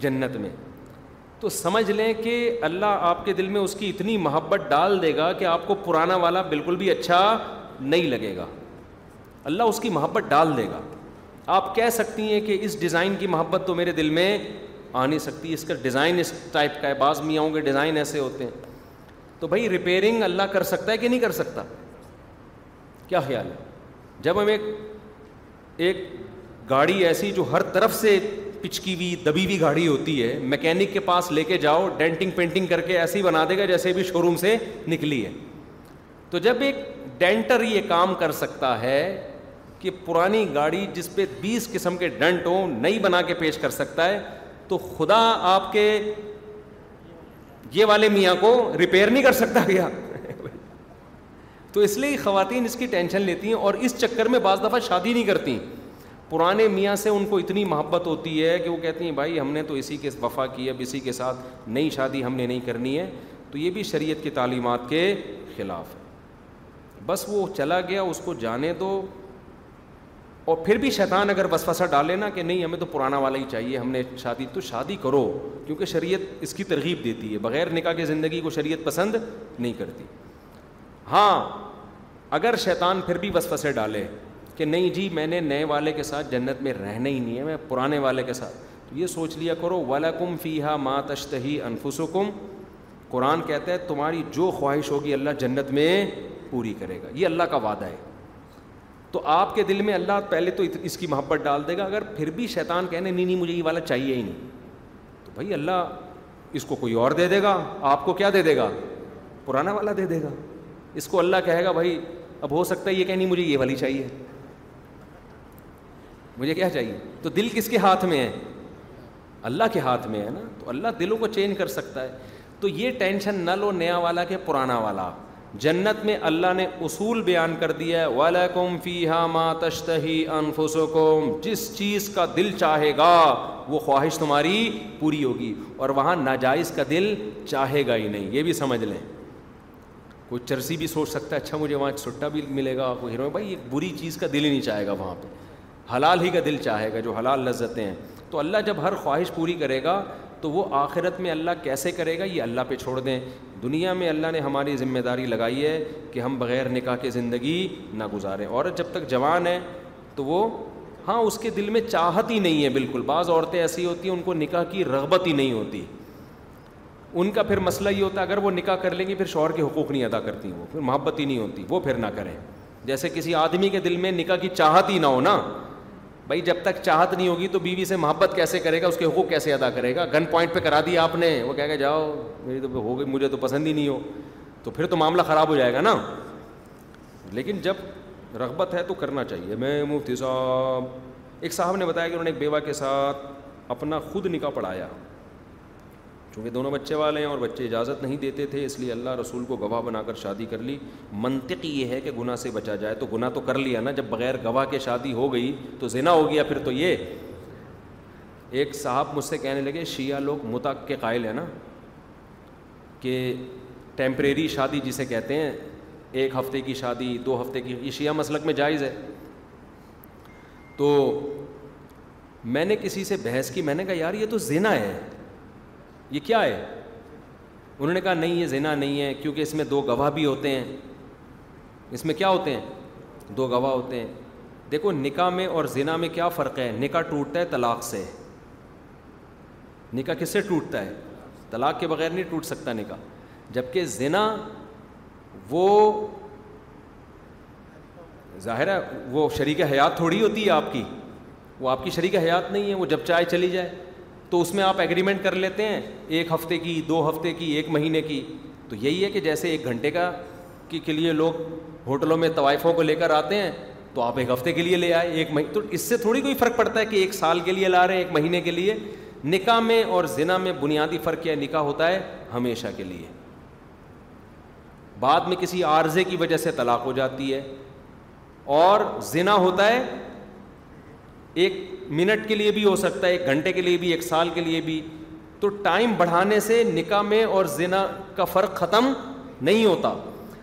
جنت میں تو سمجھ لیں کہ اللہ آپ کے دل میں اس کی اتنی محبت ڈال دے گا کہ آپ کو پرانا والا بالکل بھی اچھا نہیں لگے گا اللہ اس کی محبت ڈال دے گا آپ کہہ سکتی ہیں کہ اس ڈیزائن کی محبت تو میرے دل میں آ نہیں سکتی اس کا ڈیزائن اس ٹائپ کا ہے بعض میاں کے ڈیزائن ایسے ہوتے ہیں تو بھائی ریپیئرنگ اللہ کر سکتا ہے کہ نہیں کر سکتا کیا خیال ہے جب ہم ایک ایک گاڑی ایسی جو ہر طرف سے پچکی ہوئی دبی ہوئی گاڑی ہوتی ہے میکینک کے پاس لے کے جاؤ ڈینٹنگ پینٹنگ کر کے ایسے ہی بنا دے گا جیسے بھی شو روم سے نکلی ہے تو جب ایک ڈینٹر یہ کام کر سکتا ہے کہ پرانی گاڑی جس پہ بیس قسم کے ڈنٹ ہوں نئی بنا کے پیش کر سکتا ہے تو خدا آپ کے یہ والے میاں کو ریپیئر نہیں کر سکتا گیا تو اس لیے خواتین اس کی ٹینشن لیتی ہیں اور اس چکر میں بعض دفعہ شادی نہیں کرتی پرانے میاں سے ان کو اتنی محبت ہوتی ہے کہ وہ کہتی ہیں بھائی ہم نے تو اسی کے وفا کی اب اسی کے ساتھ نئی شادی ہم نے نہیں کرنی ہے تو یہ بھی شریعت کی تعلیمات کے خلاف ہے بس وہ چلا گیا اس کو جانے دو اور پھر بھی شیطان اگر بس فسا ڈالے نا کہ نہیں ہمیں تو پرانا والا ہی چاہیے ہم نے شادی تو شادی کرو کیونکہ شریعت اس کی ترغیب دیتی ہے بغیر نکاح کے زندگی کو شریعت پسند نہیں کرتی ہاں اگر شیطان پھر بھی بس فسے ڈالے کہ نہیں جی میں نے نئے والے کے ساتھ جنت میں رہنا ہی نہیں ہے میں پرانے والے کے ساتھ تو یہ سوچ لیا کرو کم فی ہا ماں تشتہی کم قرآن کہتا ہے تمہاری جو خواہش ہوگی اللہ جنت میں پوری کرے گا یہ اللہ کا وعدہ ہے تو آپ کے دل میں اللہ پہلے تو اس کی محبت ڈال دے گا اگر پھر بھی شیطان کہنے نہیں نہیں مجھے یہ والا چاہیے ہی نہیں تو بھائی اللہ اس کو کوئی اور دے دے گا آپ کو کیا دے دے گا پرانا والا دے دے گا اس کو اللہ کہے گا بھائی اب ہو سکتا ہے یہ کہ نہیں مجھے یہ والی چاہیے مجھے کیا چاہیے تو دل کس کے ہاتھ میں ہے اللہ کے ہاتھ میں ہے نا تو اللہ دلوں کو چینج کر سکتا ہے تو یہ ٹینشن نہ لو نیا والا کہ پرانا والا جنت میں اللہ نے اصول بیان کر دیا ہے فی فِيهَا ما تشتہی أَنفُسُكُمْ جس چیز کا دل چاہے گا وہ خواہش تمہاری پوری ہوگی اور وہاں ناجائز کا دل چاہے گا ہی نہیں یہ بھی سمجھ لیں کوئی چرسی بھی سوچ سکتا ہے اچھا مجھے وہاں چھٹا بھی ملے گا کوئی ہیرو بھائی ایک بری چیز کا دل ہی نہیں چاہے گا وہاں پہ حلال ہی کا دل چاہے گا جو حلال لذتیں ہیں تو اللہ جب ہر خواہش پوری کرے گا تو وہ آخرت میں اللہ کیسے کرے گا یہ اللہ پہ چھوڑ دیں دنیا میں اللہ نے ہماری ذمہ داری لگائی ہے کہ ہم بغیر نکاح کے زندگی نہ گزاریں عورت جب تک جوان ہے تو وہ ہاں اس کے دل میں چاہت ہی نہیں ہے بالکل بعض عورتیں ایسی ہوتی ہیں ان کو نکاح کی رغبت ہی نہیں ہوتی ان کا پھر مسئلہ یہ ہوتا ہے اگر وہ نکاح کر لیں گی پھر شوہر کے حقوق نہیں ادا کرتی وہ پھر محبت ہی نہیں ہوتی وہ پھر نہ کریں جیسے کسی آدمی کے دل میں نکاح کی چاہت ہی نہ ہو نا بھائی جب تک چاہت نہیں ہوگی تو بیوی سے محبت کیسے کرے گا اس کے حقوق کیسے ادا کرے گا گن پوائنٹ پہ کرا دیا آپ نے وہ کہہ کہ جاؤ میری تو ہو گئی مجھے تو پسند ہی نہیں ہو تو پھر تو معاملہ خراب ہو جائے گا نا لیکن جب رغبت ہے تو کرنا چاہیے میں مفتی صاحب ایک صاحب نے بتایا کہ انہوں نے ایک بیوہ کے ساتھ اپنا خود نکاح پڑھایا چونکہ دونوں بچے والے ہیں اور بچے اجازت نہیں دیتے تھے اس لیے اللہ رسول کو گواہ بنا کر شادی کر لی منطق یہ ہے کہ گناہ سے بچا جائے تو گناہ تو کر لیا نا جب بغیر گواہ کے شادی ہو گئی تو زنا ہو گیا پھر تو یہ ایک صاحب مجھ سے کہنے لگے شیعہ لوگ کے قائل ہیں نا کہ ٹیمپریری شادی جسے کہتے ہیں ایک ہفتے کی شادی دو ہفتے کی یہ شیعہ مسلک میں جائز ہے تو میں نے کسی سے بحث کی میں نے کہا یار یہ تو زنا ہے یہ کیا ہے انہوں نے کہا نہیں یہ زنا نہیں ہے کیونکہ اس میں دو گواہ بھی ہوتے ہیں اس میں کیا ہوتے ہیں دو گواہ ہوتے ہیں دیکھو نکاح میں اور زنا میں کیا فرق ہے نکاح ٹوٹتا ہے طلاق سے نکاح کس سے ٹوٹتا ہے طلاق کے بغیر نہیں ٹوٹ سکتا نکاح جب کہ وہ ظاہر ہے وہ شریک حیات تھوڑی ہوتی ہے آپ کی وہ آپ کی شریک حیات نہیں ہے وہ جب چاہے چلی جائے تو اس میں آپ ایگریمنٹ کر لیتے ہیں ایک ہفتے کی دو ہفتے کی ایک مہینے کی تو یہی ہے کہ جیسے ایک گھنٹے کا کے لیے لوگ ہوٹلوں میں طوائفوں کو لے کر آتے ہیں تو آپ ایک ہفتے کے لیے لے آئے ایک مہینے تو اس سے تھوڑی کوئی فرق پڑتا ہے کہ ایک سال کے لیے لا رہے ہیں ایک مہینے کے لیے نکاح میں اور زنا میں بنیادی فرق کیا نکاح ہوتا ہے ہمیشہ کے لیے بعد میں کسی عارضے کی وجہ سے طلاق ہو جاتی ہے اور زنا ہوتا ہے ایک منٹ کے لیے بھی ہو سکتا ہے ایک گھنٹے کے لیے بھی ایک سال کے لیے بھی تو ٹائم بڑھانے سے نکاح میں اور زنا کا فرق ختم نہیں ہوتا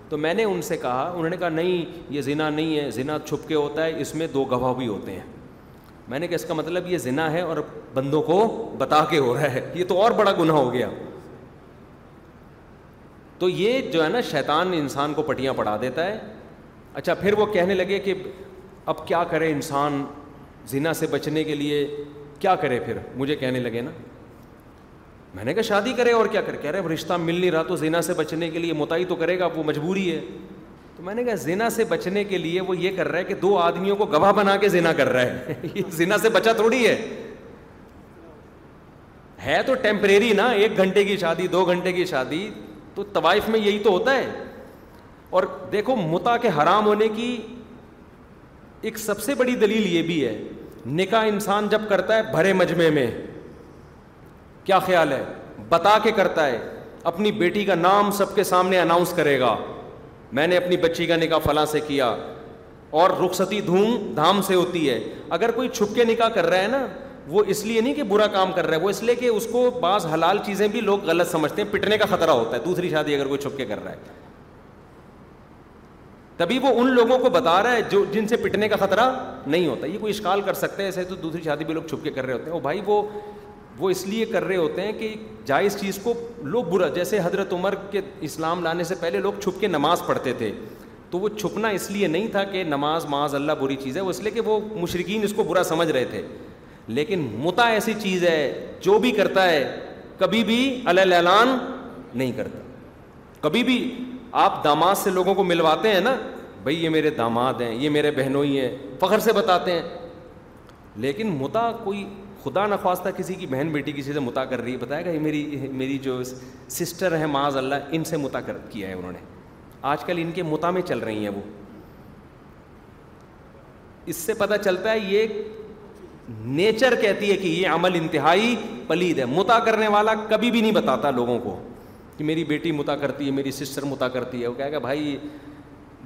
تو میں نے ان سے کہا انہوں نے کہا نہیں یہ زنا نہیں ہے زنا چھپ کے ہوتا ہے اس میں دو گواہ بھی ہوتے ہیں میں نے کہا اس کا مطلب یہ زنا ہے اور بندوں کو بتا کے ہو رہا ہے یہ تو اور بڑا گناہ ہو گیا تو یہ جو ہے نا شیطان انسان کو پٹیاں پڑھا دیتا ہے اچھا پھر وہ کہنے لگے کہ اب کیا کرے انسان زنا سے بچنے کے لیے کیا کرے پھر مجھے کہنے لگے نا میں نے کہا شادی کرے اور کیا کرے کہہ رہے رشتہ مل نہیں رہا تو زینا سے بچنے کے لیے متعی تو کرے گا وہ مجبوری ہے تو میں نے کہا زینا سے بچنے کے لیے وہ یہ کر رہا ہے کہ دو آدمیوں کو گواہ بنا کے زینا کر رہا ہے زینا سے بچا تھوڑی ہے تو ٹیمپریری نا ایک گھنٹے کی شادی دو گھنٹے کی شادی تو طوائف میں یہی تو ہوتا ہے اور دیکھو متا کے حرام ہونے کی ایک سب سے بڑی دلیل یہ بھی ہے نکاح انسان جب کرتا ہے بھرے مجمے میں کیا خیال ہے بتا کے کرتا ہے اپنی بیٹی کا نام سب کے سامنے اناؤنس کرے گا میں نے اپنی بچی کا نکاح فلاں سے کیا اور رخصتی دھوم دھام سے ہوتی ہے اگر کوئی چھپ کے نکاح کر رہا ہے نا وہ اس لیے نہیں کہ برا کام کر رہا ہے وہ اس لیے کہ اس کو بعض حلال چیزیں بھی لوگ غلط سمجھتے ہیں پٹنے کا خطرہ ہوتا ہے دوسری شادی اگر کوئی چھپ کے کر رہا ہے تبھی وہ ان لوگوں کو بتا رہا ہے جو جن سے پٹنے کا خطرہ نہیں ہوتا یہ کوئی اشکال کر سکتے ہیں ایسے تو دوسری شادی بھی لوگ چھپ کے کر رہے ہوتے ہیں وہ بھائی وہ وہ اس لیے کر رہے ہوتے ہیں کہ جائز چیز کو لوگ برا جیسے حضرت عمر کے اسلام لانے سے پہلے لوگ چھپ کے نماز پڑھتے تھے تو وہ چھپنا اس لیے نہیں تھا کہ نماز معاذ اللہ بری چیز ہے وہ اس لیے کہ وہ مشرقین اس کو برا سمجھ رہے تھے لیکن متا ایسی چیز ہے جو بھی کرتا ہے کبھی بھی العلان نہیں کرتا کبھی بھی آپ داماد سے لوگوں کو ملواتے ہیں نا بھائی یہ میرے داماد ہیں یہ میرے بہنوں ہی ہیں فخر سے بتاتے ہیں لیکن متا کوئی خدا نخواستہ کسی کی بہن بیٹی کسی سے متا کر رہی ہے بتائے گا یہ میری میری جو سسٹر ہیں معاذ اللہ ان سے متا کر کیا ہے انہوں نے آج کل ان کے متا میں چل رہی ہیں وہ اس سے پتہ چلتا ہے یہ نیچر کہتی ہے کہ یہ عمل انتہائی پلید ہے متا کرنے والا کبھی بھی نہیں بتاتا لوگوں کو کہ میری بیٹی متا کرتی ہے میری سسٹر متا کرتی ہے وہ کہے گا بھائی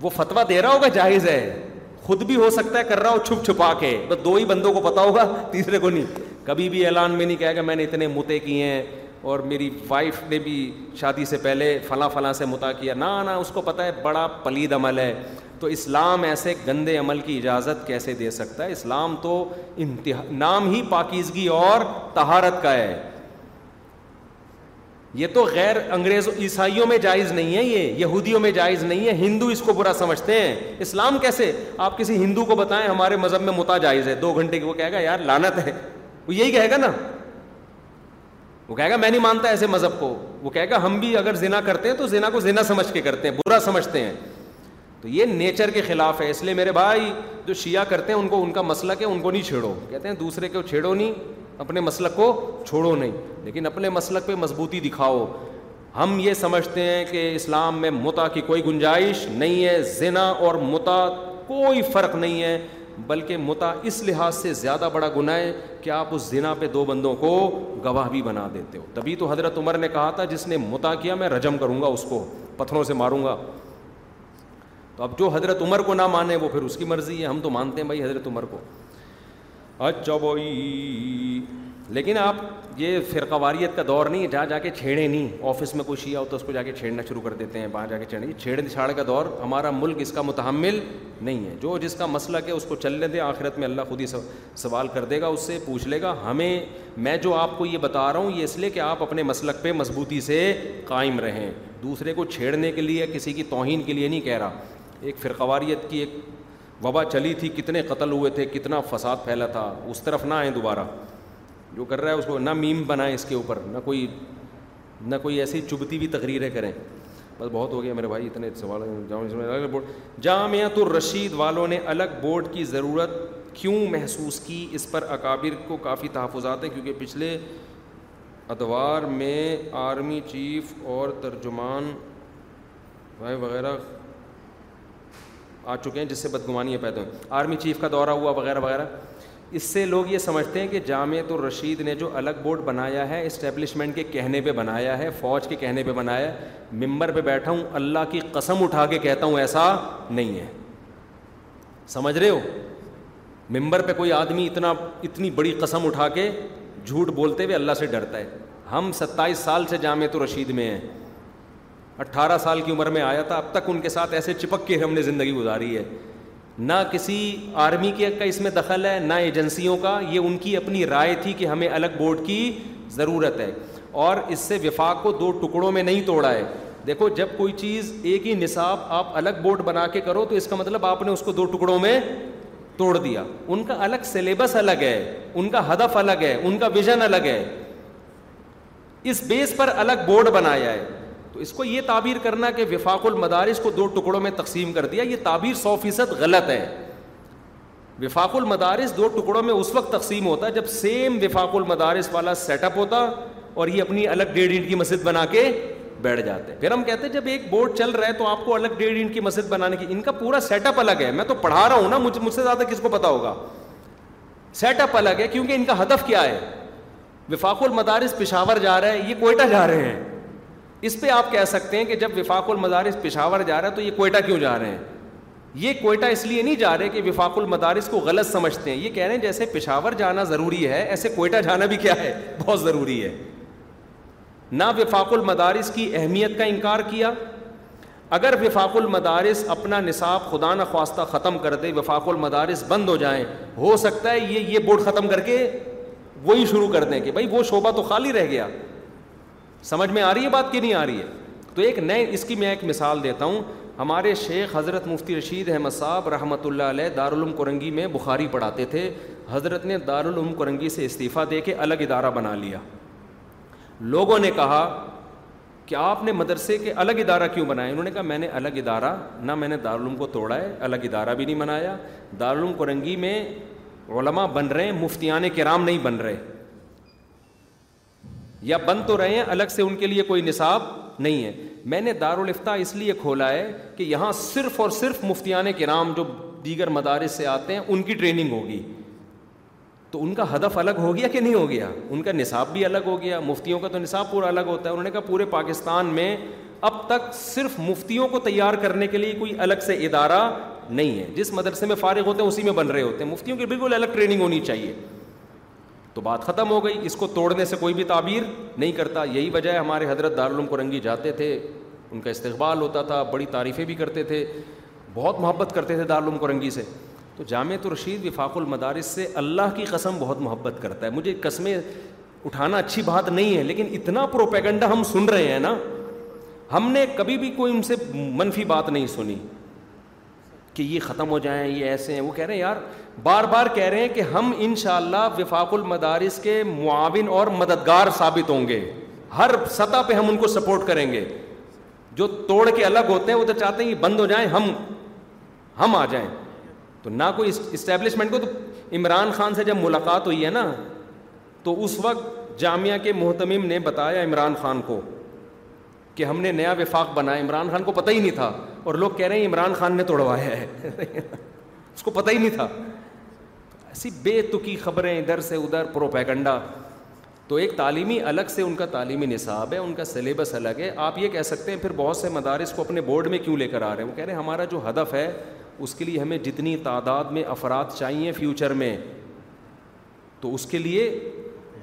وہ فتویٰ دے رہا ہوگا جائز ہے خود بھی ہو سکتا ہے کر رہا ہو چھپ چھپا کے بس دو ہی بندوں کو پتا ہوگا تیسرے کو نہیں کبھی بھی اعلان میں نہیں کہے گا میں نے اتنے متے کیے ہیں اور میری وائف نے بھی شادی سے پہلے فلاں فلاں سے متا کیا نہ اس کو پتہ ہے بڑا پلید عمل ہے تو اسلام ایسے گندے عمل کی اجازت کیسے دے سکتا ہے اسلام تو انتہا نام ہی پاکیزگی اور تہارت کا ہے یہ تو غیر انگریز عیسائیوں میں جائز نہیں ہے یہ یہودیوں میں جائز نہیں ہے ہندو اس کو برا سمجھتے ہیں اسلام کیسے آپ کسی ہندو کو بتائیں ہمارے مذہب میں متا جائز ہے دو گھنٹے کی وہ کہے گا یار لانت ہے وہ یہی کہے گا نا وہ کہے گا میں نہیں مانتا ایسے مذہب کو وہ کہے گا ہم بھی اگر زنا کرتے ہیں تو زنا کو زنا سمجھ کے کرتے ہیں برا سمجھتے ہیں تو یہ نیچر کے خلاف ہے اس لیے میرے بھائی جو شیعہ کرتے ہیں ان کو ان کا مسئلہ کہ ان کو نہیں چھیڑو کہتے ہیں دوسرے کو چھیڑو نہیں اپنے مسلک کو چھوڑو نہیں لیکن اپنے مسلک پہ مضبوطی دکھاؤ ہم یہ سمجھتے ہیں کہ اسلام میں متا کی کوئی گنجائش نہیں ہے زنا اور متا کوئی فرق نہیں ہے بلکہ متا اس لحاظ سے زیادہ بڑا گناہ ہے کہ آپ اس زنا پہ دو بندوں کو گواہ بھی بنا دیتے ہو تبھی تو حضرت عمر نے کہا تھا جس نے متا کیا میں رجم کروں گا اس کو پتھروں سے ماروں گا تو اب جو حضرت عمر کو نہ مانے وہ پھر اس کی مرضی ہے ہم تو مانتے ہیں بھائی حضرت عمر کو اچھا بھائی لیکن آپ یہ فرقہ واریت کا دور نہیں ہے جہاں جا کے چھیڑے نہیں آفس میں کچھ ہی ہو تو اس کو جا کے چھیڑنا شروع کر دیتے ہیں وہاں جا کے چھیڑیں چھیڑ چھاڑ کا دور ہمارا ملک اس کا متحمل نہیں ہے جو جس کا مسئلہ ہے اس کو چلنے دیں آخرت میں اللہ خود ہی سوال کر دے گا اس سے پوچھ لے گا ہمیں میں جو آپ کو یہ بتا رہا ہوں یہ اس لیے کہ آپ اپنے مسلک پہ مضبوطی سے قائم رہیں دوسرے کو چھیڑنے کے لیے کسی کی توہین کے لیے نہیں کہہ رہا ایک فرقواریت کی ایک وبا چلی تھی کتنے قتل ہوئے تھے کتنا فساد پھیلا تھا اس طرف نہ آئیں دوبارہ جو کر رہا ہے اس کو نہ میم بنائیں اس کے اوپر نہ کوئی نہ کوئی ایسی چبتی ہوئی تقریریں کریں بس بہت ہو گیا میرے بھائی اتنے سوال جامعہ بورڈ جامعہ تو رشید والوں نے الگ بورڈ کی ضرورت کیوں محسوس کی اس پر اکابر کو کافی تحفظات ہیں کیونکہ پچھلے ادوار میں آرمی چیف اور ترجمان وغیرہ آ چکے ہیں جس سے بدگمانیاں پیدا ہوئیں آرمی چیف کا دورہ ہوا وغیرہ وغیرہ اس سے لوگ یہ سمجھتے ہیں کہ جامعت تو رشید نے جو الگ بورڈ بنایا ہے اسٹیبلشمنٹ کے کہنے پہ بنایا ہے فوج کے کہنے پہ بنایا ہے ممبر پہ بیٹھا ہوں اللہ کی قسم اٹھا کے کہتا ہوں ایسا نہیں ہے سمجھ رہے ہو ممبر پہ کوئی آدمی اتنا اتنی بڑی قسم اٹھا کے جھوٹ بولتے ہوئے اللہ سے ڈرتا ہے ہم ستائیس سال سے جامع تو رشید میں ہیں اٹھارہ سال کی عمر میں آیا تھا اب تک ان کے ساتھ ایسے چپک کے ہم نے زندگی گزاری ہے نہ کسی آرمی کے کا اس میں دخل ہے نہ ایجنسیوں کا یہ ان کی اپنی رائے تھی کہ ہمیں الگ بورڈ کی ضرورت ہے اور اس سے وفاق کو دو ٹکڑوں میں نہیں توڑا ہے دیکھو جب کوئی چیز ایک ہی نصاب آپ الگ بورڈ بنا کے کرو تو اس کا مطلب آپ نے اس کو دو ٹکڑوں میں توڑ دیا ان کا الگ سلیبس الگ ہے ان کا ہدف الگ ہے ان کا ویژن الگ ہے اس بیس پر الگ بورڈ بنایا ہے تو اس کو یہ تعبیر کرنا کہ وفاق المدارس کو دو ٹکڑوں میں تقسیم کر دیا یہ تعبیر سو فیصد غلط ہے وفاق المدارس دو ٹکڑوں میں اس وقت تقسیم ہوتا ہے جب سیم وفاق المدارس والا سیٹ اپ ہوتا اور یہ اپنی الگ ڈیڑھ انٹ کی مسجد بنا کے بیٹھ جاتے پھر ہم کہتے ہیں جب ایک بورڈ چل رہا ہے تو آپ کو الگ ڈیڑھ انٹ کی مسجد بنانے کی ان کا پورا سیٹ اپ الگ ہے میں تو پڑھا رہا ہوں نا مجھ سے زیادہ کس کو پتا ہوگا سیٹ اپ الگ ہے کیونکہ ان کا ہدف کیا ہے وفاق المدارس پشاور جا رہے ہیں یہ کوئٹہ جا رہے ہیں اس پہ آپ کہہ سکتے ہیں کہ جب وفاق المدارس پشاور جا رہا ہے تو یہ کوئٹہ کیوں جا رہے ہیں یہ کوئٹہ اس لیے نہیں جا رہے کہ وفاق المدارس کو غلط سمجھتے ہیں یہ کہہ رہے ہیں جیسے پشاور جانا ضروری ہے ایسے کوئٹہ جانا بھی کیا ہے بہت ضروری ہے نہ وفاق المدارس کی اہمیت کا انکار کیا اگر وفاق المدارس اپنا نصاب خدا نخواستہ ختم کر دے وفاق المدارس بند ہو جائیں ہو سکتا ہے یہ یہ بورڈ ختم کر کے وہی شروع کر دیں کہ بھائی وہ شعبہ تو خالی رہ گیا سمجھ میں آ رہی ہے بات کہ نہیں آ رہی ہے تو ایک نئے اس کی میں ایک مثال دیتا ہوں ہمارے شیخ حضرت مفتی رشید احمد صاحب رحمۃ اللہ علیہ دارالعلوم کرنگی میں بخاری پڑھاتے تھے حضرت نے دارالعلوم کرنگی سے استعفیٰ دے کے الگ ادارہ بنا لیا لوگوں نے کہا کہ آپ نے مدرسے کے الگ ادارہ کیوں بنایا انہوں نے کہا میں نے الگ ادارہ نہ میں نے دارالعلوم کو توڑا ہے الگ ادارہ بھی نہیں بنایا دارالعلوم کرنگی میں علماء بن رہے ہیں مفتیان کرام نہیں بن رہے یا بند تو رہے ہیں الگ سے ان کے لیے کوئی نصاب نہیں ہے میں نے دارالفتہ اس لیے کھولا ہے کہ یہاں صرف اور صرف مفتیان کے نام جو دیگر مدارس سے آتے ہیں ان کی ٹریننگ ہوگی تو ان کا ہدف الگ ہو گیا کہ نہیں ہو گیا ان کا نصاب بھی الگ ہو گیا مفتیوں کا تو نصاب پورا الگ ہوتا ہے انہوں نے کہا پورے پاکستان میں اب تک صرف مفتیوں کو تیار کرنے کے لیے کوئی الگ سے ادارہ نہیں ہے جس مدرسے میں فارغ ہوتے ہیں اسی میں بن رہے ہوتے ہیں مفتیوں کی بالکل الگ ٹریننگ ہونی چاہیے تو بات ختم ہو گئی اس کو توڑنے سے کوئی بھی تعبیر نہیں کرتا یہی وجہ ہے ہمارے حضرت دار کرنگی جاتے تھے ان کا استقبال ہوتا تھا بڑی تعریفیں بھی کرتے تھے بہت محبت کرتے تھے دار کرنگی سے تو جامع الرشید رشید وفاق المدارس سے اللہ کی قسم بہت محبت کرتا ہے مجھے قسمیں اٹھانا اچھی بات نہیں ہے لیکن اتنا پروپیگنڈا ہم سن رہے ہیں نا ہم نے کبھی بھی کوئی ان سے منفی بات نہیں سنی کہ یہ ختم ہو جائیں یہ ایسے ہیں وہ کہہ رہے ہیں یار بار بار کہہ رہے ہیں کہ ہم انشاءاللہ وفاق المدارس کے معاون اور مددگار ثابت ہوں گے ہر سطح پہ ہم ان کو سپورٹ کریں گے جو توڑ کے الگ ہوتے ہیں وہ تو چاہتے ہیں یہ بند ہو جائیں ہم ہم آ جائیں تو نہ کوئی اسٹیبلشمنٹ کو تو عمران خان سے جب ملاقات ہوئی ہے نا تو اس وقت جامعہ کے محتمیم نے بتایا عمران خان کو کہ ہم نے نیا وفاق بنایا عمران خان کو پتہ ہی نہیں تھا اور لوگ کہہ رہے ہیں عمران خان نے توڑوایا ہے اس کو پتہ ہی نہیں تھا ایسی بے تکی خبریں ادھر سے ادھر پروپیگنڈا تو ایک تعلیمی الگ سے ان کا تعلیمی نصاب ہے ان کا سلیبس الگ ہے آپ یہ کہہ سکتے ہیں پھر بہت سے مدارس کو اپنے بورڈ میں کیوں لے کر آ رہے ہیں وہ کہہ رہے ہیں ہمارا جو ہدف ہے اس کے لیے ہمیں جتنی تعداد میں افراد چاہیے فیوچر میں تو اس کے لیے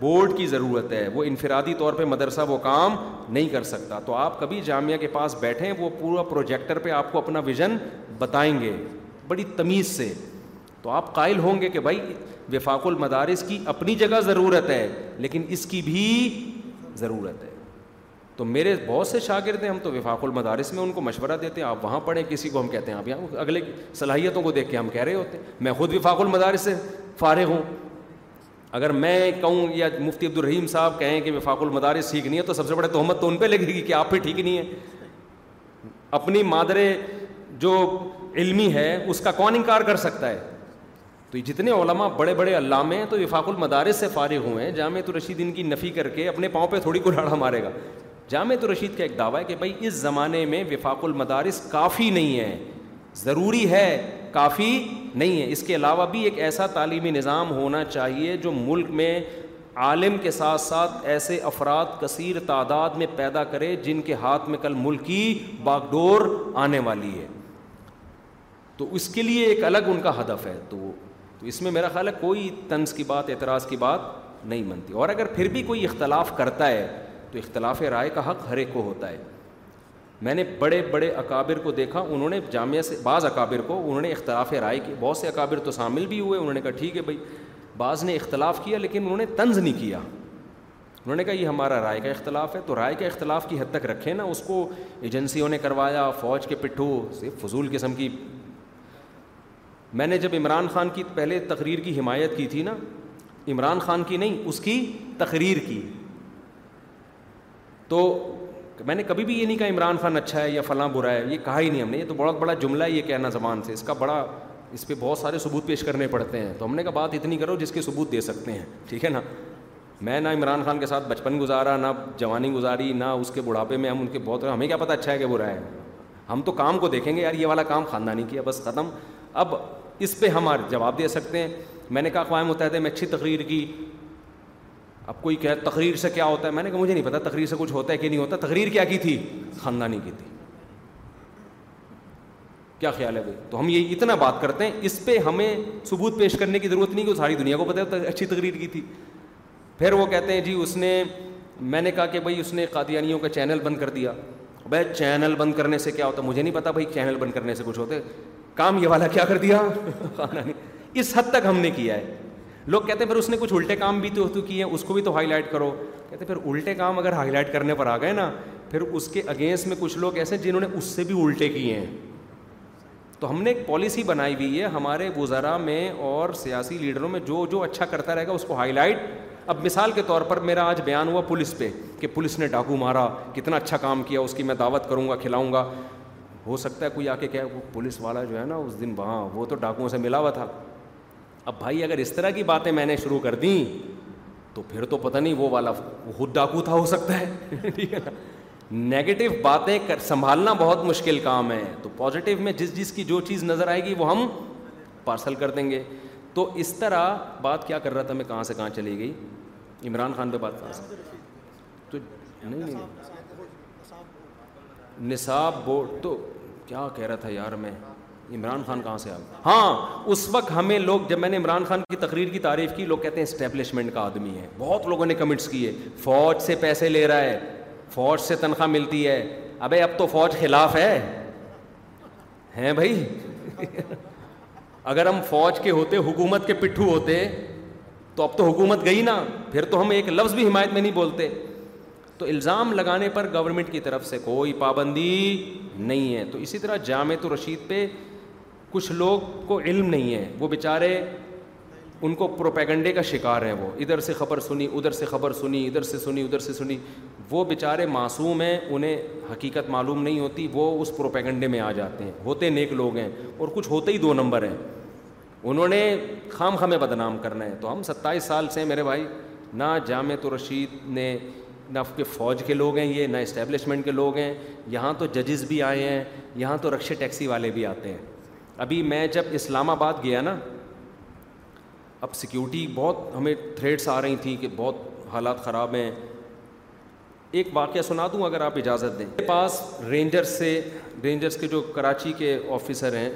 بورڈ کی ضرورت ہے وہ انفرادی طور پہ مدرسہ وہ کام نہیں کر سکتا تو آپ کبھی جامعہ کے پاس بیٹھیں وہ پورا پروجیکٹر پہ آپ کو اپنا ویژن بتائیں گے بڑی تمیز سے تو آپ قائل ہوں گے کہ بھائی وفاق المدارس کی اپنی جگہ ضرورت ہے لیکن اس کی بھی ضرورت ہے تو میرے بہت سے شاگرد ہیں ہم تو وفاق المدارس میں ان کو مشورہ دیتے ہیں آپ وہاں پڑھیں کسی کو ہم کہتے ہیں آپ یہاں اگلے صلاحیتوں کو دیکھ کے ہم کہہ رہے ہوتے ہیں میں خود وفاق المدارس سے فارغ ہوں اگر میں کہوں یا مفتی عبد الرحیم صاحب کہیں کہ وفاق المدارس ٹھیک نہیں ہے تو سب سے بڑے تہمت تو ان پہ لگے گی کہ آپ پہ ٹھیک نہیں ہے اپنی مادر جو علمی ہے اس کا کون انکار کر سکتا ہے تو جتنے علماء بڑے بڑے علامے ہیں تو وفاق المدارس سے فارغ ہوئے ہیں جامع الرشید ان کی نفی کر کے اپنے پاؤں پہ تھوڑی کو مارے گا جامع الرشید کا ایک دعویٰ ہے کہ بھائی اس زمانے میں وفاق المدارس کافی نہیں ہے ضروری ہے کافی نہیں ہے اس کے علاوہ بھی ایک ایسا تعلیمی نظام ہونا چاہیے جو ملک میں عالم کے ساتھ ساتھ ایسے افراد کثیر تعداد میں پیدا کرے جن کے ہاتھ میں کل ملک کی باغ ڈور آنے والی ہے تو اس کے لیے ایک الگ ان کا ہدف ہے تو تو اس میں میرا خیال ہے کوئی طنز کی بات اعتراض کی بات نہیں بنتی اور اگر پھر بھی کوئی اختلاف کرتا ہے تو اختلاف رائے کا حق ہر ایک کو ہوتا ہے میں نے بڑے بڑے اکابر کو دیکھا انہوں نے جامعہ سے بعض اکابر کو انہوں نے اختلاف رائے کی بہت سے اکابر تو شامل بھی ہوئے انہوں نے کہا ٹھیک ہے بھائی بعض نے اختلاف کیا لیکن انہوں نے طنز نہیں کیا انہوں نے کہا یہ ہمارا رائے کا اختلاف ہے تو رائے کا اختلاف کی حد تک رکھے نا اس کو ایجنسیوں نے کروایا فوج کے پٹھو صرف فضول قسم کی میں نے جب عمران خان کی پہلے تقریر کی حمایت کی تھی نا عمران خان کی نہیں اس کی تقریر کی تو میں نے کبھی بھی یہ نہیں کہا عمران خان اچھا ہے یا فلاں برا ہے یہ کہا ہی نہیں ہم نے یہ تو بہت بڑا جملہ ہے یہ کہنا زبان سے اس کا بڑا اس پہ بہت سارے ثبوت پیش کرنے پڑتے ہیں تو ہم نے کہا بات اتنی کرو جس کے ثبوت دے سکتے ہیں ٹھیک ہے نا میں نہ عمران خان کے ساتھ بچپن گزارا نہ جوانی گزاری نہ اس کے بڑھاپے میں ہم ان کے بہت ہمیں کیا پتہ اچھا ہے کہ برا ہے ہم تو کام کو دیکھیں گے یار یہ والا کام خاندانی کیا بس ختم اب اس پہ ہم جواب دے سکتے ہیں میں نے کہا اقوام متحدہ میں اچھی تقریر کی اب کوئی کہ تقریر سے کیا ہوتا ہے میں نے کہا مجھے نہیں پتا تقریر سے کچھ ہوتا ہے کہ نہیں ہوتا تقریر کیا کی تھی خاندانی کی تھی کیا خیال ہے بھائی تو ہم یہ اتنا بات کرتے ہیں اس پہ ہمیں ثبوت پیش کرنے کی ضرورت نہیں کہ ساری دنیا کو پتہ اچھی تقریر کی تھی پھر وہ کہتے ہیں جی اس نے میں نے کہا کہ بھائی اس نے قادیانیوں کا چینل بند کر دیا بھائی چینل بند کرنے سے کیا ہوتا ہے مجھے نہیں پتا بھائی چینل بند کرنے سے کچھ ہوتے کام یہ والا کیا کر دیا اس حد تک ہم نے کیا ہے لوگ کہتے ہیں پھر اس نے کچھ الٹے کام بھی تو کیے ہیں اس کو بھی تو ہائی لائٹ کرو کہتے پھر الٹے کام اگر ہائی لائٹ کرنے پر آ گئے نا پھر اس کے اگینسٹ میں کچھ لوگ ایسے جنہوں نے اس سے بھی الٹے کیے ہیں تو ہم نے ایک پالیسی بنائی ہوئی ہے ہمارے وزرا میں اور سیاسی لیڈروں میں جو جو اچھا کرتا رہے گا اس کو ہائی لائٹ اب مثال کے طور پر میرا آج بیان ہوا پولیس پہ کہ پولیس نے ڈاکو مارا کتنا اچھا کام کیا اس کی میں دعوت کروں گا کھلاؤں گا ہو سکتا ہے کوئی آ کے پولیس والا جو ہے نا اس دن وہاں وہ تو ڈاکوؤں سے ملا ہوا تھا اب بھائی اگر اس طرح کی باتیں میں نے شروع کر دیں تو پھر تو پتہ نہیں وہ والا خود ڈاکو تھا ہو سکتا ہے نگیٹو باتیں کر سنبھالنا بہت مشکل کام ہے تو پازیٹیو میں جس جس کی جو چیز نظر آئے گی وہ ہم پارسل کر دیں گے تو اس طرح بات کیا کر رہا تھا میں کہاں سے کہاں چلی گئی عمران خان پہ بات کہاں سے تو نہیں نصاب بورڈ تو کیا کہہ رہا تھا یار میں عمران خان کہاں سے آ گیا ہاں اس وقت ہمیں لوگ جب میں نے عمران خان کی تقریر کی تعریف کی لوگ کہتے ہیں اسٹیبلشمنٹ کا آدمی ہے بہت لوگوں نے کمنٹس کیے فوج سے پیسے لے رہا ہے فوج سے تنخواہ ملتی ہے ابے اب تو فوج خلاف ہے ہیں بھائی اگر ہم فوج کے ہوتے حکومت کے پٹھو ہوتے تو اب تو حکومت گئی نا پھر تو ہم ایک لفظ بھی حمایت میں نہیں بولتے تو الزام لگانے پر گورنمنٹ کی طرف سے کوئی پابندی نہیں ہے تو اسی طرح جامع تو رشید پہ کچھ لوگ کو علم نہیں ہے وہ بیچارے ان کو پروپیگنڈے کا شکار ہیں وہ ادھر سے خبر سنی ادھر سے خبر سنی ادھر سے سنی ادھر سے سنی وہ بیچارے معصوم ہیں انہیں حقیقت معلوم نہیں ہوتی وہ اس پروپیگنڈے میں آ جاتے ہیں ہوتے نیک لوگ ہیں اور کچھ ہوتے ہی دو نمبر ہیں انہوں نے خام خامے بدنام کرنا ہے تو ہم ستائیس سال سے میرے بھائی نہ جامع تو رشید نے نہ کے فوج کے لوگ ہیں یہ نہ اسٹیبلشمنٹ کے لوگ ہیں یہاں تو ججز بھی آئے ہیں یہاں تو رکشے ٹیکسی والے بھی آتے ہیں ابھی میں جب اسلام آباد گیا نا اب سیکیورٹی بہت ہمیں تھریٹس آ رہی تھیں کہ بہت حالات خراب ہیں ایک واقعہ سنا دوں اگر آپ اجازت دیں میرے پاس رینجرس سے رینجرس کے جو کراچی کے آفیسر ہیں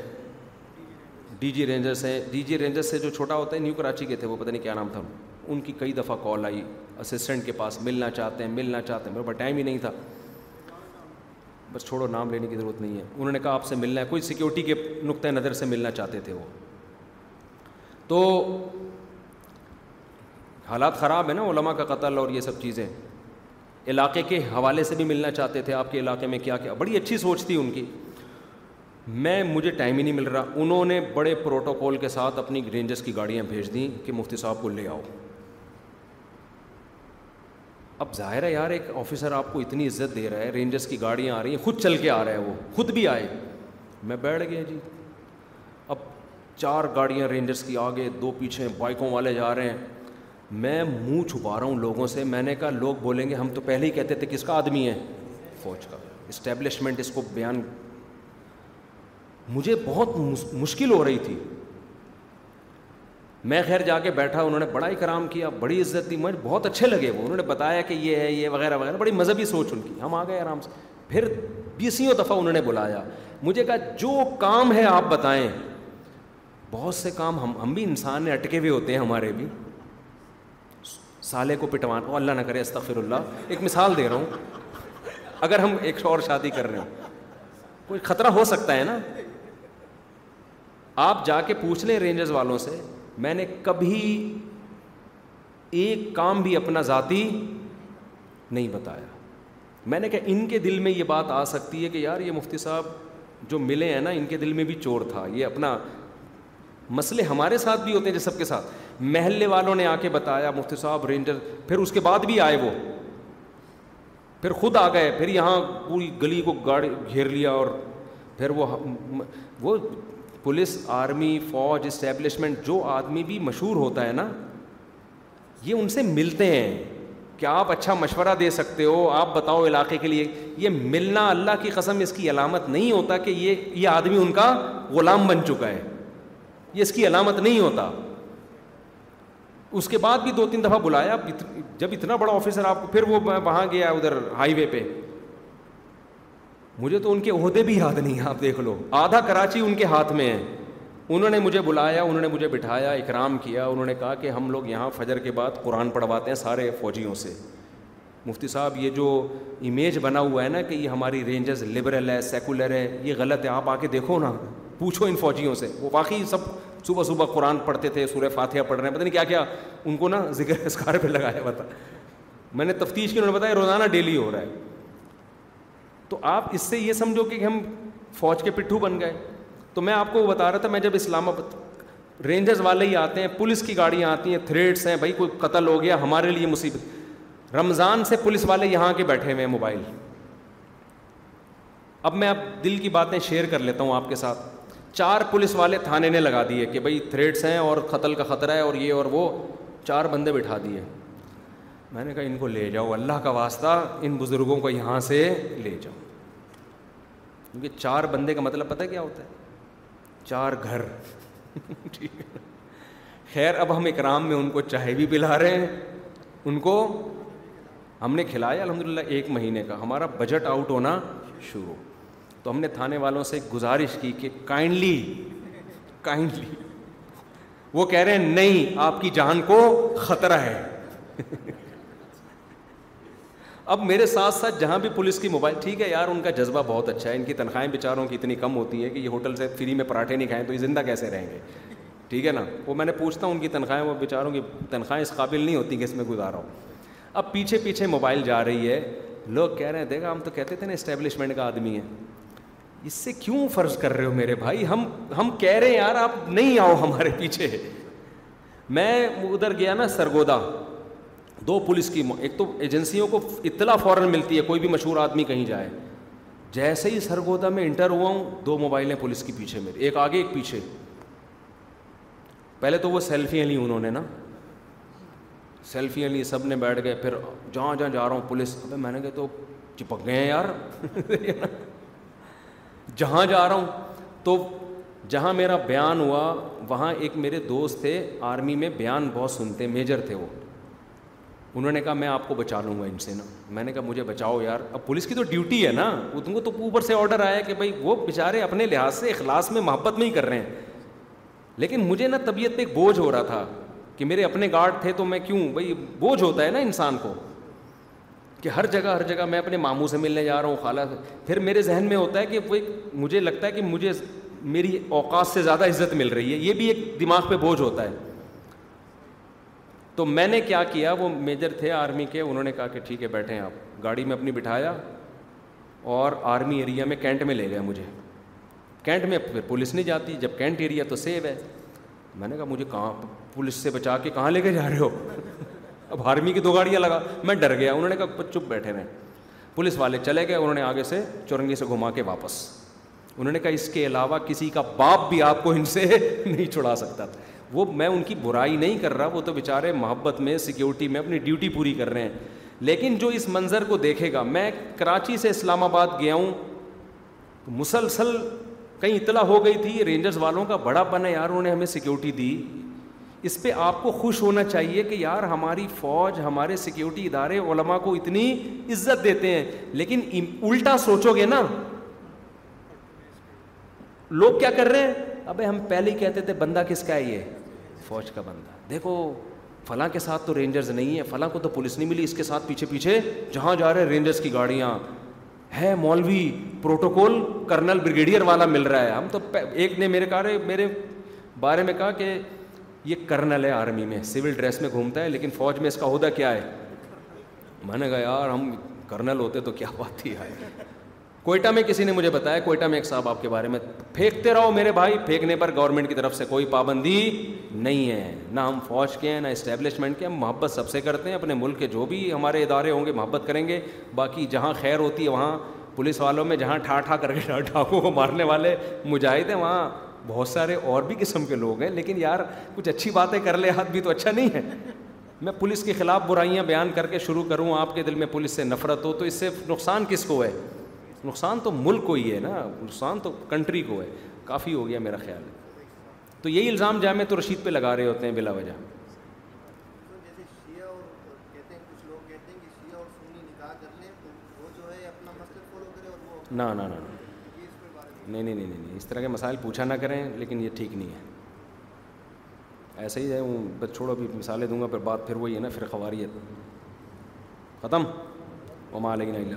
ڈی جی رینجرس ہیں ڈی جی رینجرس سے جو چھوٹا ہوتا ہے نیو کراچی کے تھے وہ پتہ نہیں کیا نام تھا ان کی کئی دفعہ کال آئی اسسٹنٹ کے پاس ملنا چاہتے ہیں ملنا چاہتے ہیں میرے پاس ٹائم ہی نہیں تھا بس چھوڑو نام لینے کی ضرورت نہیں ہے انہوں نے کہا آپ سے ملنا ہے کوئی سیکیورٹی کے نقطۂ نظر سے ملنا چاہتے تھے وہ تو حالات خراب ہیں نا علماء کا قتل اور یہ سب چیزیں علاقے کے حوالے سے بھی ملنا چاہتے تھے آپ کے علاقے میں کیا کیا بڑی اچھی سوچ تھی ان کی میں مجھے ٹائم ہی نہیں مل رہا انہوں نے بڑے پروٹوکول کے ساتھ اپنی رینجرس کی گاڑیاں بھیج دیں کہ مفتی صاحب کو لے آؤ اب ظاہر ہے یار ایک آفیسر آپ کو اتنی عزت دے رہا ہے رینجرس کی گاڑیاں آ رہی ہیں خود چل کے آ رہا ہے وہ خود بھی آئے میں بیٹھ گیا جی اب چار گاڑیاں رینجرس کی آگے دو پیچھے بائکوں والے جا رہے ہیں میں منہ چھپا رہا ہوں لوگوں سے میں نے کہا لوگ بولیں گے ہم تو پہلے ہی کہتے تھے کس کا آدمی ہے فوج کا اسٹیبلشمنٹ اس کو بیان مجھے بہت مشکل ہو رہی تھی میں خیر جا کے بیٹھا انہوں نے بڑا کرام کیا بڑی عزت دی مجھے بہت اچھے لگے وہ انہوں نے بتایا کہ یہ ہے یہ وغیرہ وغیرہ بڑی مذہبی سوچ ان کی ہم آ گئے آرام سے پھر بیسیوں دفعہ انہوں نے بلایا مجھے کہا جو کام ہے آپ بتائیں بہت سے کام ہم ہم بھی انسان نے اٹکے ہوئے ہوتے ہیں ہمارے بھی سالے کو پٹوا اللہ نہ کرے استغفر اللہ ایک مثال دے رہا ہوں اگر ہم ایک اور شادی کر رہے ہیں کوئی خطرہ ہو سکتا ہے نا آپ جا کے پوچھ لیں رینجرز والوں سے میں نے کبھی ایک کام بھی اپنا ذاتی نہیں بتایا میں نے کہا ان کے دل میں یہ بات آ سکتی ہے کہ یار یہ مفتی صاحب جو ملے ہیں نا ان کے دل میں بھی چور تھا یہ اپنا مسئلے ہمارے ساتھ بھی ہوتے ہیں جیسے سب کے ساتھ محلے والوں نے آ کے بتایا مفتی صاحب رینجر پھر اس کے بعد بھی آئے وہ پھر خود آ گئے پھر یہاں پوری گلی کو گاڑی گھیر لیا اور پھر وہ پولیس آرمی فوج اسٹیبلشمنٹ جو آدمی بھی مشہور ہوتا ہے نا یہ ان سے ملتے ہیں کہ آپ اچھا مشورہ دے سکتے ہو آپ بتاؤ علاقے کے لیے یہ ملنا اللہ کی قسم اس کی علامت نہیں ہوتا کہ یہ یہ آدمی ان کا غلام بن چکا ہے یہ اس کی علامت نہیں ہوتا اس کے بعد بھی دو تین دفعہ بلایا جب اتنا بڑا آفیسر آپ پھر وہ وہاں گیا ادھر ہائی وے پہ مجھے تو ان کے عہدے بھی یاد نہیں آپ دیکھ لو آدھا کراچی ان کے ہاتھ میں ہے انہوں نے مجھے بلایا انہوں نے مجھے بٹھایا اکرام کیا انہوں نے کہا کہ ہم لوگ یہاں فجر کے بعد قرآن پڑھواتے ہیں سارے فوجیوں سے مفتی صاحب یہ جو امیج بنا ہوا ہے نا کہ یہ ہماری رینجز لبرل ہے سیکولر ہے یہ غلط ہے آپ آ کے دیکھو نا پوچھو ان فوجیوں سے وہ واقعی سب صبح صبح قرآن پڑھتے تھے سورہ فاتحہ پڑھ رہے ہیں پتہ نہیں کیا کیا ان کو نا ذکر اسکار پہ لگایا پتا میں نے تفتیش کی انہوں نے بتایا روزانہ ڈیلی ہو رہا ہے تو آپ اس سے یہ سمجھو کہ ہم فوج کے پٹھو بن گئے تو میں آپ کو بتا رہا تھا میں جب اسلام آباد رینجرز والے ہی آتے ہیں پولیس کی گاڑیاں آتی ہیں تھریڈس ہیں بھائی کوئی قتل ہو گیا ہمارے لیے مصیبت رمضان سے پولیس والے یہاں کے بیٹھے ہوئے ہیں موبائل اب میں اب دل کی باتیں شیئر کر لیتا ہوں آپ کے ساتھ چار پولیس والے تھانے نے لگا دیے کہ بھائی تھریڈس ہیں اور قتل کا خطرہ ہے اور یہ اور وہ چار بندے بٹھا دیے میں نے کہا ان کو لے جاؤ اللہ کا واسطہ ان بزرگوں کو یہاں سے لے جاؤ کیونکہ چار بندے کا مطلب پتہ کیا ہوتا ہے چار گھر ٹھیک ہے خیر اب ہم اکرام میں ان کو چائے بھی پلا رہے ہیں ان کو ہم نے کھلایا الحمد للہ ایک مہینے کا ہمارا بجٹ آؤٹ ہونا شروع تو ہم نے تھانے والوں سے گزارش کی کہ کائنڈلی کائنڈلی وہ کہہ رہے ہیں نہیں آپ کی جان کو خطرہ ہے اب میرے ساتھ ساتھ جہاں بھی پولیس کی موبائل ٹھیک ہے یار ان کا جذبہ بہت اچھا ہے ان کی تنخواہیں بیچاروں کی اتنی کم ہوتی ہیں کہ یہ ہوٹل سے فری میں پراٹھے نہیں کھائیں تو یہ زندہ کیسے رہیں گے ٹھیک ہے نا وہ میں نے پوچھتا ہوں ان کی تنخواہیں وہ بیچاروں کی تنخواہیں اس قابل نہیں ہوتی کہ اس میں گزارا ہوں اب پیچھے پیچھے موبائل جا رہی ہے لوگ کہہ رہے ہیں دیکھا ہم تو کہتے تھے نا اسٹیبلشمنٹ کا آدمی ہے اس سے کیوں فرض کر رہے ہو میرے بھائی ہم ہم کہہ رہے ہیں یار آپ نہیں آؤ ہمارے پیچھے میں ادھر گیا نا سرگودا دو پولیس کی ایک تو ایجنسیوں کو اطلاع فوراً ملتی ہے کوئی بھی مشہور آدمی کہیں جائے جیسے ہی سرگودا میں انٹر ہوا ہوں دو موبائل ہیں پولیس کی پیچھے میرے ایک آگے ایک پیچھے پہلے تو وہ سیلفیاں لی انہوں نے نا سیلفیاں لی سب نے بیٹھ گئے پھر جہاں جہاں جا رہا ہوں پولیس ابھی میں نے کہا تو چپک گئے ہیں یار جہاں جا رہا ہوں تو جہاں میرا بیان ہوا وہاں ایک میرے دوست تھے آرمی میں بیان بہت سنتے میجر تھے وہ انہوں نے کہا میں آپ کو بچا لوں گا ان سے نا میں نے کہا مجھے بچاؤ یار اب پولیس کی تو ڈیوٹی ہے نا تم کو تو اوپر سے آڈر آیا کہ بھائی وہ بےچارے اپنے لحاظ سے اخلاص میں محبت میں ہی کر رہے ہیں لیکن مجھے نا طبیعت پہ ایک بوجھ ہو رہا تھا کہ میرے اپنے گارڈ تھے تو میں کیوں بھائی بوجھ ہوتا ہے نا انسان کو کہ ہر جگہ ہر جگہ میں اپنے ماموں سے ملنے جا رہا ہوں خالہ پھر میرے ذہن میں ہوتا ہے کہ وہ مجھے لگتا ہے کہ مجھے میری اوقات سے زیادہ عزت مل رہی ہے یہ بھی ایک دماغ پہ بوجھ ہوتا ہے تو میں نے کیا کیا وہ میجر تھے آرمی کے انہوں نے کہا کہ ٹھیک ہے بیٹھے ہیں آپ گاڑی میں اپنی بٹھایا اور آرمی ایریا میں کینٹ میں لے گئے مجھے کینٹ میں پھر پولیس نہیں جاتی جب کینٹ ایریا تو سیو ہے میں نے کہا مجھے کہاں پولیس سے بچا کے کہاں لے کے جا رہے ہو اب آرمی کی دو گاڑیاں لگا میں ڈر گیا انہوں نے کہا چپ بیٹھے رہے پولیس والے چلے گئے انہوں نے آگے سے چورنگی سے گھما کے واپس انہوں نے کہا اس کے علاوہ کسی کا باپ بھی آپ کو ان سے نہیں چھڑا سکتا تھا وہ میں ان کی برائی نہیں کر رہا وہ تو بیچارے محبت میں سیکیورٹی میں اپنی ڈیوٹی پوری کر رہے ہیں لیکن جو اس منظر کو دیکھے گا میں کراچی سے اسلام آباد گیا ہوں مسلسل کہیں اطلاع ہو گئی تھی یہ رینجرز والوں کا بڑا پن یار انہوں نے ہمیں سیکیورٹی دی اس پہ آپ کو خوش ہونا چاہیے کہ یار ہماری فوج ہمارے سیکیورٹی ادارے علماء کو اتنی عزت دیتے ہیں لیکن الٹا سوچو گے نا لوگ کیا کر رہے ہیں ابھی ہم پہلے ہی کہتے تھے بندہ کس کا ہے یہ فوج کا بندہ دیکھو فلاں کے ساتھ تو رینجرز نہیں ہے فلاں کو تو پولیس نہیں ملی اس کے ساتھ پیچھے پیچھے جہاں جا رہے رینجرز کی گاڑیاں ہے مولوی پروٹوکول کرنل بریگیڈیئر والا مل رہا ہے ہم تو ایک نے میرے کہا میرے بارے میں کہا کہ یہ کرنل ہے آرمی میں سول ڈریس میں گھومتا ہے لیکن فوج میں اس کا عہدہ کیا ہے میں نے کہا یار ہم کرنل ہوتے تو کیا بات تھی یار کوئٹہ میں کسی نے مجھے بتایا کوئٹہ میں ایک صاحب آپ کے بارے میں پھینکتے رہو میرے بھائی پھینکنے پر گورنمنٹ کی طرف سے کوئی پابندی نہیں ہے نہ ہم فوج کے ہیں نہ اسٹیبلشمنٹ کے ہیں ہم محبت سب سے کرتے ہیں اپنے ملک کے جو بھی ہمارے ادارے ہوں گے محبت کریں گے باقی جہاں خیر ہوتی ہے وہاں پولیس والوں میں جہاں ٹھا ٹھا کر کے ٹھا کو مارنے والے مجاہد ہیں وہاں بہت سارے اور بھی قسم کے لوگ ہیں لیکن یار کچھ اچھی باتیں کر لے ہاتھ بھی تو اچھا نہیں ہے میں پولیس کے خلاف برائیاں بیان کر کے شروع کروں آپ کے دل میں پولیس سے نفرت ہو تو اس سے نقصان کس کو ہے نقصان تو ملک کو ہی ہے نا نقصان تو کنٹری کو ہے کافی ہو گیا میرا خیال ہے تو یہی الزام جامع تو رشید پہ لگا رہے ہوتے ہیں بلا وجہ نہ نہیں نہیں نہیں اس طرح کے مسائل پوچھا نہ کریں لیکن یہ ٹھیک نہیں ہے ایسا ہی ہے بس چھوڑو بھی مثالیں دوں گا پھر بات پھر وہی ہے نا پھر خواریت ختم لگ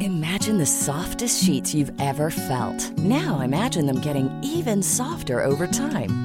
Imagine the softest sheets you've ever felt. Now imagine them getting even softer over time.